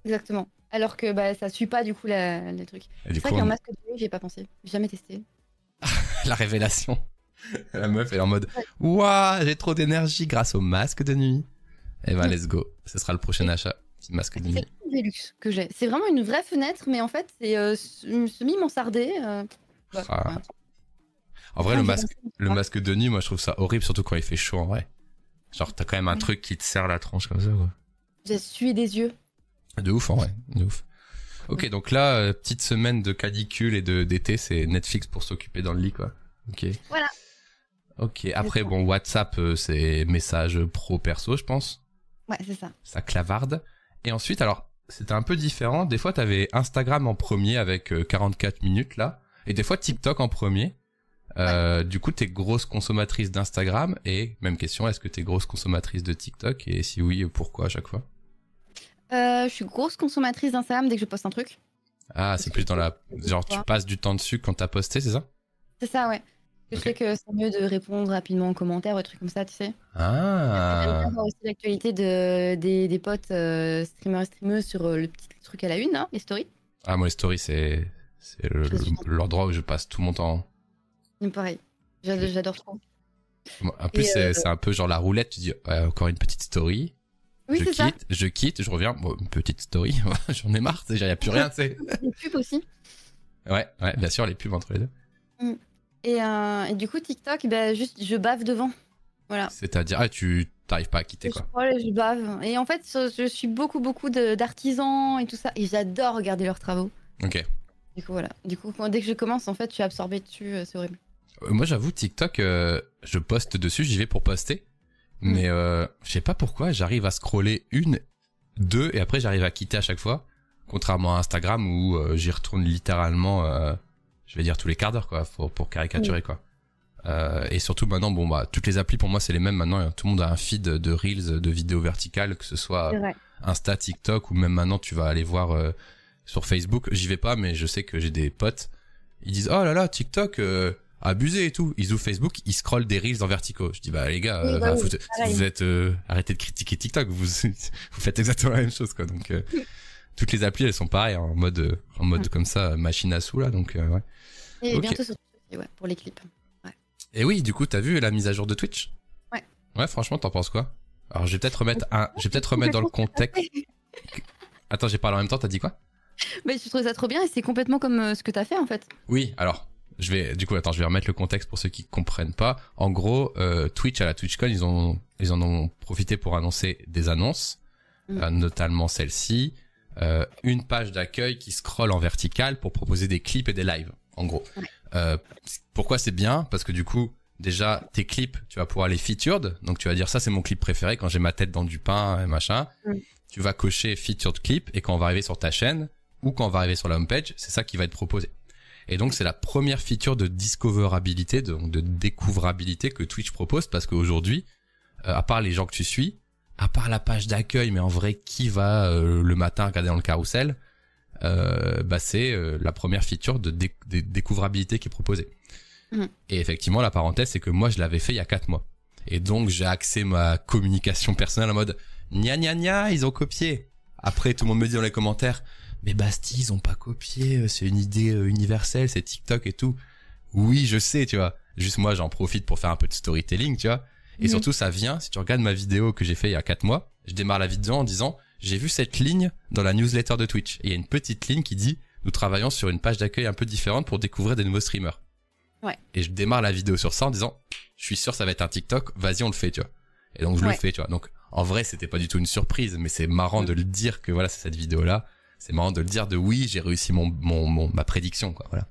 Exactement. Alors que bah, ça suit pas du coup la. Et du C'est vrai qu'un on- masque de nuit, j'ai pas pensé. J'ai jamais testé. la révélation. la meuf, est en mode. Ouah, j'ai trop d'énergie grâce au masque de nuit. Et ben, let's go. Ce sera le prochain achat. Petit masque de C'est nuit. que j'ai. C'est vraiment une vraie fenêtre, mais en fait, c'est euh, une semi-mansardée. euh, ouais, Ah. ouais. En vrai, le masque, le masque de nuit, moi, je trouve ça horrible, surtout quand il fait chaud en vrai. Genre, t'as quand même un truc qui te serre la tronche comme ça, quoi. J'ai sué des yeux. De ouf, en vrai. De ouf. Ok, donc là, euh, petite semaine de canicule et de d'été, c'est Netflix pour s'occuper dans le lit, quoi. Ok. Voilà. Ok, après, bon, WhatsApp, euh, c'est message pro-perso, je pense. Ouais, c'est ça. Ça clavarde. Et ensuite, alors, c'était un peu différent. Des fois, t'avais Instagram en premier avec euh, 44 minutes, là. Et des fois, TikTok en premier. Euh, Du coup, t'es grosse consommatrice d'Instagram. Et même question, est-ce que t'es grosse consommatrice de TikTok? Et si oui, pourquoi à chaque fois? Euh, je suis grosse consommatrice d'Instagram dès que je poste un truc. Ah, c'est plus dans la. Genre, tu passes du temps dessus quand t'as posté, c'est ça? C'est ça, ouais. Je sais que c'est mieux de répondre rapidement aux commentaires, ou des trucs comme ça, tu sais. Ah. J'aime aussi l'actualité de, des, des potes euh, streamers et streameuses sur euh, le petit truc à la une, hein, les stories. Ah, moi, les stories, c'est l'endroit où je passe tout mon temps. C'est Pareil. J'ad- J'adore trop. En plus, c'est euh, c'est un peu genre la roulette. Tu dis, ouais, encore une petite story. Oui, je c'est ça. quitte, je quitte, je reviens. Bon, une petite story. J'en ai marre. Il n'y a plus rien, tu sais. Les pubs aussi. Ouais, ouais, bien sûr, les pubs entre les deux. Et, euh, et du coup, TikTok, ben, juste, je bave devant. Voilà. C'est-à-dire, ah, tu t'arrives pas à quitter, Je quoi. je bave. Et en fait, je suis beaucoup, beaucoup d'artisans et tout ça. Et j'adore regarder leurs travaux. Ok. Du coup, voilà. Du coup, dès que je commence, en fait, je suis absorbée dessus. euh, C'est horrible. Euh, Moi, j'avoue, TikTok, euh, je poste dessus, j'y vais pour poster. Mm. Mais euh, je sais pas pourquoi, j'arrive à scroller une, deux, et après j'arrive à quitter à chaque fois. Contrairement à Instagram où euh, j'y retourne littéralement, euh, je vais dire tous les quarts d'heure, quoi, pour, pour caricaturer, quoi. Euh, et surtout maintenant, bon, bah, toutes les applis pour moi c'est les mêmes maintenant. Tout le monde a un feed de reels, de vidéos verticales, que ce soit. Insta, TikTok ou même maintenant tu vas aller voir euh, sur Facebook. J'y vais pas, mais je sais que j'ai des potes. Ils disent oh là là TikTok euh, abusé et tout. Ils ouvrent Facebook, ils scrollent des reels en verticaux. Je dis bah les gars, Oui, euh, bah oui, vous, êtes euh, arrêtez de critiquer TikTok. Vous vous faites exactement la même chose quoi. Donc euh, toutes les applis elles sont pareilles en mode en mode Mm. comme ça machine à sous là. Donc euh, ouais. Et bientôt sur Twitch, ouais, pour les clips. Et oui, du coup t'as vu la mise à jour de Twitch? Ouais. Ouais, franchement t'en penses quoi? Alors je vais peut-être remettre un, je vais peut-être remettre dans le contexte. Attends, j'ai parlé en même temps. T'as dit quoi? Mais je trouve ça trop bien et c'est complètement comme euh, ce que t'as fait en fait. Oui, alors, je vais, du coup, attends, je vais remettre le contexte pour ceux qui comprennent pas. En gros, euh, Twitch à la TwitchCon, ils ont, ils en ont profité pour annoncer des annonces, Mm. euh, notamment celle-ci, euh, une page d'accueil qui scrolle en vertical pour proposer des clips et des lives, en gros. Euh, pourquoi c'est bien? Parce que du coup, déjà, tes clips, tu vas pouvoir les featured, donc tu vas dire ça c'est mon clip préféré quand j'ai ma tête dans du pain et machin. Mm. Tu vas cocher featured clip et quand on va arriver sur ta chaîne ou quand on va arriver sur la homepage, c'est ça qui va être proposé. Et donc c'est la première feature de discoverabilité, de, de découvrabilité que Twitch propose parce qu'aujourd'hui, euh, à part les gens que tu suis, à part la page d'accueil, mais en vrai qui va euh, le matin regarder dans le carrousel, euh, bah c'est euh, la première feature de, dé- de découvrabilité qui est proposée. Mhm. Et effectivement la parenthèse c'est que moi je l'avais fait il y a quatre mois. Et donc j'ai axé ma communication personnelle en mode gna gna gna ils ont copié. Après tout le monde me dit dans les commentaires mais Bastille, ils ont pas copié, euh, c'est une idée euh, universelle, c'est TikTok et tout. Oui, je sais, tu vois. Juste moi, j'en profite pour faire un peu de storytelling, tu vois. Et Mhm. surtout, ça vient, si tu regardes ma vidéo que j'ai fait il y a quatre mois, je démarre la vidéo en disant, j'ai vu cette ligne dans la newsletter de Twitch. Et il y a une petite ligne qui dit, nous travaillons sur une page d'accueil un peu différente pour découvrir des nouveaux streamers. Ouais. Et je démarre la vidéo sur ça en disant, je suis sûr ça va être un TikTok, vas-y, on le fait, tu vois. Et donc, je le fais, tu vois. Donc, en vrai, c'était pas du tout une surprise, mais c'est marrant Mhm. de le dire que voilà, c'est cette vidéo-là. C'est marrant de le dire de oui, j'ai réussi mon, mon, mon, ma prédiction, quoi, voilà.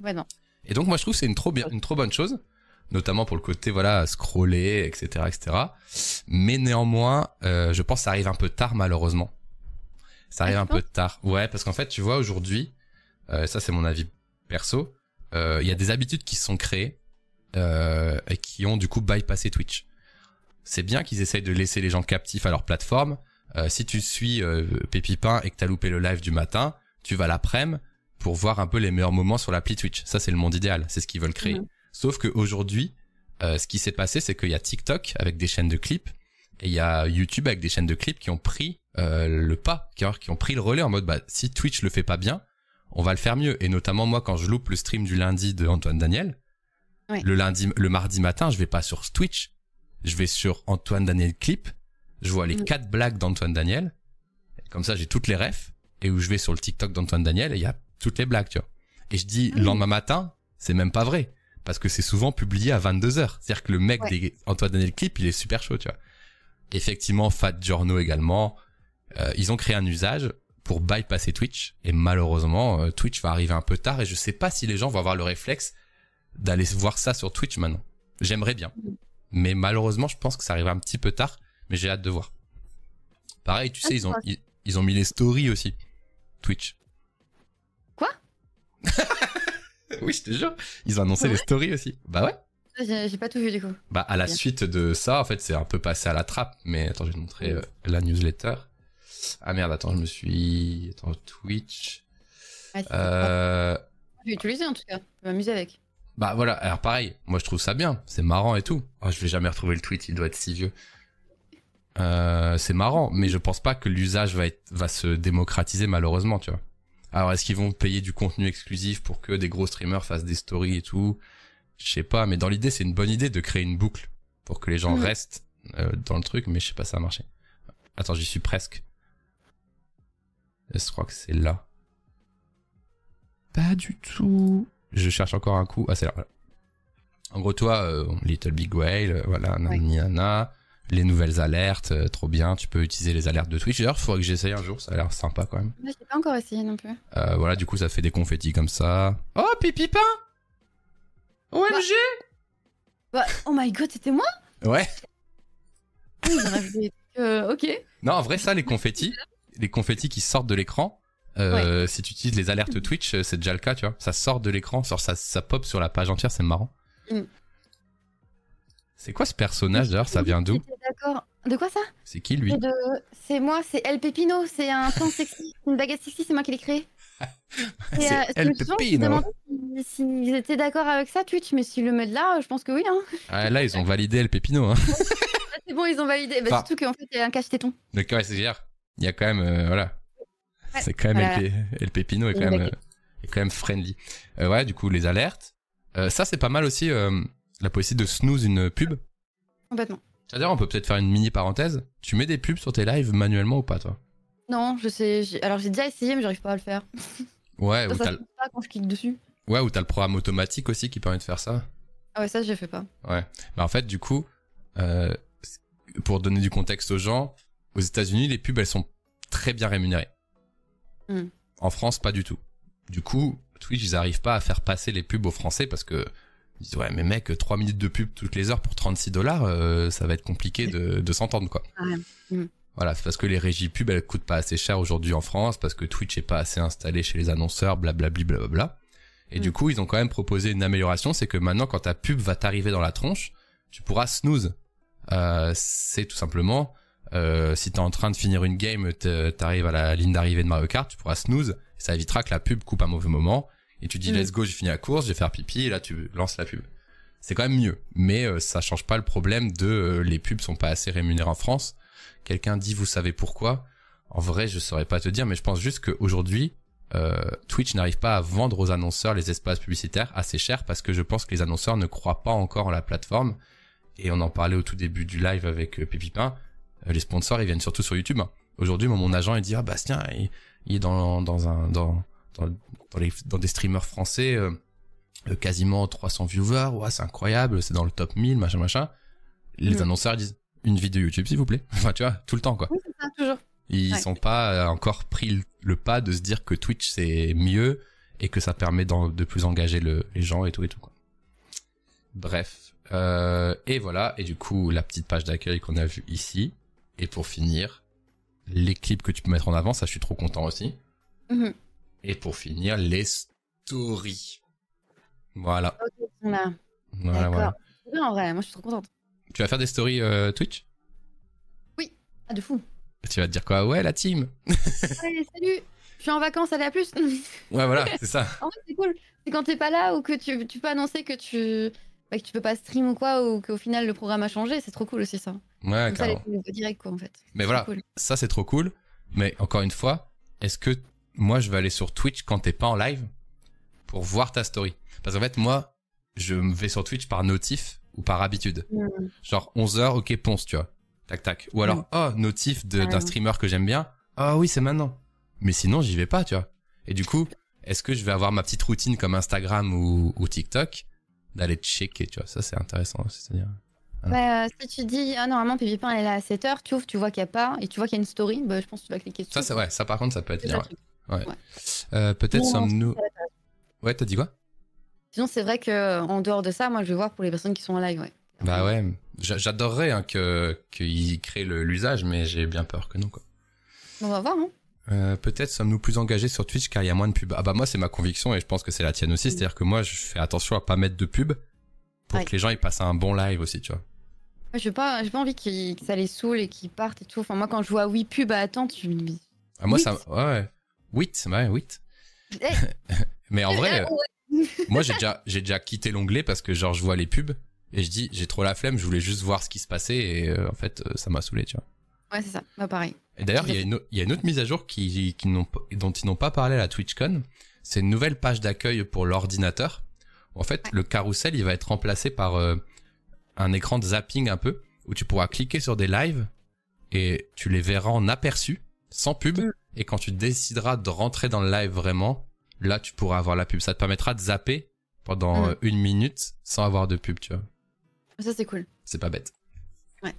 Ouais, non. Et donc moi je trouve que c'est une trop bien, une trop bonne chose, notamment pour le côté voilà scroller, etc., etc. Mais néanmoins, euh, je pense que ça arrive un peu tard malheureusement. Ça arrive Ah, un peu tard, ouais, parce qu'en fait tu vois aujourd'hui, euh, ça c'est mon avis perso, euh, il y a des habitudes qui se sont créées et qui ont du coup bypassé Twitch. C'est bien qu'ils essayent de laisser les gens captifs à leur plateforme. Euh, si tu suis euh, Pépipin et que t'as loupé le live du matin, tu vas l'après-midi pour voir un peu les meilleurs moments sur l'appli Twitch. Ça, c'est le monde idéal. C'est ce qu'ils veulent créer. Mhm. Sauf qu'aujourd'hui, euh, ce qui s'est passé, c'est qu'il y a TikTok avec des chaînes de clips et il y a YouTube avec des chaînes de clips qui ont pris euh, le pas, qui ont, qui ont pris le relais en mode, bah, si Twitch le fait pas bien, on va le faire mieux. Et notamment, moi, quand je loupe le stream du lundi de Antoine Daniel, le lundi, le mardi matin, je vais pas sur Twitch, je vais sur Antoine Daniel Clip, je vois les Mhm. quatre blagues d'Antoine Daniel, comme ça, j'ai toutes les refs, et où je vais sur le TikTok d'Antoine Daniel, et il y a toutes les blagues, tu vois. Et je dis, le Ah. lendemain matin, c'est même pas vrai. Parce que c'est souvent publié à 22h. C'est-à-dire que le mec Ouais. des Antoine Daniel Clip, il est super chaud, tu vois. Effectivement, Fat Giorno également. Euh, ils ont créé un usage pour bypasser Twitch. Et malheureusement, euh, Twitch va arriver un peu tard. Et je sais pas si les gens vont avoir le réflexe d'aller voir ça sur Twitch maintenant. J'aimerais bien. Mais malheureusement, je pense que ça arrivera un petit peu tard. Mais j'ai hâte de voir. Pareil, tu Ah, sais, ils ont, ils, ils ont mis les stories aussi. Twitch. Quoi? Oui, je te jure. Ils ont annoncé Ah les stories aussi. Bah ouais. J'ai pas tout vu du coup. Bah à la Bien. suite de ça, en fait, c'est un peu passé à la trappe. Mais attends, je vais te montrer euh, la newsletter. Ah merde, attends, je me suis... Attends, Twitch. C'est Euh, Je vais utiliser en tout cas. Je vais m'amuser avec. bah voilà, alors pareil, moi je trouve ça bien, c'est marrant et tout. Oh, je vais jamais retrouver le tweet, il doit être si vieux. Euh, c'est marrant, mais je pense pas que l'usage va être, va se démocratiser malheureusement, tu vois. Alors est-ce qu'ils vont payer du contenu exclusif pour que des gros streamers fassent des stories et tout? Je sais pas, mais dans l'idée c'est une bonne idée de créer une boucle pour que les gens Mhm. restent euh, dans le truc, mais je sais pas si ça a marché. Attends, j'y suis presque. Je crois que c'est là. Pas du tout. Je cherche encore un coup. Ah, c'est là. voilà. En gros, toi, euh, Little Big Whale, voilà, nana, les nouvelles alertes, euh, trop bien. Tu peux utiliser les alertes de Twitch. D'ailleurs, il faudrait que j'essaye un jour. Ça a l'air sympa quand même. Moi, j'ai pas encore essayé non plus. Euh, voilà, du coup, ça fait des confettis comme ça. Oh, Pipipin OMG Bah, oh my god, c'était moi Ouais. Trucs, euh, ok. Non, en vrai, ça, les confettis, les confettis qui sortent de l'écran, euh, si tu utilises les alertes Twitch, c'est déjà le cas, tu vois. Ça sort de l'écran, ça, ça pop sur la page entière, c'est marrant. Mm. C'est quoi ce personnage d'ailleurs Ça vient d'où D'accord. De quoi ça C'est qui lui C'est de... Moi, c'est El Pepino, c'est un pain sexy, une baguette sexy, c'est moi qui l'ai créé. C'est euh, El Pepino. si- S'ils étaient d'accord avec ça, Twitch, mais si le mode là, je pense que oui. Hein. ah, Là, ils ont validé El Pepino. Hein. Ah, C'est bon, ils ont validé. Bah, Enfin- Surtout qu'en fait, il y a un cache-téton. Ouais, c'est hier. Il y a quand même, euh, voilà. Ouais, C'est quand même voilà. El, El Pepino est quand même, euh, est quand même friendly. Euh, ouais, du coup, les alertes. Euh, ça, c'est pas mal aussi, euh, la possibilité de snooze une pub. Complètement. C'est-à-dire, on peut peut-être faire une mini parenthèse. Tu mets des pubs sur tes lives manuellement ou pas, toi? Non, je sais. Alors, j'ai déjà essayé, mais j'arrive pas à le faire. Ouais, ou ça, t'as ça le- se fait pas quand je clique dessus. ouais, ou t'as le programme automatique aussi qui permet de faire ça. Ah ouais, ça, je fais pas. Ouais. Bah, en fait, du coup, euh, pour donner du contexte aux gens, aux États-Unis, les pubs, elles sont très bien rémunérées. Hmm. En France, pas du tout. Du coup, Twitch, ils arrivent pas à faire passer les pubs aux Français parce que ils disent ouais, mais mec, 3 minutes de pub toutes les heures pour 36 dollars, euh, ça va être compliqué de, de s'entendre quoi. Ouais. Hmm. Voilà, c'est parce que les régies pub, elles coûtent pas assez cher aujourd'hui en France, parce que Twitch est pas assez installé chez les annonceurs, blablabli, blablabla. Et Mm. du coup, ils ont quand même proposé une amélioration, c'est que maintenant, quand ta pub va t'arriver dans la tronche, tu pourras snooze. Euh, c'est tout simplement, euh, si t'es en train de finir une game, t'arrives à la ligne d'arrivée de Mario Kart, tu pourras snooze, et ça évitera que la pub coupe à un mauvais moment, et tu dis Mm. let's go, j'ai fini la course, je vais faire pipi, et là tu lances la pub. C'est quand même mieux, mais euh, ça change pas le problème de euh, les pubs sont pas assez rémunérées en France. Quelqu'un dit vous savez pourquoi? En vrai, je saurais pas te dire, mais je pense juste qu'aujourd'hui, euh, Twitch n'arrive pas à vendre aux annonceurs les espaces publicitaires assez cher parce que je pense que les annonceurs ne croient pas encore en la plateforme. Et on en parlait au tout début du live avec euh, Pépipin. Euh, les sponsors, ils viennent surtout sur YouTube. hein. Aujourd'hui, mon agent, il dit ah Bastien, il, il est dans dans un dans dans, dans les dans des streamers français. euh, euh, quasiment 300 viewers, ouais, c'est incroyable, c'est dans le top 1000, machin, machin. Les Mm. annonceurs disent une vidéo YouTube, s'il vous plaît. Enfin, tu vois, tout le temps, quoi. Oui, ça, toujours. Ils Ouais. sont pas euh, encore pris le, le pas de se dire que Twitch c'est mieux et que ça permet de plus engager le- les gens et tout et tout, quoi. Bref. Euh, et voilà. Et du coup, la petite page d'accueil qu'on a vue ici. Et pour finir, les clips que tu peux mettre en avant, ça, je suis trop content aussi. Mhm. Et pour finir, les stories. Voilà. Voilà, voilà. Bien en vrai, moi je suis trop contente. Tu vas faire des stories euh, Twitch? Ah, de fou. Tu vas te dire quoi? Ouais, la team Ouais, salut, je suis en vacances, allez à plus. Ouais, voilà, c'est ça. en fait, c'est cool. C'est quand t'es pas là ou que tu, tu peux annoncer que tu, bah, que tu peux pas stream ou quoi, ou qu'au final le programme a changé, c'est trop cool aussi ça. Ouais, Comme ça, les carrément. de direct quoi en fait. Mais voilà, cool. ça c'est trop cool. Mais encore une fois, est-ce que moi je vais aller sur Twitch quand t'es pas en live pour voir ta story Parce qu'en fait, moi, je me vais sur Twitch par notif ou par habitude. Mm. Genre 11h, ok, ponce, tu vois. Tac, tac. Ou alors, oh, notif d'un streamer que j'aime bien. Ah oui, c'est maintenant. Mais sinon, j'y vais pas, tu vois. Et du coup, est-ce que je vais avoir ma petite routine comme Instagram ou, ou TikTok d'aller checker, tu vois Ça, c'est intéressant. C'est-à-dire. Bah, euh, si tu dis, ah normalement Pépipin elle est là à 7h, tu ouvres, tu vois qu'il n'y a pas, et tu vois qu'il y a une story, bah, je pense que tu vas cliquer dessus. Ça, c'est ouais. Ça, par contre, ça peut être bien. Ouais. Euh, Peut-être sommes-nous. Ouais, t'as dit quoi? Sinon, c'est vrai que en dehors de ça, moi je vais voir pour les personnes qui sont en live, ouais. Bah ouais, j'a- j'adorerais hein, que qu'ils créent l'usage, mais j'ai bien peur que non. Quoi. On va voir, hein. Euh, Peut-être sommes-nous plus engagés sur Twitch car il y a moins de pubs. Ah bah moi c'est ma conviction et je pense que c'est la tienne aussi, Mm. c'est-à-dire que moi je fais attention à pas mettre de pub pour Ouais. que les gens ils passent un bon live aussi, tu vois. Moi, j'ai pas, j'ai pas envie que ça les saoule et qu'ils partent et tout. Enfin, moi quand je vois 8 pubs à attendre, je me dis, Ah, moi Huit ça, ouais, ouais, 8, ouais, 8. Eh, Mais en vrai, eh, moi j'ai déjà j'ai déjà quitté l'onglet parce que genre je vois les pubs et je dis j'ai trop la flemme, je voulais juste voir ce qui se passait et euh, en fait euh, ça m'a saoulé, tu vois. Ouais, c'est ça. Bah, pareil. Et d'ailleurs, il y, a une, il y a une autre mise à jour qui, qui n'ont, pas- dont ils n'ont pas parlé à la TwitchCon. C'est une nouvelle page d'accueil pour l'ordinateur. En fait, Ouais. le carrousel, il va être remplacé par euh, un écran de zapping un peu, où tu pourras cliquer sur des lives et tu les verras en aperçu, sans pub. Et quand tu décideras de rentrer dans le live vraiment, là, tu pourras avoir la pub. Ça te permettra de zapper pendant Mm. euh, une minute sans avoir de pub, tu vois. Ça, c'est cool. C'est pas bête. Ouais.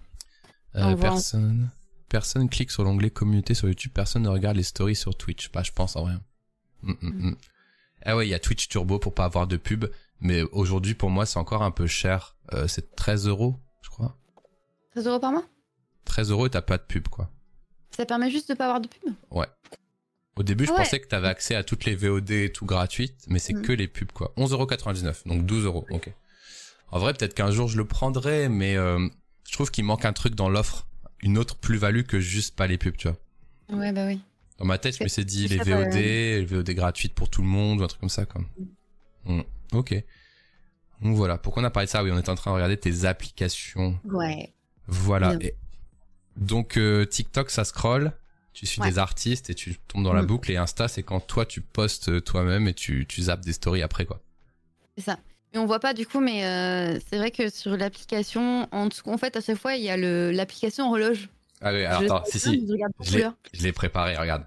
Euh, voit personne, clique sur l'onglet communauté sur YouTube, personne ne regarde les stories sur Twitch. Pas, je pense en rien. Mm, mm, mm. Ah ouais, il y a Twitch Turbo pour pas avoir de pub, mais aujourd'hui pour moi c'est encore un peu cher. Euh, c'est 13 euros, je crois. 13 euros par mois? 13 euros et t'as pas de pub quoi. Ça permet juste de pas avoir de pub Au début, je ouais. pensais que t'avais accès à toutes les VOD et tout gratuites, mais c'est Mm. que les pubs quoi. 11,99€, donc 12 euros. Ok. En vrai, peut-être qu'un jour je le prendrai, mais euh, je trouve qu'il manque un truc dans l'offre, une autre plus-value que juste pas les pubs, tu vois. Ouais, bah oui. Dans ma tête, je me suis dit les VOD, ouais. les VOD gratuites pour tout le monde ou un truc comme ça, quoi. Mm. Ok. Donc voilà. Pourquoi on a parlé de ça? Oui, on est en train de regarder tes applications. Ouais. Voilà. Et donc euh, TikTok, ça scroll. Tu suis Ouais. des artistes et tu tombes dans la Mm. boucle. Et Insta, c'est quand toi tu postes euh, toi-même et tu tu zappes des stories après, quoi. C'est ça. Et on voit pas du coup, mais euh, c'est vrai que sur l'application, en en fait, à chaque fois, il y a l'application horloge. Ah oui. Alors Je- attends, si si, Je l'ai préparé. Regarde.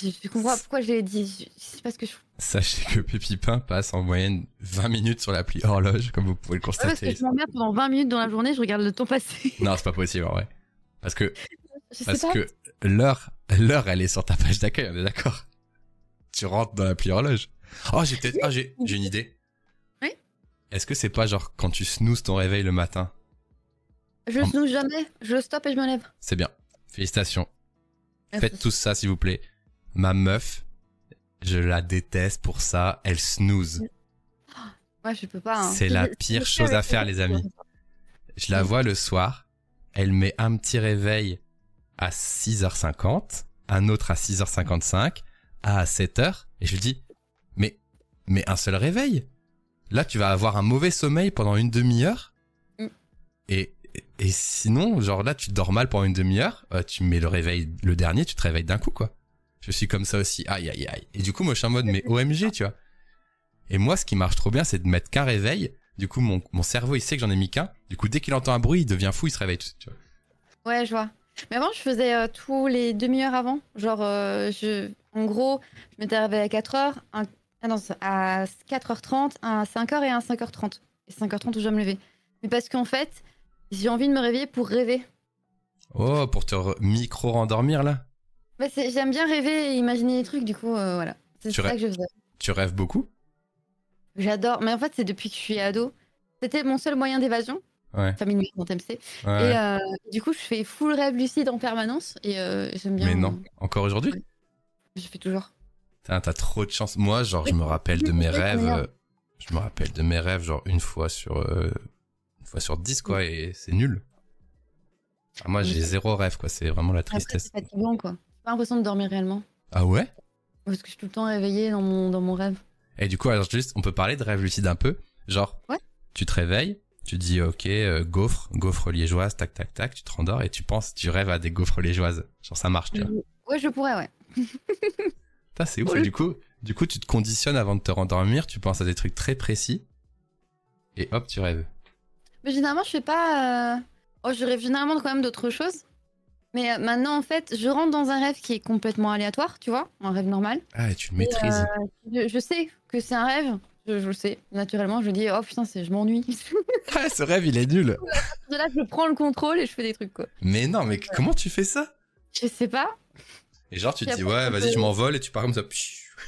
Je, je comprends pas pourquoi je l'ai dit. Je, je sais pas ce que je. Sachez que Pépipin passe en moyenne 20 minutes sur l'appli horloge, comme vous pouvez le Ouais, parce que constater. je m'emmerde pendant 20 minutes dans la journée, je regarde le temps passer. non, c'est pas possible, en vrai. Parce que Parce pas. que l'heure, l'heure, elle est sur ta page d'accueil, on est d'accord. Tu rentres dans l'appli horloge. Oh, j'ai peut-être, j'ai, j'ai une idée. Oui Est-ce que c'est pas genre quand tu snoozes ton réveil le matin? Je snooze jamais, je stoppe et je me lève. C'est bien. Félicitations. Merci. Faites tous ça, s'il vous plaît. Ma meuf, je la déteste pour ça. Elle snooze. Ouais, je peux pas. hein. C'est la pire chose à faire, les amis. Je la vois le soir. Elle met un petit réveil à 6h50, un autre à 6h55, un à 7h, et je lui dis, mais, mais un seul réveil? Là, tu vas avoir un mauvais sommeil pendant une demi-heure? Mm. Et, et sinon, genre là, tu dors mal pendant une demi-heure, euh, tu mets le réveil, le dernier, tu te réveilles d'un coup, quoi. Je suis comme ça aussi. Aïe, aïe, aïe. Et du coup, moi, je suis en mode, mais OMG, tu vois. Et moi, ce qui marche trop bien, c'est de mettre qu'un réveil. Du coup, mon, mon cerveau, il sait que j'en ai mis qu'un. Du coup, dès qu'il entend un bruit, il devient fou, il se réveille tout de suite, tu vois. Ouais, je vois. Mais avant, je faisais euh, tous les demi-heures avant. Genre, euh, je... en gros, je m'étais réveillée à 4h, un... ah non, à 4h30, un à 5h et un à 5h30. Et 5h30 où je dois me lever. Mais parce qu'en fait, j'ai envie de me réveiller pour rêver. Oh, pour te re- micro-rendormir, là Bah, J'aime bien rêver et imaginer des trucs, du coup, euh, voilà. C'est ça que je faisais. Tu rêves beaucoup? J'adore. Mais en fait, c'est depuis que je suis ado. C'était mon seul moyen d'évasion, Ouais. dans TMC. ouais. Et euh, du coup, je fais full rêve lucide en permanence. Et euh, j'aime bien. Mais non. Encore aujourd'hui Ouais. Je fais toujours. Putain, T'as trop de chance. Moi, genre, je me rappelle de mes rêves. euh, je me rappelle de mes rêves, genre, une fois sur, euh, une fois sur dix, quoi, et c'est nul. Ah, moi, j'ai zéro rêve, quoi. C'est vraiment la tristesse. c'est fatigant, quoi. J'ai pas l'impression de dormir réellement. Ah ouais? Parce que je suis tout le temps réveillée dans mon, dans mon rêve. Et du coup, alors juste, on peut parler de rêve lucide un peu. Genre, Ouais. tu te réveilles, tu dis, ok, euh, gaufre, gaufre liégeoise, tac, tac, tac, tu te rendors et tu penses, tu rêves à des gaufres liégeoises. Genre, ça marche, tu vois. Ouais, je pourrais, ouais. C'est ouf. Du coup, du coup, tu te conditionnes avant de te rendormir, tu penses à des trucs très précis. Et hop, tu rêves. Mais généralement, je fais pas. euh, Oh, je rêve généralement quand même d'autres choses. Mais euh, maintenant, en fait, je rentre dans un rêve qui est complètement aléatoire, tu vois, un rêve normal. Ah, et tu le maîtrises. Je, je sais que c'est un rêve. Je, je le sais. Naturellement, je dis, oh putain, c'est- je m'ennuie. Ah, ce rêve, il est nul. de là, je prends le contrôle et je fais des trucs, quoi. Mais non, mais comment tu fais ça? Je sais pas. Et genre, tu te Et dis, ouais, vas-y, je m'envole et tu pars comme ça.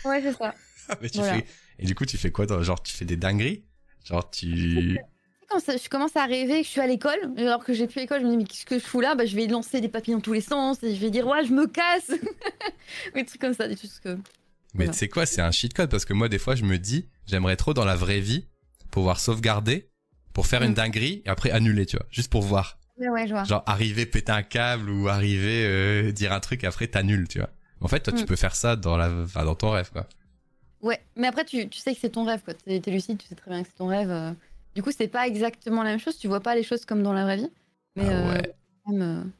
Ouais, c'est ça. Ah, mais tu Voilà. fais... Et du coup, tu fais quoi dans... Genre, tu fais des dingueries? Genre, tu... Quand ça- je commence à rêver que je suis à l'école, alors que j'ai plus l'école, je me dis mais qu'est-ce que je fous là? Bah, Je vais lancer des papiers dans tous les sens et je vais dire ouais je me casse Ou des trucs comme ça, des trucs que... Mais tu sais quoi, c'est un cheat code parce que moi, des fois, je me dis, j'aimerais trop dans la vraie vie pouvoir sauvegarder pour faire une Mm. dinguerie et après annuler, tu vois, juste pour voir. Ouais ouais je vois. Genre, arriver péter un câble ou arriver euh, dire un truc et après t'annules, tu vois. En fait, toi, tu Mm. peux faire ça dans la, enfin, dans ton rêve, quoi. Ouais, mais après, tu, tu sais que c'est ton rêve, quoi. T'es lucide, tu sais très bien que c'est ton rêve. euh. Du coup, c'est pas exactement la même chose. Tu vois pas les choses comme dans la vraie vie. Mais Ah euh, ouais. quand même,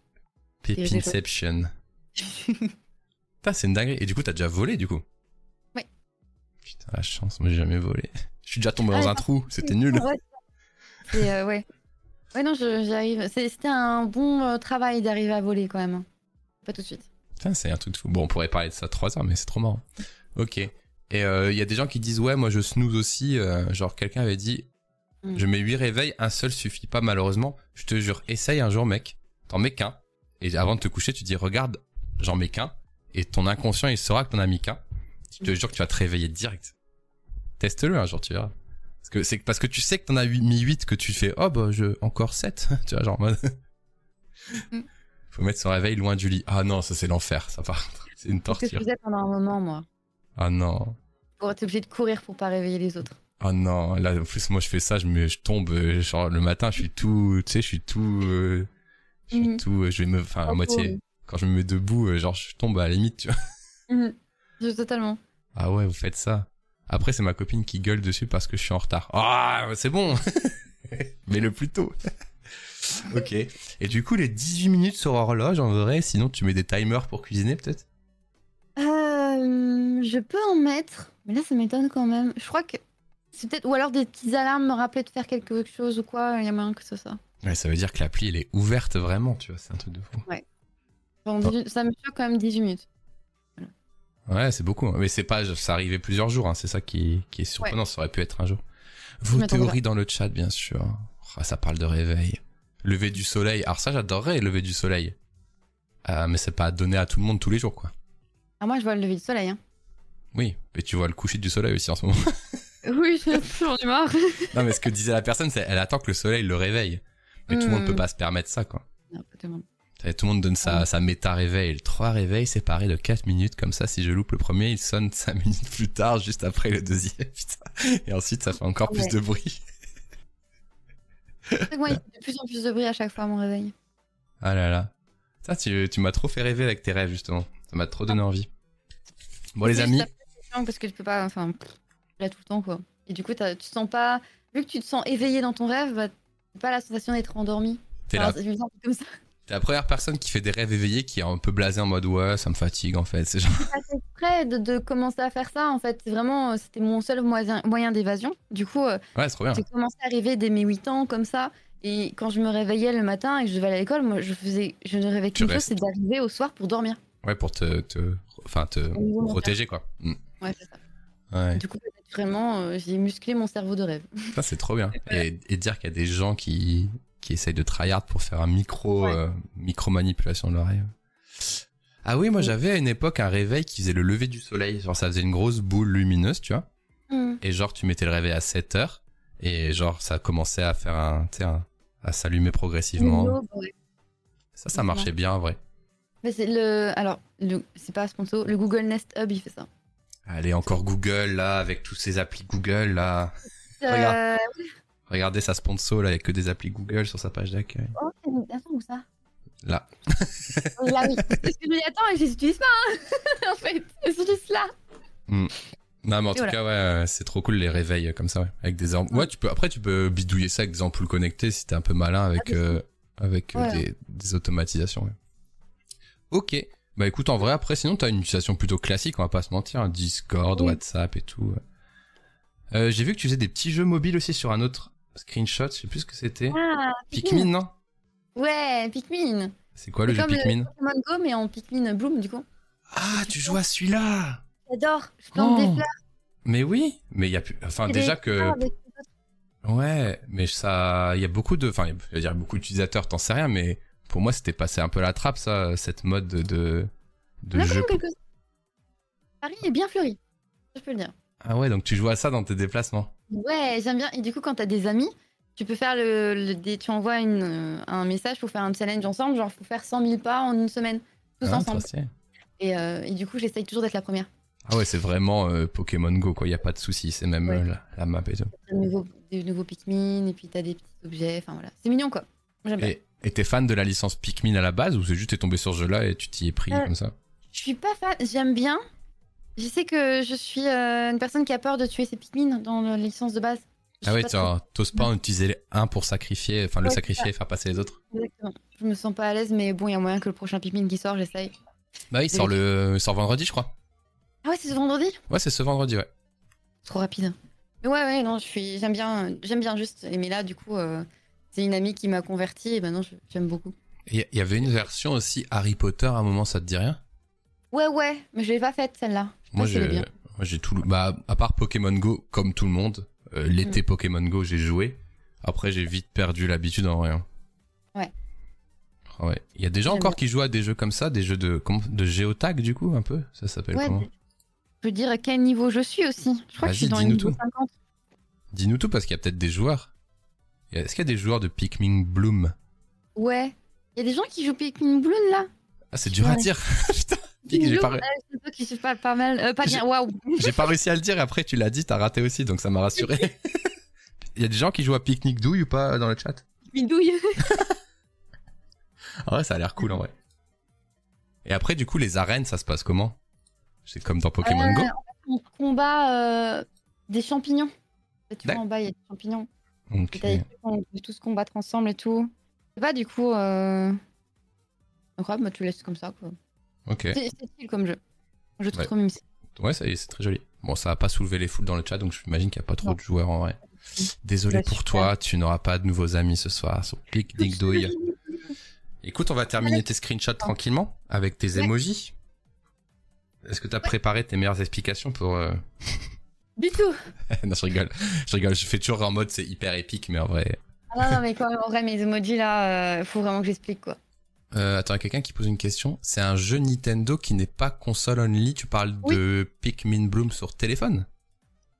Pépinception. euh, Putain, c'est une dinguerie. Et du coup, t'as déjà volé, du coup? Putain, la chance, moi j'ai jamais volé. Je suis déjà tombé Ah, dans un non. trou, c'était nul. Ouais, euh, ouais. Ouais, non, j'arrive. C'était un bon euh, travail d'arriver à voler quand même. Pas tout de suite. Putain, c'est un truc de fou. Bon, on pourrait parler de ça trois heures, mais c'est trop marrant. Ok. Et il y a des gens qui disent, ouais, moi je snooze aussi. euh, genre, quelqu'un avait dit, Mm. je mets 8 réveils, un seul suffit pas, malheureusement. Je te jure, essaye un jour, mec. T'en mets qu'un. Et avant de te coucher, tu dis, regarde, j'en mets qu'un. Et ton inconscient, il saura que t'en as mis qu'un. Je te jure que tu vas te réveiller direct. Teste-le un jour, tu verras. Parce que c'est parce que tu sais que t'en as mis 8 que tu fais, oh bah, je, encore 7. tu vois, genre, en mode. Mm. Faut mettre son réveil loin du lit. Ah non, ça c'est l'enfer, ça par. C'est une que je torture. faisais pendant un moment, moi. Ah non. Pour être obligé de courir pour pas réveiller les autres. Ah non, là en plus moi je fais ça, je me je tombe euh, genre le matin, je suis tout, tu sais, je suis tout euh, je suis Mhm. tout euh, je vais me enfin à moitié quand je me mets debout genre je tombe à la limite, tu vois. Je- Totalement. Ah ouais, vous faites ça. Après c'est ma copine qui gueule dessus parce que je suis en retard. Ah, c'est bon. Mais le plus tôt. OK. Et du coup les 18 minutes sur horloge en vrai, sinon tu mets des timers pour cuisiner peut-être? Euh, je peux en mettre, mais là ça m'étonne quand même. Je crois que c'est peut-être ou alors des petites alarmes me rappeler de faire quelque chose ou quoi. Il y a moyen que ce soit ça. Ouais, ça veut dire que l'appli elle est ouverte vraiment, tu vois, c'est un truc de fou. Bon. 18 Ça me choque quand même 18 minutes. Ouais, c'est beaucoup. hein. Mais c'est pas, ça arrivait plusieurs jours. Hein. C'est ça qui, qui est surprenant. Ça aurait pu être un jour. Vos théories dans le chat, bien sûr. Ah, ça parle de réveil. Lever du soleil. Alors ça, j'adorerais lever du soleil. Euh, mais c'est pas donné à tout le monde tous les jours, quoi. Ah, moi je vois le lever du soleil. Hein. Oui, mais tu vois le coucher du soleil aussi en ce moment. Oui, j'en ai marre. non, mais ce que disait la personne, c'est elle attend que le soleil le réveille. Mais tout le monde Hmm. peut pas se permettre ça, quoi. Non, pas tout le monde. T'sais, Tout le monde donne sa, sa méta réveil. Trois réveils séparés de 4 minutes. Comme ça, si je loupe le premier, il sonne 5 minutes plus tard, juste après le deuxième. Putain. Et ensuite, ça fait encore plus de bruit. Moi, il fait de plus en plus de bruit à chaque fois à mon réveil. Ah là là. Ça, tu, tu m'as trop fait rêver avec tes rêves, justement. Ça m'a trop donné envie. Bon, les amis. Parce que tu peux pas. Enfin, là tout le temps quoi. Et du coup, tu te sens pas. Vu que tu te sens éveillé dans ton rêve, bah, pas la sensation d'être endormi. T'es Enfin, la, je me sens comme ça. La première personne qui fait des rêves éveillés qui est un peu blasé en mode ouais, ça me fatigue en fait. C'est genre. Exprès de, de commencer à faire ça en fait. C'est vraiment. euh, C'était mon seul moyen, moyen d'évasion. Du coup, euh, Ouais, c'est trop bien. j'ai commencé à rêver dès mes 8 ans comme ça. Et quand je me réveillais le matin et que je devais aller à l'école, moi je faisais. Je ne rêvais qu'une chose, c'est d'arriver au soir pour dormir. Ouais, pour te, te, enfin, te protéger, quoi. Mm. Ouais, c'est ça. Ouais. Du coup, naturellement, euh, j'ai musclé mon cerveau de rêve. Ça, c'est trop bien. Et, et dire qu'il y a des gens qui, qui essayent de tryhard pour faire un micro, Ouais. euh, micro manipulation de rêve. Ah oui, moi j'avais à une époque un réveil qui faisait le lever du soleil. Genre ça faisait une grosse boule lumineuse, tu vois. Hmm. Et genre tu mettais le réveil à 7 heures. Et genre ça commençait à faire un, tu sais, un- à s'allumer progressivement. Ouais. Ça, ça marchait bien en vrai. Mais c'est le. Alors, c'est pas sponsor, le Google Nest Hub, il fait ça. Allez, encore Google là, avec tous ces applis Google là. Regarde. Regardez sa sponsor là, il y a que des applis Google sur sa page d'accueil. Oh, attends, où ça? Là. Oh, Là, oui. Parce que je dis, attends, je les utilise pas, hein. en fait. Ils sont juste là. Non, mais en Et tout voilà. cas, ouais, euh, c'est trop cool les réveils euh, comme ça, ouais. Avec des ampoules. Ouais, tu peux, après, tu peux bidouiller ça avec des ampoules connectées si t'es un peu malin avec, Ah, euh, avec Ouais. des, des automatisations, ouais. Ok. Bah écoute, en vrai, après, sinon, t'as une utilisation plutôt classique, on va pas se mentir. hein, Discord, Oui. WhatsApp et tout. Euh, J'ai vu que tu faisais des petits jeux mobiles aussi sur un autre screenshot, je sais plus ce que c'était. Ah, Pikmin, non? Ouais, Pikmin. C'est quoi le jeu comme Pikmin? Le Pokémon Go, mais en Pikmin Bloom, du coup. Ah, tu joues à celui-là J'adore. Je plante Oh. des fleurs. Mais oui, mais il y a plus... Enfin, déjà que... Ouais, mais ça, il y a beaucoup de, enfin, je veux dire beaucoup d'utilisateurs, t'en sais rien, mais pour moi c'était passé un peu la trappe ça, cette mode de de, a jeu. même quelques- Paris est bien fleuri. Je peux le dire. Ah ouais, donc tu joues à ça dans tes déplacements. Ouais, j'aime bien. Et du coup, quand t'as des amis, tu peux faire le, le- des- tu envoies une, euh, un message pour faire un challenge ensemble, genre faut faire 100 000 pas en une semaine, tous Ah, ensemble. Et, euh, et du coup, j'essaye toujours d'être la première. Ah ouais, c'est vraiment euh, Pokémon Go quoi, y a pas de souci, c'est même Ouais. euh, la, la map et tout. Des nouveaux, des nouveaux Pikmin, et puis t'as des petits objets, enfin voilà. C'est mignon quoi. J'aime bien. Et t'es fan de la licence Pikmin à la base ou c'est juste t'es tombé sur ce jeu-là et tu t'y es pris comme ça? Je suis pas fan, j'aime bien, Je sais que je suis euh, une personne qui a peur de tuer ses Pikmin dans la licence de base. Je Ah trop. t'oses pas en utiliser un pour sacrifier, enfin le Ouais, sacrifier et faire passer les autres. Exactement. Je me sens pas à l'aise, mais bon, il y a moyen que le prochain Pikmin qui sort, j'essaye. Bah oui, il sort le, il sort vendredi, je crois. Ah ouais, c'est ce vendredi? Ouais, c'est ce vendredi, ouais. Trop rapide. Mais ouais, ouais, non, je suis, j'aime bien, j'aime bien juste. Mais là, du coup, euh, c'est une amie qui m'a converti et maintenant j'aime beaucoup. Il y avait une version aussi Harry Potter, à un moment, ça te dit rien? Ouais, ouais, mais je l'ai pas faite celle-là. Moi, j'ai, tout. Bah, à part Pokémon Go, comme tout le monde, euh, l'été Pokémon Go, j'ai joué. Après, j'ai vite perdu l'habitude en rien. Ouais. Ah ouais. Il y a des gens encore bien. qui jouent à des jeux comme ça, des jeux de, de géotag, du coup, un peu? Ça s'appelle Ouais, comment? je peux dire à quel niveau je suis aussi. Je crois que je suis dans le dis-nous niveau tout. 50. Dis-nous tout, parce qu'il y a peut-être des joueurs. Est-ce qu'il y a des joueurs de Pikmin Bloom? Ouais. Il y a des gens qui jouent Pikmin Bloom là. Ah, c'est dur à dire Putain, Pik, j'ai pas, ré- euh, c'est toi qui jouent pas, pas mal. euh, pas J'ai- bien, waouh. j'ai pas réussi à le dire, et après, tu l'as dit, t'as raté aussi, donc ça m'a rassuré. Il y a des gens qui jouent à Picnic Douille ou pas dans le chat? Bidouille. Ah ouais, ça a l'air cool en vrai. Et après, du coup, les arènes, ça se passe comment? C'est comme dans Pokémon Euh, Go On combat euh, des champignons. Tu vois, en bas, il y a des champignons. Ok. Et t'as des trucs, on peut tous combattre ensemble et tout. C'est pas du coup. Euh... Tu laisses comme ça quoi. Ok. C'est style comme jeu. Je trouve Ouais. trop. Ouais, ça y est, c'est très joli. Bon, ça va pas soulever les foules dans le chat, donc j'imagine qu'il y a pas trop Non. de joueurs en vrai. Désolé Bah, pour toi, tu n'auras pas de nouveaux amis ce soir sur Picnic Douille. Écoute, on va terminer tes screenshots tranquillement avec tes Ouais. emojis. Est-ce que t'as préparé tes meilleures explications pour... euh, Du tout. non, je rigole. Je rigole, je fais toujours en mode c'est hyper épique, mais en vrai... Ah non, non, mais quand même, en vrai, mes emojis là, euh, faut vraiment que j'explique quoi. Euh, attends, il y a quelqu'un qui pose une question. C'est un jeu Nintendo qui n'est pas console only. Tu parles Oui. de Pikmin Bloom sur téléphone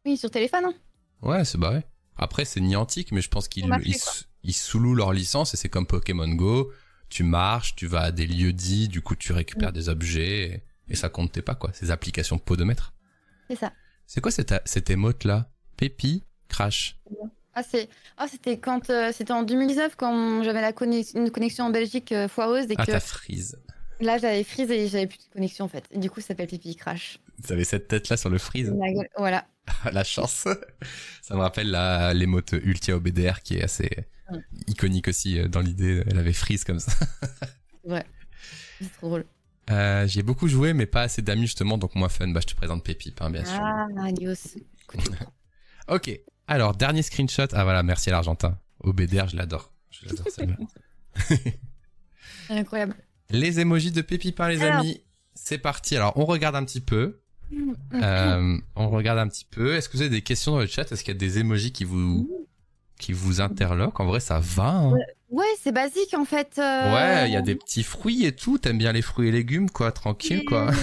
Oui, sur téléphone. Hein. Ouais, c'est barré. Après, c'est Niantic, mais je pense qu'ils ils, ils sous-louent leur licence et c'est comme Pokémon Go. Tu marches, tu vas à des lieux dits, du coup, tu récupères des objets et, et ça compte tes pas, quoi. Ces applications podomètre. C'est ça. C'est quoi cette, cette émote-là? Pépi Crash. Ah, c'est... ah c'était quand euh, c'était en 2019 quand j'avais la connex- une connexion en Belgique euh, foireuse et Ah, que ta frise. là j'avais freeze et j'avais plus de connexion en fait. Et du coup ça s'appelle Pipi Crash. Vous avez cette tête-là sur le freeze Voilà. la chance. Ça me rappelle la l'émote Ultia OBDR qui est assez iconique aussi euh, dans l'idée. Elle avait freeze comme ça. C'est trop drôle. Euh, J'y ai beaucoup joué, mais pas assez d'amis justement, donc moins fun. Bah, je te présente Pépip, hein, bien sûr. Ah, adios. Ok. Alors, dernier screenshot. Ah voilà, merci à l'Argentin. OBDR, je l'adore. Je l'adore celle-là. Incroyable. Les emojis de Pépipin, les Alors. amis. C'est parti. Alors, on regarde un petit peu. Euh, on regarde un petit peu. Est-ce que vous avez des questions dans le chat? Est-ce qu'il y a des emojis qui vous qui vous interloquent? En vrai, ça va. hein. Ouais, c'est basique en fait. euh, Ouais, il y a des petits fruits et tout. T'aimes bien les fruits et légumes, quoi, tranquille, quoi.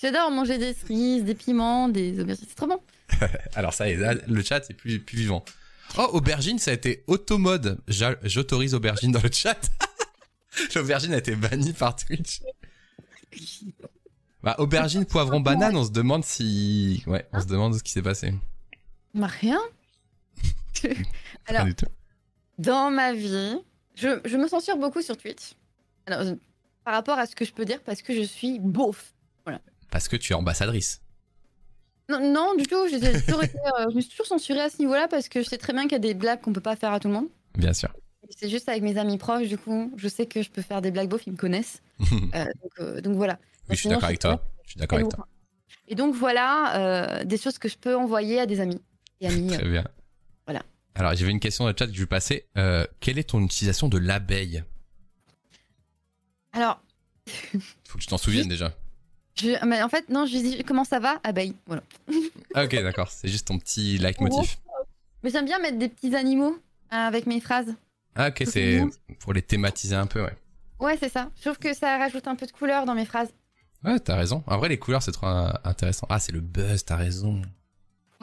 J'adore manger des cerises, des piments, des aubergines. C'est trop bon. Alors ça le chat est plus, plus vivant. Oh, aubergine, ça a été automode. J'a- J'autorise aubergine dans le chat. L'aubergine a été bannie par Twitch. Bah, aubergine, poivron, banane, on se demande si... Ouais, on se demande ce qui s'est passé. Bah, rien. Alors, dans ma vie, je, je me censure beaucoup sur Twitch. Alors, euh, par rapport à ce que je peux dire, parce que je suis beauf. Parce que tu es ambassadrice. Non, non, du tout. été, euh, je me suis toujours censurée à ce niveau-là parce que je sais très bien qu'il y a des blagues qu'on peut pas faire à tout le monde. Bien sûr. C'est juste avec mes amis proches, du coup, je sais que je peux faire des blagues beaufs, ils me connaissent. Euh, donc, euh, donc voilà. Oui, je suis d'accord avec très toi. Je suis d'accord avec toi. Et donc voilà des choses que je peux envoyer à des amis et amis. Très bien. Voilà. Alors, j'avais une question dans le chat que je vais passer. Quelle est ton utilisation de l'abeille? Alors, Faut que tu t'en souviennes déjà. Je... mais en fait, non, je dis comment ça va? Abeille. Voilà. Ah, ok, d'accord. C'est juste ton petit leitmotiv. Mais j'aime bien mettre des petits animaux euh, avec mes phrases. Ah, ok, c'est pour les thématiser un peu, ouais. Ouais, c'est ça. Je trouve que ça rajoute un peu de couleur dans mes phrases. Ouais, t'as raison. En vrai, les couleurs, c'est trop intéressant. Ah, c'est le buzz, t'as raison.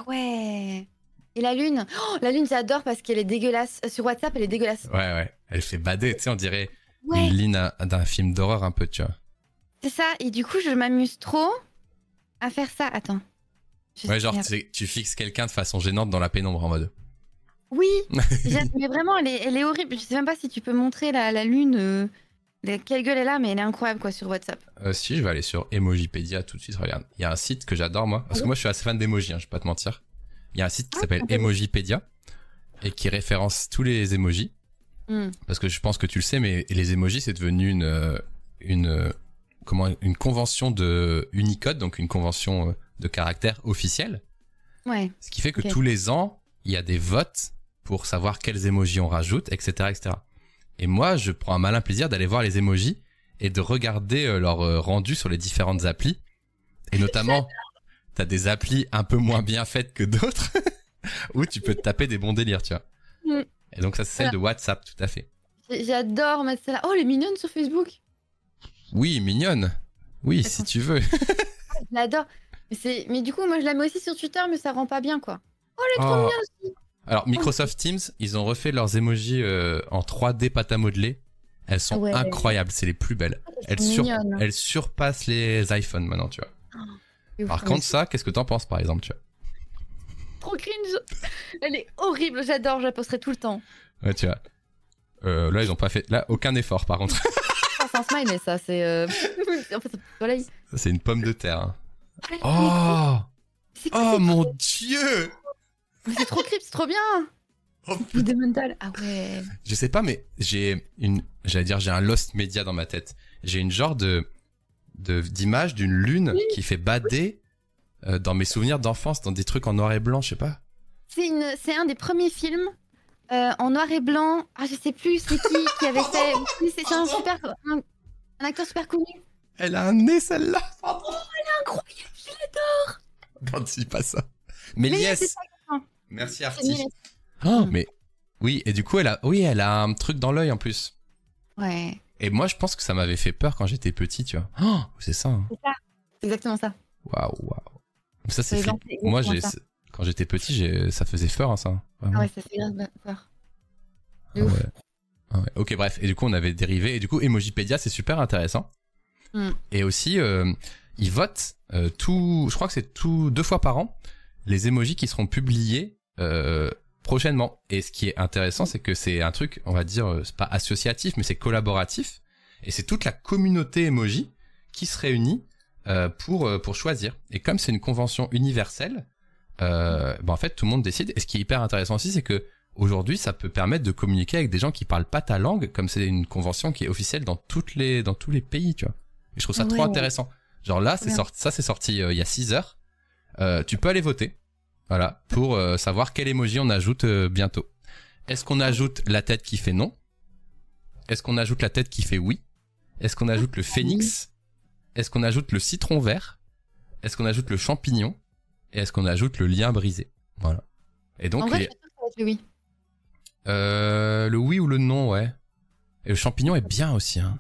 Ouais. Et la lune? Oh, La lune, j'adore parce qu'elle est dégueulasse. Euh, Sur WhatsApp, elle est dégueulasse. Ouais, ouais. Elle fait bader, tu sais, on dirait Ouais, une ligne d'un film d'horreur un peu, tu vois. C'est ça. Et du coup, je m'amuse trop à faire ça. Attends. Je Ouais, genre, tu, fixes quelqu'un de façon gênante dans la pénombre en mode. Oui, mais vraiment, elle est, elle est horrible. Je sais même pas si tu peux montrer la, la lune. euh, Quelle gueule est là, mais elle est incroyable quoi sur WhatsApp. Euh, si, je vais aller sur Emojipedia tout de suite. Regarde, il y a un site que j'adore moi, parce que moi je suis assez fan d'emoji, hein, je vais pas te mentir. Il y a un site qui Ah, s'appelle. Emojipedia et qui référence tous les emojis. Hmm. Parce que je pense que tu le sais, mais les emojis c'est devenu une euh, une comment une convention de Unicode, donc une convention euh, de caractère officielle. Ouais. Ce qui fait que tous les ans, il y a des votes pour savoir quels emojis on rajoute, etc., etc. Et moi, je prends un malin plaisir d'aller voir les emojis et de regarder euh, leur euh, rendu sur les différentes applis. Et notamment, t'as des applis un peu moins bien faites que d'autres où tu peux te taper des bons délires, tu vois. Mm. Et donc ça, c'est celle de WhatsApp, tout à fait. J'adore mettre celle-là. Oh, elle est mignonne sur Facebook. Oui, mignonne. Oui, si tu veux. Je l'adore. Mais, c'est- mais du coup, moi, je la mets aussi sur Twitter, mais ça rend pas bien, quoi. Oh, elle est trop Oh. bien aussi. Alors, Microsoft Teams, ils ont refait leurs emojis euh, en 3D pâte à modeler. Elles sont Ouais. incroyables, c'est les plus belles. Elles, sur- mignonnes. elles surpassent les iPhones maintenant, tu vois. Ouf, Par contre, ça, qu'est-ce que t'en penses, par exemple, tu vois? Trop cringe. Elle est horrible. J'adore. Je la posterai tout le temps. Ouais, tu vois. Euh, là, ils ont pas fait. Là, aucun effort, par contre. Oh, smiley, ça. C'est. Euh... en fait, c'est le soleil. Ça, c'est une pomme de terre. hein. Oh c'est quoi, Oh c'est mon trop- dieu Mais C'est trop creep, c'est trop bien. Oh. Ah ouais. Je sais pas, mais j'ai une. J'allais dire, j'ai un lost media dans ma tête. J'ai une genre de de d'image d'une lune Oui. qui fait bader euh, dans mes souvenirs d'enfance, dans des trucs en noir et blanc, je sais pas. C'est une, c'est un des premiers films euh, en noir et blanc. Ah, je sais plus c'est qui qui avait fait. C'est un super, un, un acteur super connu. Elle a un nez, celle-là Incroyable. Quand tu dis pas ça. Mais, Mais yes Merci Artie. Oh, Mm. mais oui, et du coup, elle a, oui, elle a un truc dans l'œil en plus. Ouais. Et moi, je pense que ça m'avait fait peur quand j'étais petit, tu vois. Oh, c'est ça. hein. C'est ça. C'est exactement ça. Waouh, waouh. Ça, c'est flippant. Moi, j'ai. Quand j'étais petit, ça faisait peur, hein, ça. Vraiment. Ah ouais, ça fait grave peur. Ah ouais. Ah ouais. Ok, bref. Et du coup, on avait dérivé. Et du coup, Emojipedia, c'est super intéressant. Mm. Et aussi, euh, ils votent euh, tout. Je crois que c'est tout deux fois par an les emojis qui seront publiés euh, prochainement. Et ce qui est intéressant, c'est que c'est un truc, on va dire, c'est pas associatif, mais c'est collaboratif. Et c'est toute la communauté emoji qui se réunit pour pour choisir. Et comme c'est une convention universelle, euh, ben en fait, tout le monde décide. Et ce qui est hyper intéressant aussi, c'est que aujourd'hui, ça peut permettre de communiquer avec des gens qui parlent pas ta langue, comme c'est une convention qui est officielle dans toutes les dans tous les pays, tu vois. Et je trouve ça trop Ouais. intéressant. Genre là, c'est sorti, ça c'est sorti euh, il y a 6 heures. Euh, tu peux aller voter, voilà, pour euh, savoir quel emoji on ajoute bientôt. Est-ce qu'on ajoute la tête qui fait non? Est-ce qu'on ajoute la tête qui fait oui? Est-ce qu'on ajoute le phénix? Est-ce qu'on ajoute le citron vert? Est-ce qu'on ajoute le champignon? Et est-ce qu'on ajoute le lien brisé Voilà. Et donc en vrai, les- je oui. euh, le oui ou le non, ouais. Et le champignon est bien aussi, hein.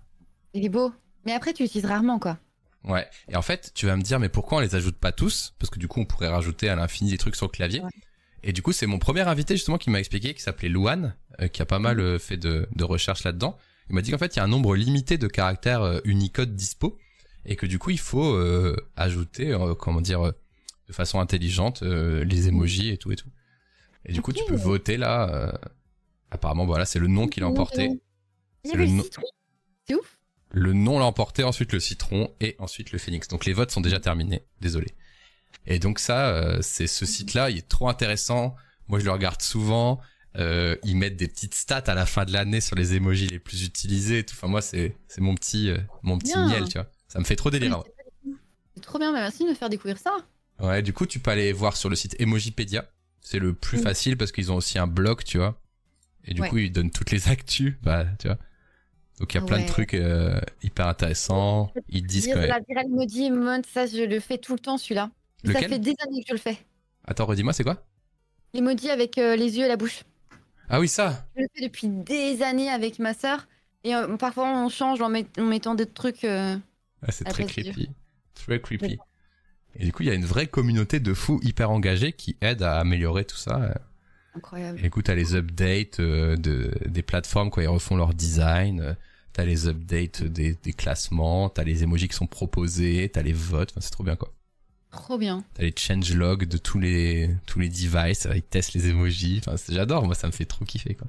Il est beau. Mais après, tu l'utilises rarement, quoi. Ouais. Et en fait, tu vas me dire, mais pourquoi on les ajoute pas tous? Parce que du coup, on pourrait rajouter à l'infini des trucs sur le clavier. Ouais. Et du coup, c'est mon premier invité justement qui m'a expliqué, qui s'appelait Louane, euh, qui a pas mal euh, fait de, de recherches là-dedans. Il m'a dit qu'en fait, il y a un nombre limité de caractères euh, Unicode dispo, et que du coup, il faut ajouter, comment dire, de façon intelligente, euh, les emojis et tout et tout. Et du coup, tu peux voter là. euh, apparemment, voilà, c'est le nom qui l'a emporté. C'est le le no- citron. C'est ouf. Le nom l'a emporté, ensuite le citron et ensuite le phénix. Donc les votes sont déjà terminés, désolé. Et donc ça, euh, c'est ce site-là, il est trop intéressant. Moi, je le regarde souvent. Euh, ils mettent des petites stats à la fin de l'année sur les emojis les plus utilisés. et Tout. Enfin moi, c'est c'est mon petit euh, mon petit Bien. miel, tu vois. Ça me fait trop délire. C'est trop bien, mais merci de me faire découvrir ça. Ouais, du coup, tu peux aller voir sur le site Emojipedia. C'est le plus Mm. facile parce qu'ils ont aussi un blog, tu vois. Et du Ouais. coup, ils donnent toutes les actus, bah, tu vois. Donc il y a plein de trucs euh, hyper intéressants. Ils disent quand même. la viral emoji, moment, ça, je le fais tout le temps, celui-là. ça fait des années que je le fais. Attends, redis-moi, c'est quoi? L'emoji avec euh, les yeux et la bouche. Ah oui, ça. Je le fais depuis des années avec ma sœur. Et euh, parfois, on change en, met- en mettant des trucs. Ah, c'est très creepy. Très creepy. Et du coup, il y a une vraie communauté de fous hyper engagés qui aident à améliorer tout ça. incroyables. Et écoute, t'as les updates euh, de, des plateformes quand ils refont leur design. euh, T'as les updates des, des classements. T'as les emojis qui sont proposés. T'as les votes. Enfin, c'est trop bien, quoi. Trop bien. T'as les changelogs de tous les, tous les devices. Ils testent les emojis. Enfin, j'adore. Moi, ça me fait trop kiffer, quoi.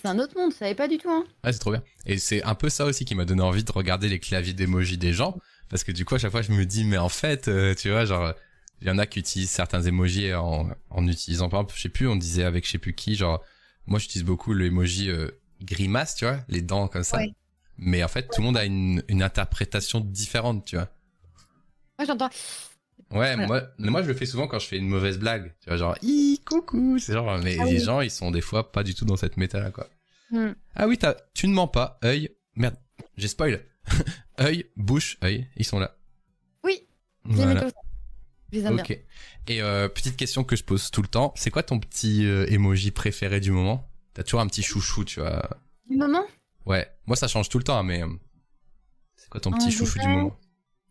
C'est un autre monde, je savais pas du tout. Hein. Ouais, c'est trop bien. Et c'est un peu ça aussi qui m'a donné envie de regarder les claviers d'emoji des gens. Parce que du coup, à chaque fois, je me dis, mais en fait, euh, tu vois, genre, il y en a qui utilisent certains emojis en, en utilisant, par exemple, je sais plus, on disait avec je sais plus qui, genre, moi, j'utilise beaucoup l'emoji euh, grimace, tu vois, les dents comme ça. Ouais. Mais en fait, tout le monde a une, une interprétation différente, tu vois. Moi, j'entends. Ouais, Voilà. moi, moi, je le fais souvent quand je fais une mauvaise blague. Tu vois, genre, hi, coucou. C'est genre, mais Ah les oui. gens, ils sont des fois pas du tout dans cette méta-là, quoi. Hmm. Ah oui, t'as, tu ne mens pas. œil, merde, j'ai spoil. œil, bouche, œil, ils sont là. Oui, les Voilà. Je aime bien. Ok. Et euh, petite question que je pose tout le temps, c'est quoi ton petit euh, emoji préféré du moment? T'as toujours un petit chouchou, tu vois. Du moment? Ouais, moi ça change tout le temps, hein, mais euh, c'est quoi ton petit chouchou du moment?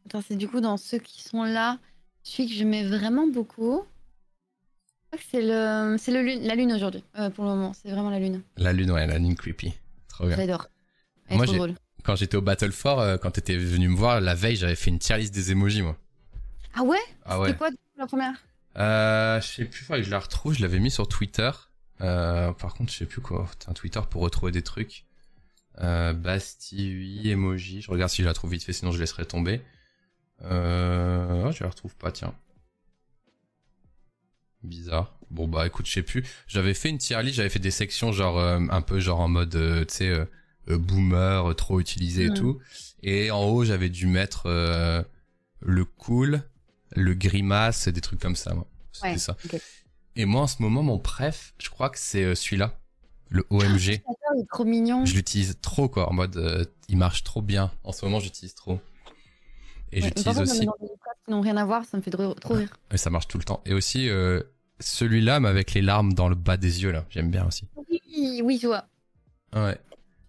Attends, c'est du coup dans ceux qui sont là, celui que je mets vraiment beaucoup. Je crois que c'est le, c'est le lune, la lune aujourd'hui, pour le moment. C'est vraiment la lune. La lune, ouais, la lune creepy. Trop bien. J'adore. Elle est Moi, trop j'ai- drôle. Quand j'étais au Battle for, euh, quand t'étais venu me voir, la veille, j'avais fait une tier list des emojis, moi. Ah ouais Ah ouais. C'était quoi la première Euh, je sais plus, faudrait que je la retrouve, je l'avais mis sur Twitter. Euh, par contre, je sais plus quoi. Putain, Twitter pour retrouver des trucs. Euh, Basti 8, emoji. Je regarde si je la trouve vite fait, sinon je laisserai tomber. Euh, oh, je la retrouve pas, tiens. Bizarre. Bon bah écoute, je sais plus. J'avais fait une tier list, j'avais fait des sections genre euh, un peu genre en mode euh, tu sais boomer, euh, trop utilisé et Mhm. tout. Et en haut, j'avais dû mettre euh, le cool, le grimace, des trucs comme ça. Moi. C'était Ouais, ça. Et moi en ce moment, mon préf, je crois que c'est euh, celui-là, le OMG. J'adore, il est trop mignon. Je l'utilise trop quoi, en mode euh, il marche trop bien. En ce moment, j'utilise trop. Et Ouais, j'utilise aussi. dans des qui n'ont rien à voir, ça me fait trop, trop rire. Et ça marche tout le temps. Et aussi euh, celui-là, mais avec les larmes dans le bas des yeux là, j'aime bien aussi. Oui, oui, je vois. Ouais.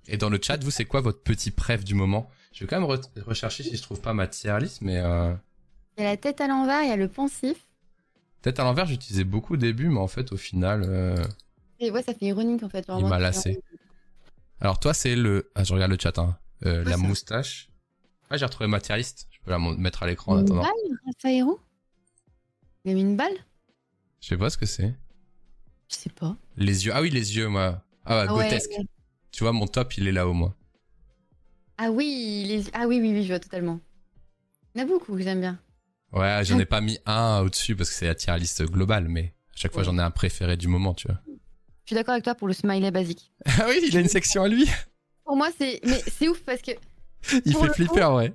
Et dans le chat, vous, c'est quoi votre petit préf du moment? Je vais quand même re- rechercher si je trouve pas ma tier list, mais euh, Il y a la tête à l'envers, il y a le pensif. peut-être à l'envers, j'utilisais beaucoup au début, mais en fait, au final, euh, Et ouais, ça fait ironique en fait. il m'a lassé. Alors toi, c'est le... Ah, je regarde le chat, hein. Euh, la ça moustache. Ah, j'ai retrouvé ma tier list. Je peux la mettre à l'écran en Une attendant. balle, Raphaël Il a mis une balle? Je sais pas ce que c'est. Je sais pas. Les yeux. Ah oui, les yeux, moi. Ah, ouais, Ah ouais, grotesque. ouais. Tu vois, mon top, il est là-haut, moi. Ah oui, les... ah oui, oui, oui, je vois totalement. Il y en a beaucoup que j'aime bien. Ouais, j'en ai pas mis un au-dessus parce que c'est la tier list globale, mais à chaque fois, Ouais. j'en ai un préféré du moment, tu vois. Je suis d'accord avec toi pour le smiley basique. Ah oui, il a une section à lui. Pour moi, c'est mais c'est ouf parce que Il fait flipper, ouais.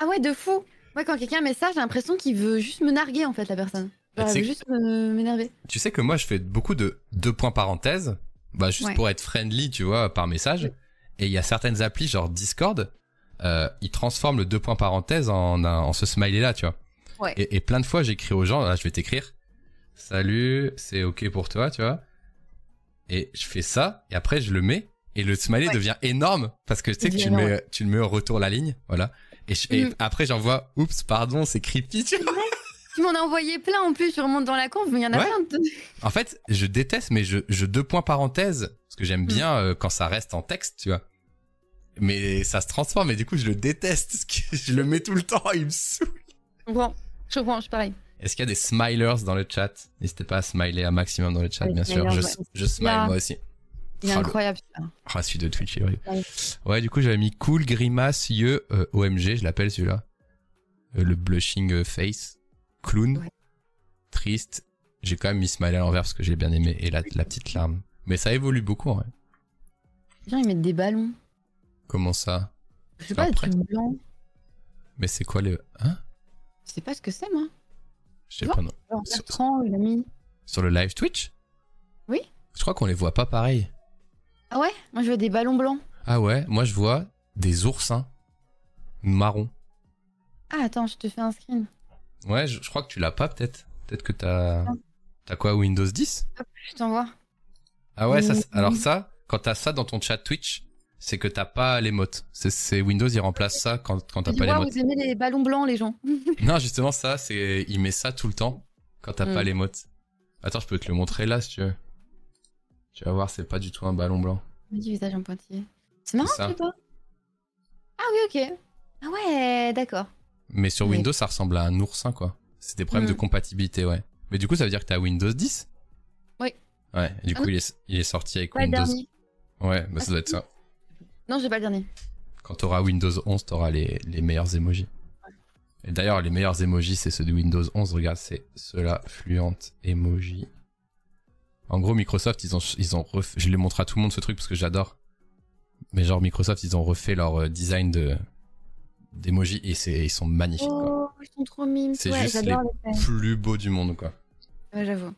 ah ouais, de fou. Moi, quand quelqu'un met ça, j'ai l'impression qu'il veut juste me narguer en fait la personne. Genre, elle veut juste m'énerver. Tu sais que moi, je fais beaucoup de deux points parenthèses, bah juste Ouais. pour être friendly, tu vois, par message. Et il y a certaines applis, genre Discord, euh, ils transforment le deux points parenthèses en, un- en ce smiley-là, tu vois. Ouais. Et, et plein de fois, j'écris aux gens, là, je vais t'écrire, salut, c'est ok pour toi, tu vois. Et je fais ça, et après, je le mets, et le smiley Ouais. devient énorme, parce que tu sais que tu le, mets, tu le mets au retour la ligne, voilà. Et, je- et Mhm. après, j'envoie, oups, pardon, c'est creepy, tu vois. Tu m'en as envoyé plein en plus, je remonte dans la conf, mais il y en a Ouais. plein de... En fait, je déteste, mais je, je deux points parenthèses, parce que j'aime bien euh, quand ça reste en texte, tu vois. Mais ça se transforme, et du coup, je le déteste, parce que je le mets tout le temps, il me saoule. Je comprends, je comprends, je suis pareil. Est-ce qu'il y a des smilers dans le chat? N'hésitez pas à smiler un maximum dans le chat, bien sûr. Je, smile moi aussi. Il est le- incroyable. celui-là. Ah, celui de Twitch, est. Ouais. Ouais, du coup, j'avais mis cool, grimace, yeux, euh, OMG, je l'appelle celui-là. Euh, le blushing euh, face. Clown. Ouais. Triste. J'ai quand même mis smile à l'envers parce que j'ai bien aimé. Et la, la petite larme. Mais ça évolue beaucoup, en vrai. Les gens, ils mettent des ballons. Comment ça? Je sais pas, des trucs blancs. Mais c'est quoi le... Hein? Je sais pas ce que c'est, moi. Je sais pas, non. Sur- il a mis. Sur le live Twitch? Oui. Je crois qu'on les voit pas pareil. Ah ouais? Moi, je veux des ballons blancs. Ah ouais, moi je vois des oursins marrons. Ah, attends, je te fais un screen. Ouais, je, je crois que tu l'as pas peut-être. Peut-être que t'as... T'as quoi, Windows 10 Je t'envoie. Ah ouais, ça, alors ça, quand t'as ça dans ton chat Twitch, c'est que t'as pas l'émote. C'est, c'est Windows, il remplace ça quand, quand t'as pas vois, l'émote. vous aimez les ballons blancs, les gens. Non, justement, ça, c'est, il met ça tout le temps quand t'as Mm. pas l'émote. Attends, je peux te le montrer là si tu veux. Tu vas voir, c'est pas du tout un ballon blanc. Du visage en pointillé. C'est marrant, tu vois Ah oui, ok. Ah ouais, d'accord. Mais sur Oui. Windows, ça ressemble à un oursin, quoi. C'est des problèmes Mm. de compatibilité, ouais. Mais du coup, ça veut dire que t'as Windows 10 Oui. Ouais, et du Ah coup, il est, il est sorti avec Pas le Windows. dernier. Ouais, bah ça doit être ça. Non, j'ai pas le dernier. Quand t'auras Windows 11, t'auras les, les meilleurs emojis. Et d'ailleurs, les meilleurs emojis, c'est ceux de Windows 11. Regarde, c'est ceux-là, Fluent Emoji. En gros, Microsoft, ils ont, ils ont refait, je les montre à tout le monde ce truc parce que j'adore. Mais genre, Microsoft, ils ont refait leur euh, design de, d'emojis et c'est, ils sont magnifiques, quoi. Oh, ils sont trop mimes. C'est Ouais, juste les les plus beaux du monde, quoi. Ouais, j'avoue.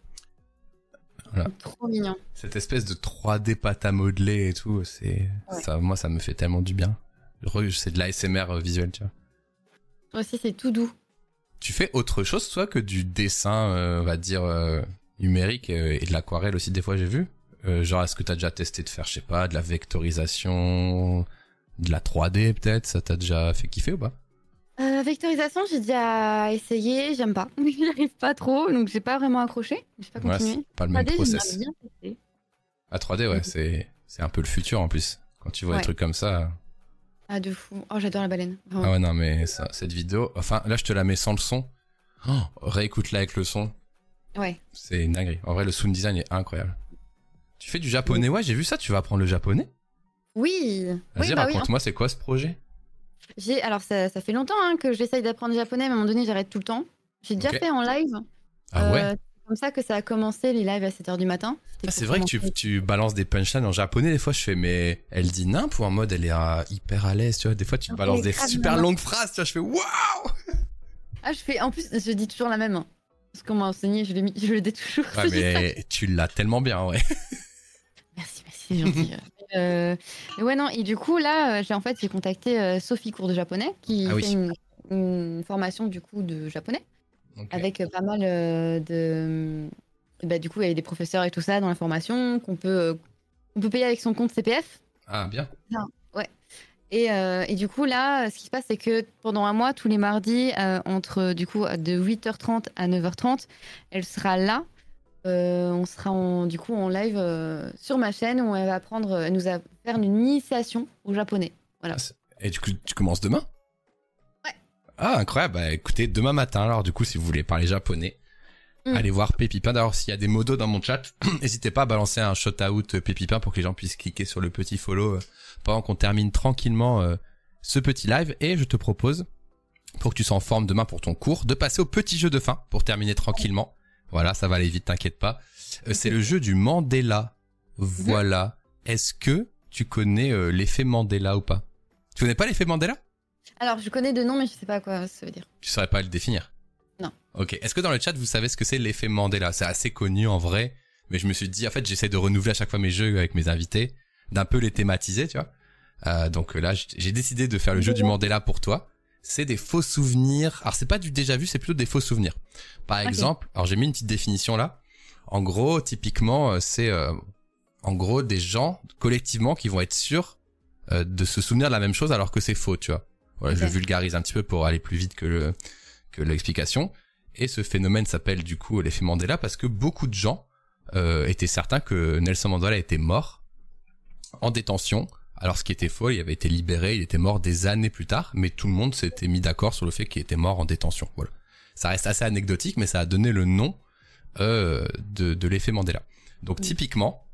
Voilà. Trop mignon. Cette espèce de 3D pâte à modeler et tout, c'est, Ouais. ça, moi, ça me fait tellement du bien. C'est de l'ASMR euh, visuel, tu vois. Toi aussi, c'est tout doux. Tu fais autre chose, toi, que du dessin, euh, on va dire, euh, numérique et de l'aquarelle aussi, des fois, j'ai vu? Euh, genre, est-ce que t'as déjà testé de faire, je sais pas, de la vectorisation, de la 3D, peut-être Ça t'a déjà fait kiffer ou pas? Euh, vectorisation, j'ai déjà essayé, j'aime pas. J'arrive pas trop, donc j'ai pas vraiment accroché. J'ai pas Ouais, continué. c'est pas le même 3D, process. La 3D, ouais, c'est, c'est un peu le futur, en plus. Quand tu vois Ouais. des trucs comme ça. Ah, de fou. Oh, j'adore la baleine. Vraiment. Ah ouais, non, mais ça, cette vidéo, enfin, là, je te la mets sans le son. Oh, réécoute-la avec le son. Ouais. C'est une dinguerie. En vrai, le sound design est incroyable. Tu fais du japonais, ouais, j'ai vu ça, tu vas apprendre le japonais? Oui. Vas-y, oui, bah oui. raconte-moi, c'est quoi ce projet? J'ai alors ça, ça fait longtemps hein, que j'essaye d'apprendre le japonais, mais à un moment donné j'arrête tout le temps. J'ai déjà fait en live. Ah ouais? Euh, c'est comme ça que ça a commencé les lives à 7h du matin. Ah, c'est vrai que tu, balances des punchlines en japonais, des fois je fais, mais elle dit nimp ou en mode elle est euh, hyper à l'aise, tu vois. Des fois tu balances des super non. longues phrases, tu vois, je fais waouh Ah je fais en plus je dis toujours la même. hein. Parce qu'on m'a enseigné, je le, mis- je le dis toujours. Ouais, mais tu l'as tellement bien, ouais. Merci, merci, gentil. Euh, mais ouais non et du coup là euh, j'ai en fait j'ai contacté euh, Sophie cours de japonais qui Ah oui. fait une, une formation du coup de japonais avec pas mal de bah, du coup il y a des professeurs et tout ça dans la formation qu'on peut on peut payer avec son compte CPF Ah, bien. Et, euh, et du coup, là, ce qui se passe, c'est que pendant un mois, tous les mardis, euh, entre du coup de 8h30 à 9h30, elle sera là. Euh, on sera en, du coup en live euh, sur ma chaîne où elle va apprendre, elle nous va faire une initiation au japonais. Voilà. Et du coup, tu commences demain? Ouais. Ah, incroyable. Bah écoutez, demain matin, alors du coup, si vous voulez parler japonais, Mm. allez voir Pépipin. D'ailleurs, s'il y a des modos dans mon chat, n'hésitez pas à balancer un shout-out euh, Pépipin pour que les gens puissent cliquer sur le petit follow pendant qu'on termine tranquillement euh, ce petit live. Et je te propose, pour que tu sois en forme demain pour ton cours, de passer au petit jeu de fin pour terminer tranquillement. Voilà, ça va aller vite, t'inquiète pas. Euh, c'est le jeu du Mandela. Voilà. Est-ce que tu connais euh, l'effet Mandela ou pas? Tu connais pas l'effet Mandela? Alors, je connais deux noms, mais je sais pas quoi ça veut dire. Tu saurais pas le définir? Non. Ok. Est-ce que dans le chat, vous savez ce que c'est l'effet Mandela? C'est assez connu en vrai, mais je me suis dit, en fait, j'essaie de renouveler à chaque fois mes jeux avec mes invités, d'un peu les thématiser, tu vois. Euh, donc là, j'ai décidé de faire le jeu du Mandela pour toi. C'est des faux souvenirs. Alors c'est pas du déjà vu, c'est plutôt des faux souvenirs. Par exemple, alors j'ai mis une petite définition là. En gros, typiquement, euh, c'est euh, en gros des gens collectivement qui vont être sûrs euh, de se souvenir de la même chose alors que c'est faux, tu vois. Voilà, je vulgarise un petit peu pour aller plus vite que le que l'explication. Et ce phénomène s'appelle du coup l'effet Mandela parce que beaucoup de gens euh, étaient certains que Nelson Mandela était mort en détention. Alors ce qui était faux, il avait été libéré, il était mort des années plus tard, mais tout le monde s'était mis d'accord sur le fait qu'il était mort en détention. Voilà. Ça reste assez anecdotique, mais ça a donné le nom euh, de, de l'effet Mandela. Donc typiquement,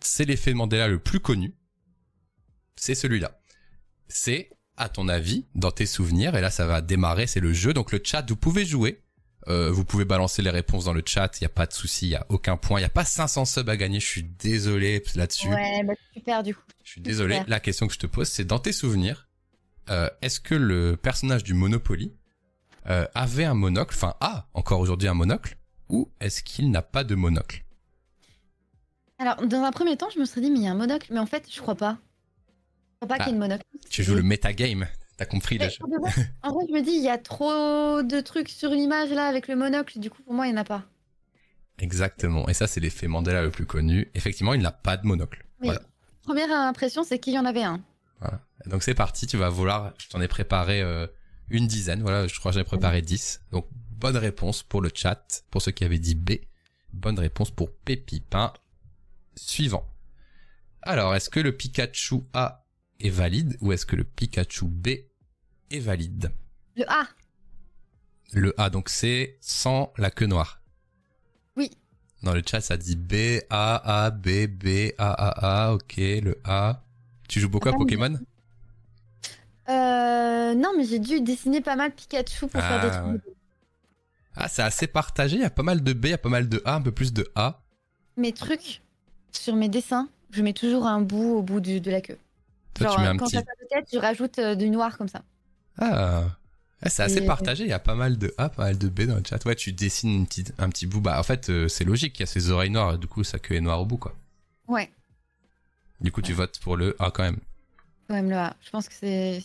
c'est l'effet Mandela le plus connu. C'est celui-là. C'est, à ton avis, dans tes souvenirs, et là ça va démarrer, c'est le jeu. Donc le chat, vous pouvez jouer. Euh, vous pouvez balancer les réponses dans le chat, il y a pas de souci, il y a aucun point, il y a pas 500 subs à gagner, je suis désolé là-dessus. Ouais, bah super du coup. Je suis désolé. Super. La question que je te pose, c'est dans tes souvenirs, euh, est-ce que le personnage du Monopoly euh, avait un monocle, enfin a encore aujourd'hui un monocle, ou est-ce qu'il n'a pas de monocle? Alors, dans un premier temps, je me serais dit, mais il y a un monocle, mais en fait, je crois pas. Je crois pas Ah, qu'il y ait de monocle. Tu joues le metagame, t'as compris Mais de vrai, En vrai, je me dis, il y a trop de trucs sur l'image là avec le monocle, du coup, pour moi, il n'y en a pas. Exactement. Et ça, c'est l'effet Mandela le plus connu. Effectivement, il n'a pas de monocle. Voilà. Première impression, c'est qu'il y en avait un. Voilà. Donc c'est parti, tu vas vouloir, je t'en ai préparé euh, une dizaine, voilà, je crois que j'en ai préparé 10. Donc bonne réponse pour le chat, pour ceux qui avaient dit B. Bonne réponse pour Pépipin. Suivant. Alors, est-ce que le Pikachu A est valide ou est-ce que le Pikachu B est valide Le A. Le A, donc c'est sans la queue noire. Oui. Dans le chat, ça dit B, A, A, B, B, A, A, A. Ok, le A. Tu joues beaucoup à Pokémon? Euh, non, mais j'ai dû dessiner pas mal Pikachu pour faire des Ah, trucs. ouais. Ah, c'est assez partagé. Il y a pas mal de B, il y a pas mal de A, un peu plus de A. Mes trucs sur mes dessins, je mets toujours un bout au bout du- de la queue. Toi, Genre, tu mets un quand petit. tête, je rajoute euh, du noir comme ça. Ah. Ouais, c'est assez Et- partagé. Il y a pas mal de A, pas mal de B dans le chat. Ouais, tu dessines une petite, un petit bout. Bah, en fait, euh, c'est logique. Il y a ses oreilles noires. Du coup, sa queue est noire au bout, quoi. Ouais, Du coup, tu votes pour le A quand même. quand même le A. Je pense que c'est.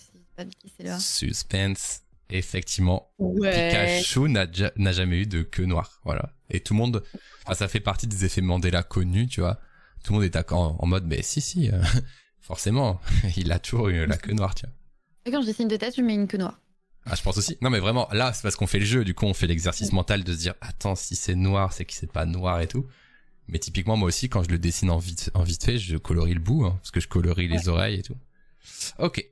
le A. Suspense. Effectivement, Ouais. Pikachu n'a ja- n'a jamais eu de queue noire, voilà. Et tout le monde, enfin, ça fait partie des effets Mandela connus, tu vois. Tout le monde est d'accord en, en mode, mais si, si, euh, forcément, il a toujours eu la queue noire, tu vois. Et quand je dessine de tête, je mets une queue noire. Ah, je pense aussi. Non, mais vraiment, là, c'est parce qu'on fait le jeu, du coup, on fait l'exercice mental de se dire, attends, si c'est noir, c'est que c'est pas noir et tout. Mais typiquement, moi aussi, quand je le dessine en vite, en vite fait, je colorie le bout, hein, parce que je colorie les oreilles et tout. Ok.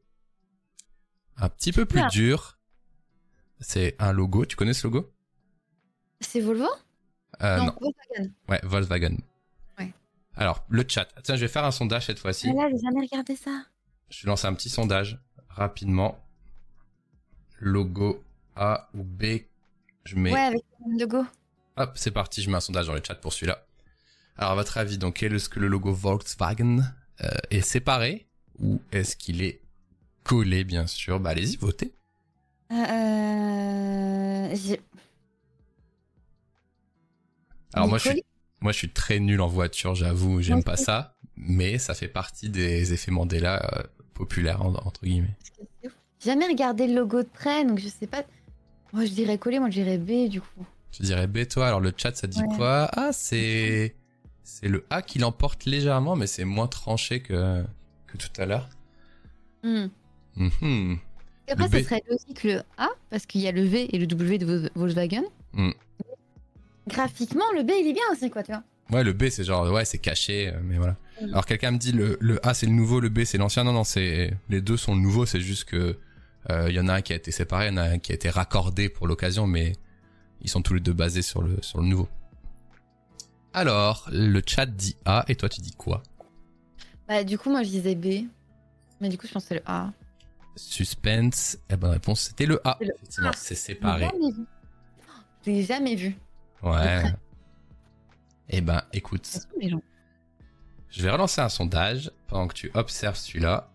Un petit peu plus dur. C'est un logo. Tu connais ce logo? C'est Volvo? Euh, non. Volkswagen. Ouais, Volkswagen. Ouais. Alors, le chat. Tiens, je vais faire un sondage cette fois-ci. Ah là, j'ai jamais regardé ça. Je lance un petit sondage rapidement. Logo A ou B. Je mets. Ouais, avec le logo. Hop, c'est parti. Je mets un sondage dans le chat pour celui-là. Alors, à votre avis, donc, est-ce que le logo Volkswagen euh, est séparé ou est-ce qu'il est collé, bien sûr? Bah, allez-y, votez. Euh, j'ai- Alors, moi, je suis, moi, je suis très nul en voiture, j'avoue. J'aime pas ça. Mais ça fait partie des effets Mandela euh, populaires, en- entre guillemets. Jamais regardé le logo de près, donc je sais pas. Moi, je dirais coller, moi, je dirais B, du coup. Tu dirais B, toi. Alors, le chat, ça dit Ouais. quoi? Ah, c'est. C'est le A qui l'emporte légèrement, mais c'est moins tranché que, que tout à l'heure. Hmm. Mhm. Et Après, ça B. serait logique le A, parce qu'il y a le V et le W de Vol- Volkswagen. Hmm. Graphiquement, le B, il est bien aussi, quoi, tu vois. Ouais, le B, c'est genre, ouais, c'est caché, euh, mais voilà. Mm. Alors, quelqu'un me dit le, le A, c'est le nouveau, le B, c'est l'ancien. Non, non, c'est les deux sont le nouveau. C'est juste que euh, il y en a un qui a été séparé, il y en a un qui a été raccordé pour l'occasion, mais ils sont tous les deux basés sur le sur le nouveau. Alors, le chat dit A, et toi, tu dis quoi? Bah, du coup, moi, je disais B. Mais du coup, je c'est le A. Suspense. Et bonne réponse, c'était le A. Le Effectivement, c'est séparé. Je l'ai jamais vu. Ouais. Eh ben, écoute, je vais relancer un sondage pendant que tu observes celui-là.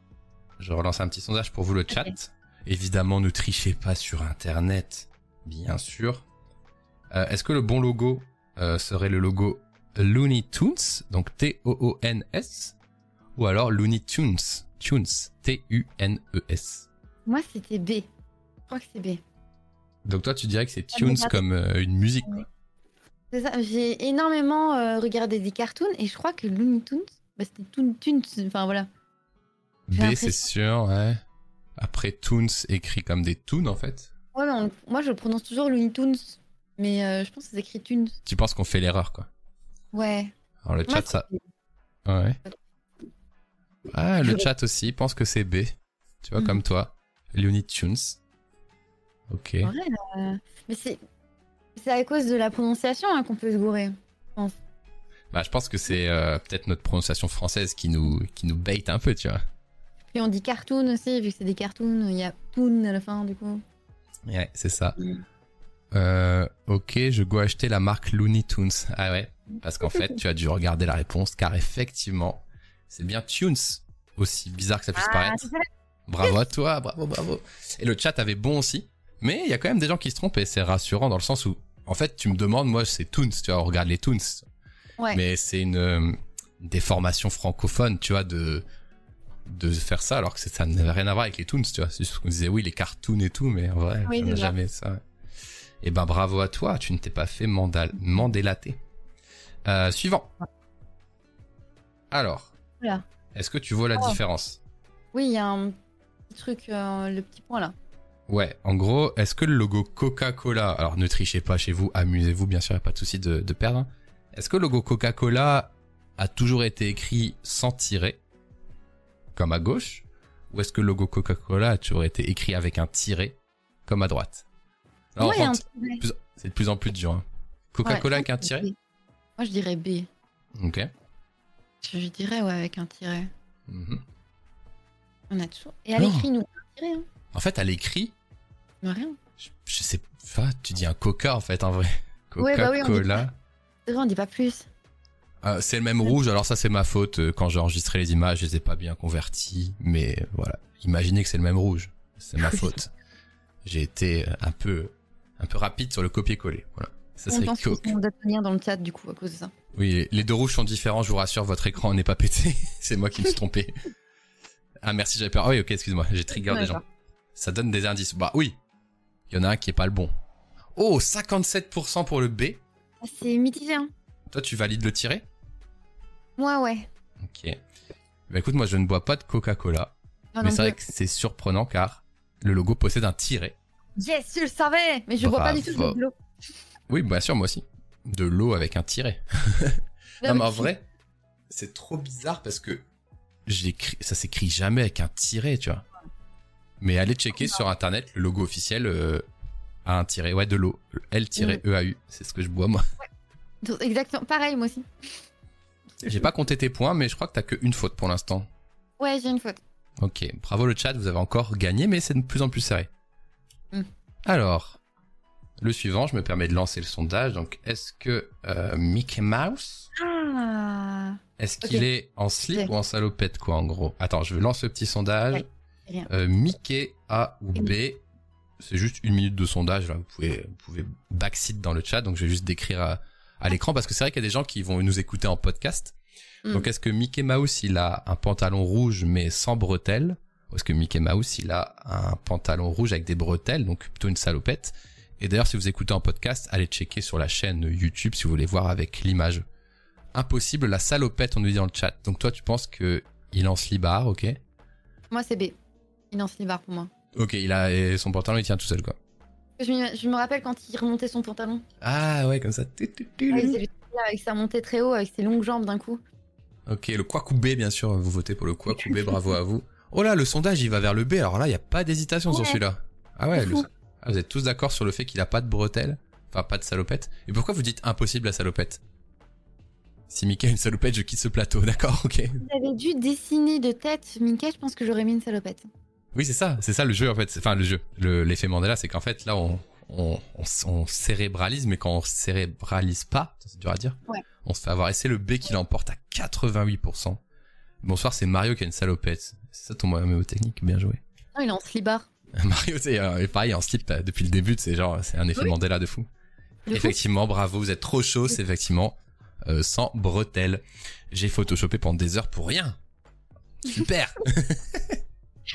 Je relance un petit sondage pour vous le chat. Évidemment, ne trichez pas sur Internet, bien sûr. Euh, Est-ce que le bon logo euh, serait le logo Looney Tunes, donc T-O-O-N-S, ou alors Looney Tunes, Tunes, T-U-N-E-S. Moi, c'était B. Je crois que c'est B. Donc toi, tu dirais que c'est Ah, Tunes comme euh, une musique. quoi. C'est ça. J'ai énormément euh, regardé des cartoons et je crois que Looney Tunes, bah, c'était Toon Tunes. Enfin, voilà. B, c'est sûr, ouais. Après, Toons écrit comme des toons, en fait. Ouais, mais on- moi, je le prononce toujours Looney Tunes. Mais euh, je pense que c'est écrit Tunes. Tu penses qu'on fait l'erreur, quoi. Ouais. Alors le Moi, chat, ça... Ouais. Ah, le chat aussi pense que c'est B. Tu vois, Mhm. comme toi. Looney Tunes. Ok. Euh, mais c'est c'est à cause de la prononciation hein, qu'on peut se gourer. Bah, je pense que c'est euh, peut-être notre prononciation française qui nous, qui nous bait un peu, tu vois. Puis on dit cartoon aussi, vu que c'est des cartoons, il y a toon à la fin du coup. Ouais, c'est ça. Mhm. Euh, ok, je dois acheter la marque Looney Tunes. Ah ouais, parce qu'en fait, tu as dû regarder la réponse, car effectivement, c'est bien Tunes. Aussi bizarre que ça puisse Ah, paraître. Bravo à toi, bravo, bravo. Et le chat avait bon aussi. Mais il y a quand même des gens qui se trompent et c'est rassurant dans le sens où, en fait, tu me demandes, moi, c'est Toons, tu vois, on regarde les Toons. Ouais. Mais c'est une euh, déformation francophone, tu vois, de, de faire ça alors que ça n'avait rien à voir avec les Toons, tu vois. C'est juste qu'on disait, oui, les cartoons et tout, mais en vrai, Oui, ça. jamais ça. Et ben, bravo à toi, tu ne t'es pas fait mandal mandélater. Euh, suivant. Alors. Voilà. Est-ce que tu vois la Oh. différence? Oui, il y a un petit truc, euh, le petit point là. Ouais, en gros, est-ce que le logo Coca-Cola, alors ne trichez pas chez vous, amusez-vous, bien sûr, y a pas de souci de, de perdre. hein. Est-ce que le logo Coca-Cola a toujours été écrit sans tiret, comme à gauche, ou est-ce que le logo Coca-Cola a toujours été écrit avec un tiret, comme à droite? Alors, Ouais, il en fait, c'est de plus en plus dur. hein. Coca-Cola Ouais, avec un tiret. Moi, je dirais B. Ok. Je, je dirais, ouais, avec un tiret. Mhm. On a toujours. Et à l'écrit, nous, un tiret, hein. En fait, à l'écrit, rien. je, je sais pas, tu dis un coca en fait en vrai. Ouais, bah oui, on dit Coca-Cola. C'est vrai, on dit pas plus. Ah, c'est le même rouge, alors ça c'est ma faute. euh, Quand j'ai enregistré les images, je les ai pas bien converties. Mais euh, voilà, imaginez que c'est le même rouge. C'est ma faute. J'ai été euh, un peu, un peu rapide sur le copier-coller. Voilà. Ça on serait pense lien dans le chat, du coup, à cause de ça. Oui, les deux rouges sont différents, je vous rassure, votre écran n'est pas pété. c'est moi qui me suis trompé. Ah merci, j'avais peur. Ah oui, ok, excuse-moi, j'ai trigger des gens. Ça donne des indices. Bah oui, il y en a un qui est pas le bon. Oh, 57% pour le B. Ah, C'est mitigé, hein. Toi, tu valides le tirer Moi, ouais. Ok. Bah écoute, moi je ne bois pas de Coca-Cola. Mais c'est vrai que c'est surprenant car le logo possède un tiret. Yes, je le savais Mais je bois pas du tout de l'eau. Oui, bien sûr, moi aussi. De l'eau avec un tiret. Bah non, mais en vrai, c'est trop bizarre parce que ça s'écrit jamais avec un tiret, tu vois. Mais allez checker sur internet, le logo officiel euh, a un tiret. Ouais, de l'eau. L-EAU. C'est ce que je bois, moi. Exactement, pareil, moi aussi. J'ai pas compté tes points, mais je crois que t'as que une faute pour l'instant. Ouais, j'ai une faute. Ok, bravo le chat, vous avez encore gagné, mais c'est de plus en plus serré. Hmm. Alors, le suivant, je me permets de lancer le sondage. Donc, est-ce que euh, Mickey Mouse, Ah est-ce qu'il est en slip ou en salopette, quoi, en gros? Attends, je vais lancer le petit sondage. Ouais. Euh, Mickey A ou B C'est juste une minute de sondage. Là. Vous pouvez, vous pouvez backseat dans le chat. Donc, je vais juste décrire à, à l'écran parce que c'est vrai qu'il y a des gens qui vont nous écouter en podcast. Mm. Donc, est-ce que Mickey Mouse, il a un pantalon rouge mais sans bretelles? Ou est-ce que Mickey Mouse, il a un pantalon rouge avec des bretelles, donc plutôt une salopette? Et d'ailleurs, si vous écoutez en podcast, allez checker sur la chaîne YouTube si vous voulez voir avec l'image. Impossible, la salopette, on nous dit dans le chat. Donc, toi, tu penses que il en slibard, ok? Moi, c'est B. Il est en slibard pour moi. Ok, il a et son pantalon, il tient tout seul, quoi. Je me, je me rappelle quand il remontait son pantalon. Ah ouais, comme ça. Ah, vu avec sa montée très haut, avec ses longues jambes d'un coup. Ok, le Kwaku-B, bien sûr, vous votez pour le Kwaku-B, bravo à vous. Oh là, le sondage, il va vers le B, alors là, il n'y a pas d'hésitation sur Ouais. celui-là. Ah ouais, le- ah, vous êtes tous d'accord sur le fait qu'il a pas de bretelles, enfin pas de salopette. Et pourquoi vous dites impossible la salopette? Si Mickey a une salopette, je quitte ce plateau, d'accord, ok. J'avais dû dessiner de tête Mickey, je pense que j'aurais mis une salopette. Oui, c'est ça, c'est ça le jeu en fait. Enfin, le jeu, le- l'effet Mandela, c'est qu'en fait, là, on, on, on, s- on cérébralise, mais quand on cérébralise pas, ça, c'est dur à dire, Ouais. on se fait avoir. Et c'est le B qui l'emporte à 88%. Bonsoir, c'est Mario qui a une salopette. C'est ça ton moyen technique, bien joué. Non, il est en slibard. Mario, c'est euh, pareil en slip euh, depuis le début, c'est genre, c'est un effet Oui. Mandela de fou. De fou. effectivement, bravo, vous êtes trop chaud, c'est effectivement euh, sans bretelles. J'ai photoshopé pendant des heures pour rien. Super.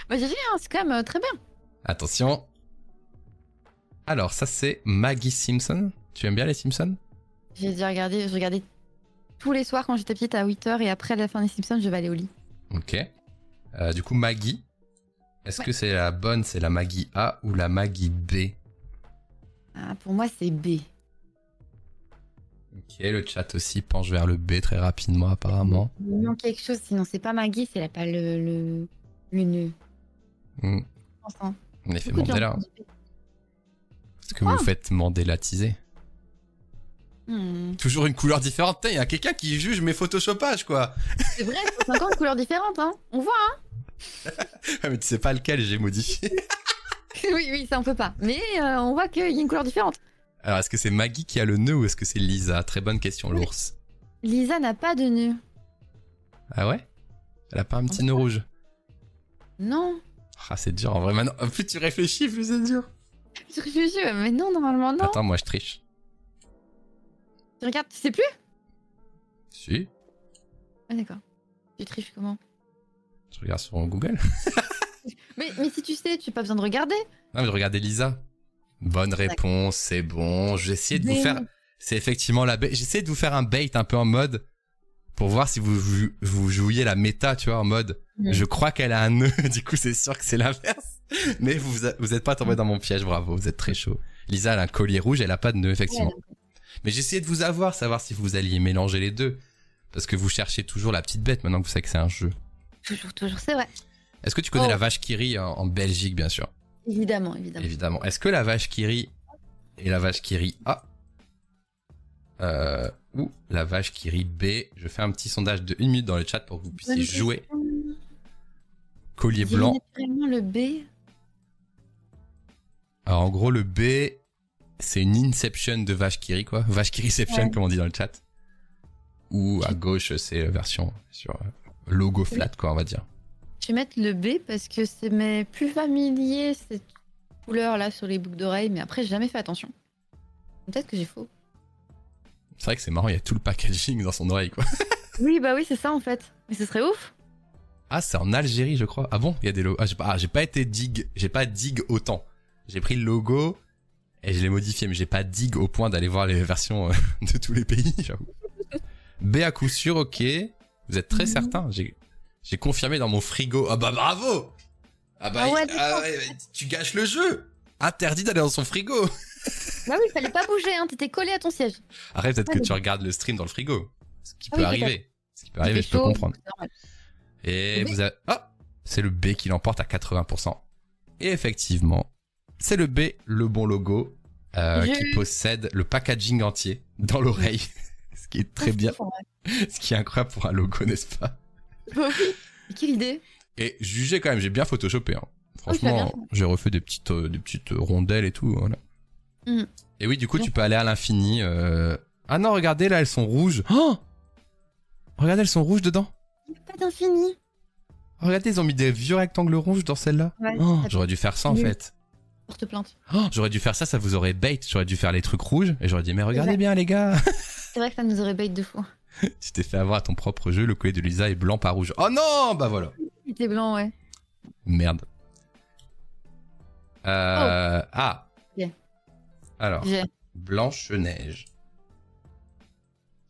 Bah, j'ai hein, c'est quand même euh, très bien. Attention. Alors, ça c'est Maggie Simpson. Tu aimes bien les Simpsons J'ai dû regarder, je regardais tous les soirs quand j'étais petite à 8h et après la fin des Simpsons, je vais aller au lit. Ok. Euh, du coup, Maggie. Est-ce que c'est la bonne, c'est la Maggie A ou la Maggie B? Ah, pour moi, c'est B. Ok, le chat aussi penche vers le B très rapidement apparemment. Il manque quelque chose, sinon c'est pas Maggie, c'est pas le, le, le nœud. Effet, Beaucoup de gens Mandela. Est-ce que Ah. vous faites mandélatiser Hmm. Toujours une couleur différente. Il y a quelqu'un qui juge mes photoshopages, quoi. C'est vrai, 50 couleurs différentes, hein. On voit, hein. Ah, Mais tu sais pas lequel j'ai modifié. oui, oui, ça on peut pas. Mais euh, on voit qu'il y a une couleur différente. Alors, est-ce que c'est Maggie qui a le nœud ou est-ce que c'est Lisa? Très bonne question, l'ours. Lisa n'a pas de nœud. Ah ouais? Elle a pas un petit nœud rouge Non. Ah, c'est dur en vrai. Maintenant, plus tu réfléchis, plus c'est dur. Je réfléchis, mais non, normalement, non. Attends, moi je triche. Tu regardes, tu sais plus? Si, Ah, d'accord. Tu triches comment? Je regarde sur Google. mais, mais si tu sais, tu n'as pas besoin de regarder. Non, mais je regardais Lisa. Bonne réponse, c'est bon. J'ai essayé de vous faire. C'est effectivement la. J'essaie de vous faire un bait un peu en mode pour voir si vous, vous, vous jouiez la méta, tu vois, en mode. Mm. Je crois qu'elle a un nœud. Du coup, c'est sûr que c'est l'inverse. Mais vous vous êtes pas tombé dans mon piège, bravo. Vous êtes très chaud. Lisa, elle a un collier rouge, elle a pas de nœud, effectivement. Mais j'essayais de vous avoir, savoir si vous alliez mélanger les deux. Parce que vous cherchez toujours la petite bête maintenant que vous savez que c'est un jeu. Toujours, toujours, c'est vrai. Est-ce que tu connais Oh. la vache qui rit en, en Belgique, bien sûr? Évidemment, évidemment. Évidemment. Est-ce que la vache qui rit et la vache qui rit A euh, ou la vache qui rit B Je fais un petit sondage de 1 minute dans le chat pour que vous puissiez Bonne jouer. question. Collier blanc. Vraiment le B. Alors en gros, le B, c'est une inception de vache qui rit, quoi. Vache qui reception, Ouais. comme on dit dans le chat. Ou à gauche, c'est la version sur euh, logo flat, quoi, on va dire. Je vais mettre le B parce que c'est mes plus familier cette couleur là sur les boucles d'oreilles, mais après j'ai jamais fait attention. Peut-être que j'ai faux. C'est vrai que c'est marrant, il y a tout le packaging dans son oreille, quoi. Oui, bah oui, c'est ça en fait. Mais ce serait ouf. Ah, c'est en Algérie, je crois. Ah bon? Il y a des logos. Ah, j'ai pas, ah, j'ai pas été dig. J'ai pas dig autant. J'ai pris le logo et je l'ai modifié, mais j'ai pas dig au point d'aller voir les versions euh, de tous les pays, j'avoue. B à coup sûr, ok. Vous êtes très Mhm. certain. J'ai, confirmé dans mon frigo. Ah bah bravo Ah bah Ah ouais, ah ouais, tu gâches le jeu. Interdit d'aller dans son frigo. Bah oui, fallait pas bouger, hein. T'étais collé à ton siège. Arrête peut-être Ah, que mais- tu regardes le stream dans le frigo. Ce qui Ah peut oui, arriver. Ce qui peut Il arriver, je peux chaud, comprendre. Et vous avez... Ah C'est le B qui l'emporte à 80%. Et effectivement, c'est le B, le bon logo, euh, Je- qui possède le packaging entier dans l'oreille. Ce qui est très Ah, bien. Ce qui est incroyable pour un logo, n'est-ce pas? Oui. Quelle idée. Et jugez quand même, j'ai bien photoshopé. Hein. Oui, Franchement, j'ai refait des petites, euh, des petites rondelles et tout. Voilà. Mm. Et oui, du coup, tu peux aller à l'infini. euh. Ah non, regardez, là, elles sont rouges. Oh regardez, elles sont rouges dedans. Pas d'infini. Regardez, ils ont mis des vieux rectangles rouges dans celle-là. Ouais, Oh, j'aurais dû faire ça en fait. Porte plainte. Oh, j'aurais dû faire ça, ça vous aurait bait. J'aurais dû faire les trucs rouges et j'aurais dit mais regardez bien les gars. C'est vrai que ça nous aurait bait de fou. tu t'es fait avoir à ton propre jeu, le collier de Lisa est blanc pas rouge. Oh non, bah voilà. Il était blanc, ouais. Merde. Euh, Ah. Alors, J'ai. Blanche Neige.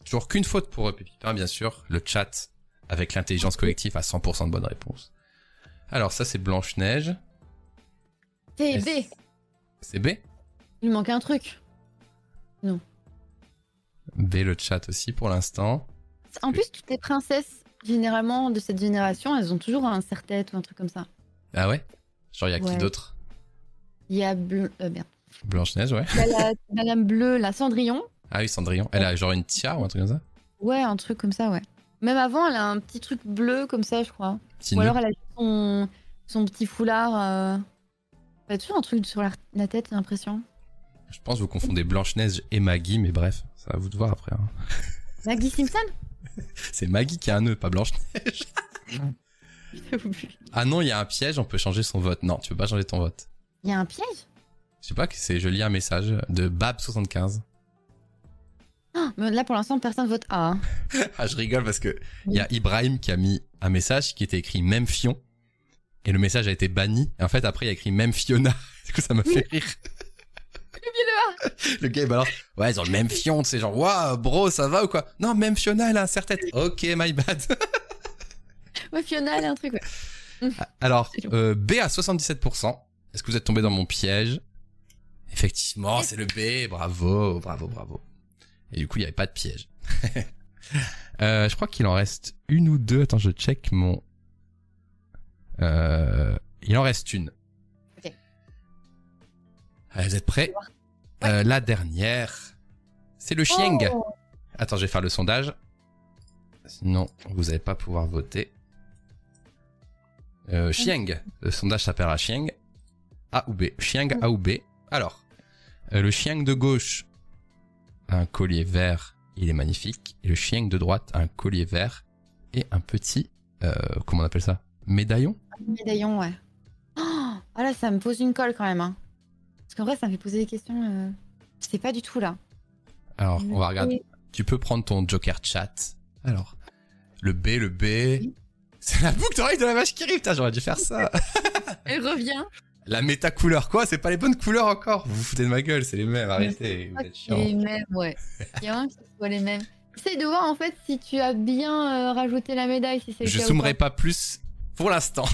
Toujours qu'une faute pour Pépipin, bien sûr. Le chat avec l'intelligence collective à 100% de bonnes réponses. Alors ça c'est Blanche Neige. C'est B. C'est B? Il manque un truc. B le chat aussi pour l'instant. En plus, toutes les princesses, généralement, de cette génération, elles ont toujours un serre-tête ou un truc comme ça. Ah ouais? Genre il y a qui d'autre? Il y a bleu... euh, merde. Blanche Neige ouais. A la Madame Bleue, la Cendrillon. Ah oui, Cendrillon. Elle a genre une tiare ou un truc comme ça? Ouais, un truc comme ça, ouais. Même avant, elle a un petit truc bleu comme ça, je crois. Petit Ou nœud. alors elle a son, son petit foulard. euh, Elle a toujours un truc sur la, la tête, j'ai l'impression. Je pense que vous confondez Blanche-Neige et Maggie, mais bref, ça va vous de voir après. hein. Maggie Simpson? C'est Maggie qui a un nœud, pas Blanche-Neige. Ah non, il y a un piège, on peut changer son vote. Non, tu peux pas changer ton vote. Il y a un piège? Je sais pas, que c'est, je lis un message de Bab75. Ah, mais Là, pour l'instant, personne vote A. hein. Ah, je rigole parce que il y a Ibrahim qui a mis un message qui était écrit même Fion. Et le message a été banni. Et en fait, après, il y a écrit même Fiona. Du coup, ça m'a fait rire. Le gars, il balance. Ouais, ils ont le même Fion, tu sais, genre, waouh, bro, ça va ou quoi? Non, même Fiona, elle a un serre-tête. Ok, my bad. Ouais, Fiona, elle a un truc, ouais. Alors, C'est euh, B à 77%. Est-ce que vous êtes tombé dans mon piège? Effectivement, c'est le B. Bravo, bravo, bravo. Et du coup, il n'y avait pas de piège. Euh, je crois qu'il en reste une ou deux. Attends, je check mon... Euh, il en reste une. Ok. Allez, vous êtes prêts? Euh, La dernière, c'est le Chieng. Oh Attends, je vais faire le sondage. Sinon, vous n'allez pas pouvoir voter. Euh, Chieng. Le sondage s'appellera Chieng. A ou B. Chieng A ou B. Alors, euh, le Chieng de gauche a un collier vert. Il est magnifique. Et le Chieng de droite a un collier vert et un petit, euh, comment on appelle ça? Médaillon? Médaillon, ouais. Oh, ah là, ça me pose une colle quand même. Hein. Parce qu'en vrai, ça me fait poser des questions. Euh... Je sais pas du tout là. Alors, on va regarder. Tu peux prendre ton Joker chat. Alors, le B, le B. C'est la boucle d'oreille de la vache qui rit. Putain, j'aurais dû faire ça. Elle revient. La méta couleur, quoi C'est pas les bonnes couleurs encore? Vous vous foutez de ma gueule, c'est les mêmes, arrêtez, vous êtes chiants. Les mêmes, ouais. Il y a un qui soit les mêmes. Essaye de voir en fait si tu as bien euh, rajouté la médaille, si c'est Je zoomerai pas plus pour l'instant.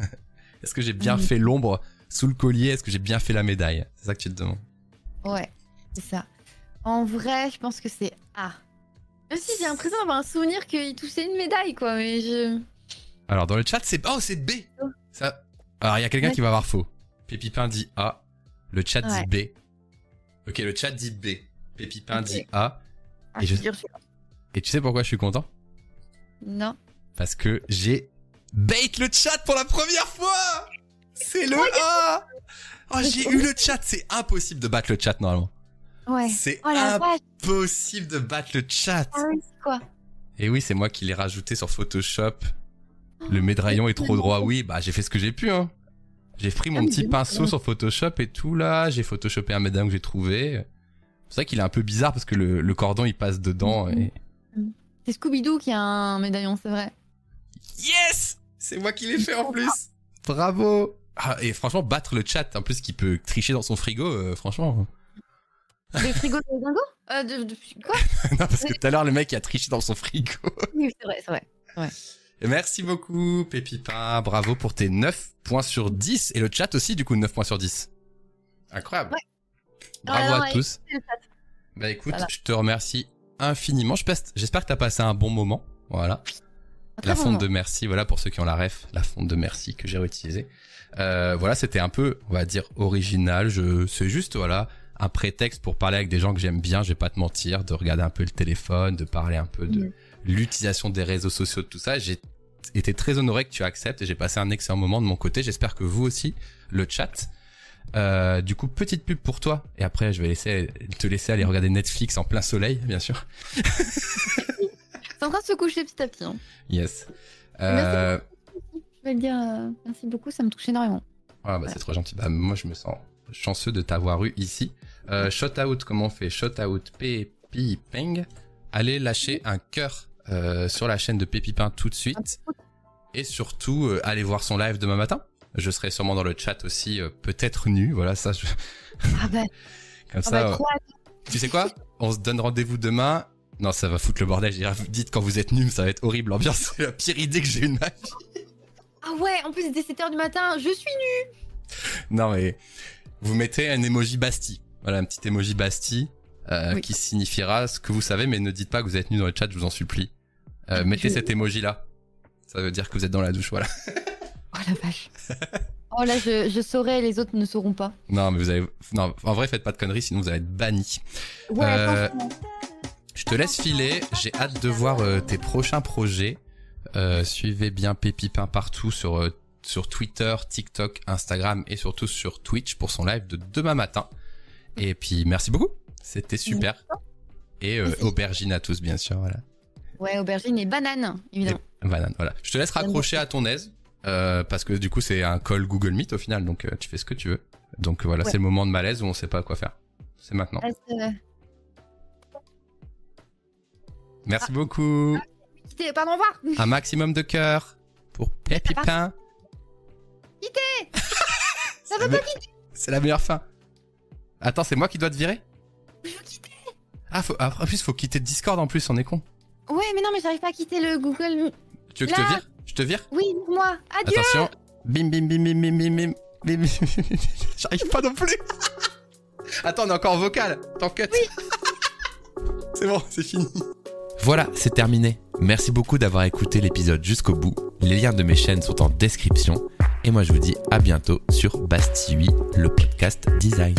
Est-ce que j'ai bien fait l'ombre sous le collier? Est-ce que j'ai bien fait la médaille? C'est ça que tu te demandes. pas. Ouais, c'est ça. En vrai, je pense que c'est A. Même si j'ai l'impression d'avoir un souvenir qu'il touchait une médaille, quoi, mais je. Alors, dans le chat, c'est... Oh, c'est B ça... Alors, il y a quelqu'un qui va avoir faux. Pépipin dit A. Le chat Ouais. dit B. Ok, le chat dit B. Pépipin dit A. Ah, Et je-. Et tu sais pourquoi je suis content? Non. Parce que j'ai bait le chat pour la première fois C'est le 1 Oh, j'ai eu le chat C'est impossible de battre le chat normalement. Ouais. C'est Oh impossible de battre le chat ah oui, c'est quoi? Et oui, c'est moi qui l'ai rajouté sur Photoshop. Le médaillon est trop droit, oui, bah j'ai fait ce que j'ai pu, hein. J'ai pris mon Ah, petit pinceau sur Photoshop et tout là, j'ai photoshopé un médaillon que j'ai trouvé. C'est vrai qu'il est un peu bizarre parce que le, le cordon il passe dedans et... C'est Scooby-Doo qui a un médaillon, c'est vrai. Yes! C'est moi qui l'ai fait en plus. Bravo! Ah, Et franchement, battre le chat, en plus qui peut tricher dans son frigo, euh, franchement... Le frigo de Dingo? Euh, de, de- Quoi? Non, parce que tout à l'heure, le mec a triché dans son frigo. Oui, c'est vrai, c'est vrai. Merci beaucoup, Pépipin. Bravo pour tes 9 points sur 10. Et le chat aussi, du coup, 9 points sur 10. Incroyable. Ouais. Bravo à tous. Bah écoute, Voilà. je te remercie infiniment. J'espère que t'as passé un bon moment. Voilà. La fonte de merci, voilà pour ceux qui ont la ref, la fonte de merci que j'ai réutilisée. Euh, voilà, c'était un peu, on va dire, original. Je, c'est juste, voilà, un prétexte pour parler avec des gens que j'aime bien. Je vais pas te mentir, de regarder un peu le téléphone, de parler un peu de Mhm. L'utilisation des réseaux sociaux, de tout ça. J'ai été très honoré que tu acceptes et j'ai passé un excellent moment de mon côté. J'espère que vous aussi, le chat. Euh, du coup, petite pub pour toi. Et après, je vais laisser, te laisser aller regarder Netflix en plein soleil, bien sûr. C'est en train de se coucher petit à petit. hein. Yes. Euh, Je vais le dire euh, merci beaucoup, ça me touche énormément. Ah bah c'est trop gentil. Bah moi je me sens chanceux de t'avoir eu ici. Euh, shout out, comment on fait Shout out Pépi Peng. Allez lâcher un cœur euh, sur la chaîne de Pépipin tout de suite. Et surtout, euh, allez voir son live demain matin. Je serai sûrement dans le chat aussi, euh, peut-être nu. Voilà, ça, je- Ah bah, comme ah ça. bah, tu sais quoi? On se donne rendez-vous demain. Non, ça va foutre le bordel. Je dirais, dites quand vous êtes nu, ça va être horrible. L'ambiance, c'est la pire idée que j'ai eue de ma vie. Ah ouais, en plus dès 7h du matin, je suis nue. Non mais vous mettez un emoji Bastille. Voilà un petit emoji Bastille euh, Oui. qui signifiera ce que vous savez, mais ne dites pas que vous êtes nu dans le chat, je vous en supplie. Euh, mettez Je- cet emoji là. Ça veut dire que vous êtes dans la douche, voilà. Oh la vache. oh là, je, je saurai, les autres ne sauront pas. Non mais vous avez, non en vrai faites pas de conneries, sinon vous allez être banni. Ouais, Euh. Je te laisse filer. J'ai hâte de voir euh, tes prochains projets. Suivez bien Pépipin partout sur sur Twitter, TikTok, Instagram et surtout sur Twitch pour son live de demain matin. Et puis merci beaucoup. C'était super. Et euh, aubergine à tous bien sûr. Voilà. Ouais, aubergine et banane, évidemment. Banane, voilà. Je te laisse raccrocher à ton aise euh, parce que du coup c'est un call Google Meet au final, donc euh, tu fais ce que tu veux. Donc voilà, Ouais. c'est le moment de malaise où on sait pas quoi faire. C'est maintenant. Merci beaucoup. quittez, pardon, au revoir. Un maximum de cœur pour Pépipin. Ça C'est veut la pas me- C'est la meilleure fin. Attends, c'est moi qui dois te virer? Mais faut quitter ah, ah, en plus, faut quitter Discord en plus, on est con. Ouais, mais non, mais j'arrive pas à quitter le Google. Tu veux que je te vire? Je te vire? Oui, moi. Adieu Attention. Bim, bim, bim, bim, bim, bim, bim. bim. j'arrive pas non plus Attends, on est encore en vocal. T'enquête. Oui. c'est bon, c'est fini. Voilà, c'est terminé. Merci beaucoup d'avoir écouté l'épisode jusqu'au bout. Les liens de mes chaînes sont en description. Et moi, je vous dis à bientôt sur Bastille, le podcast design.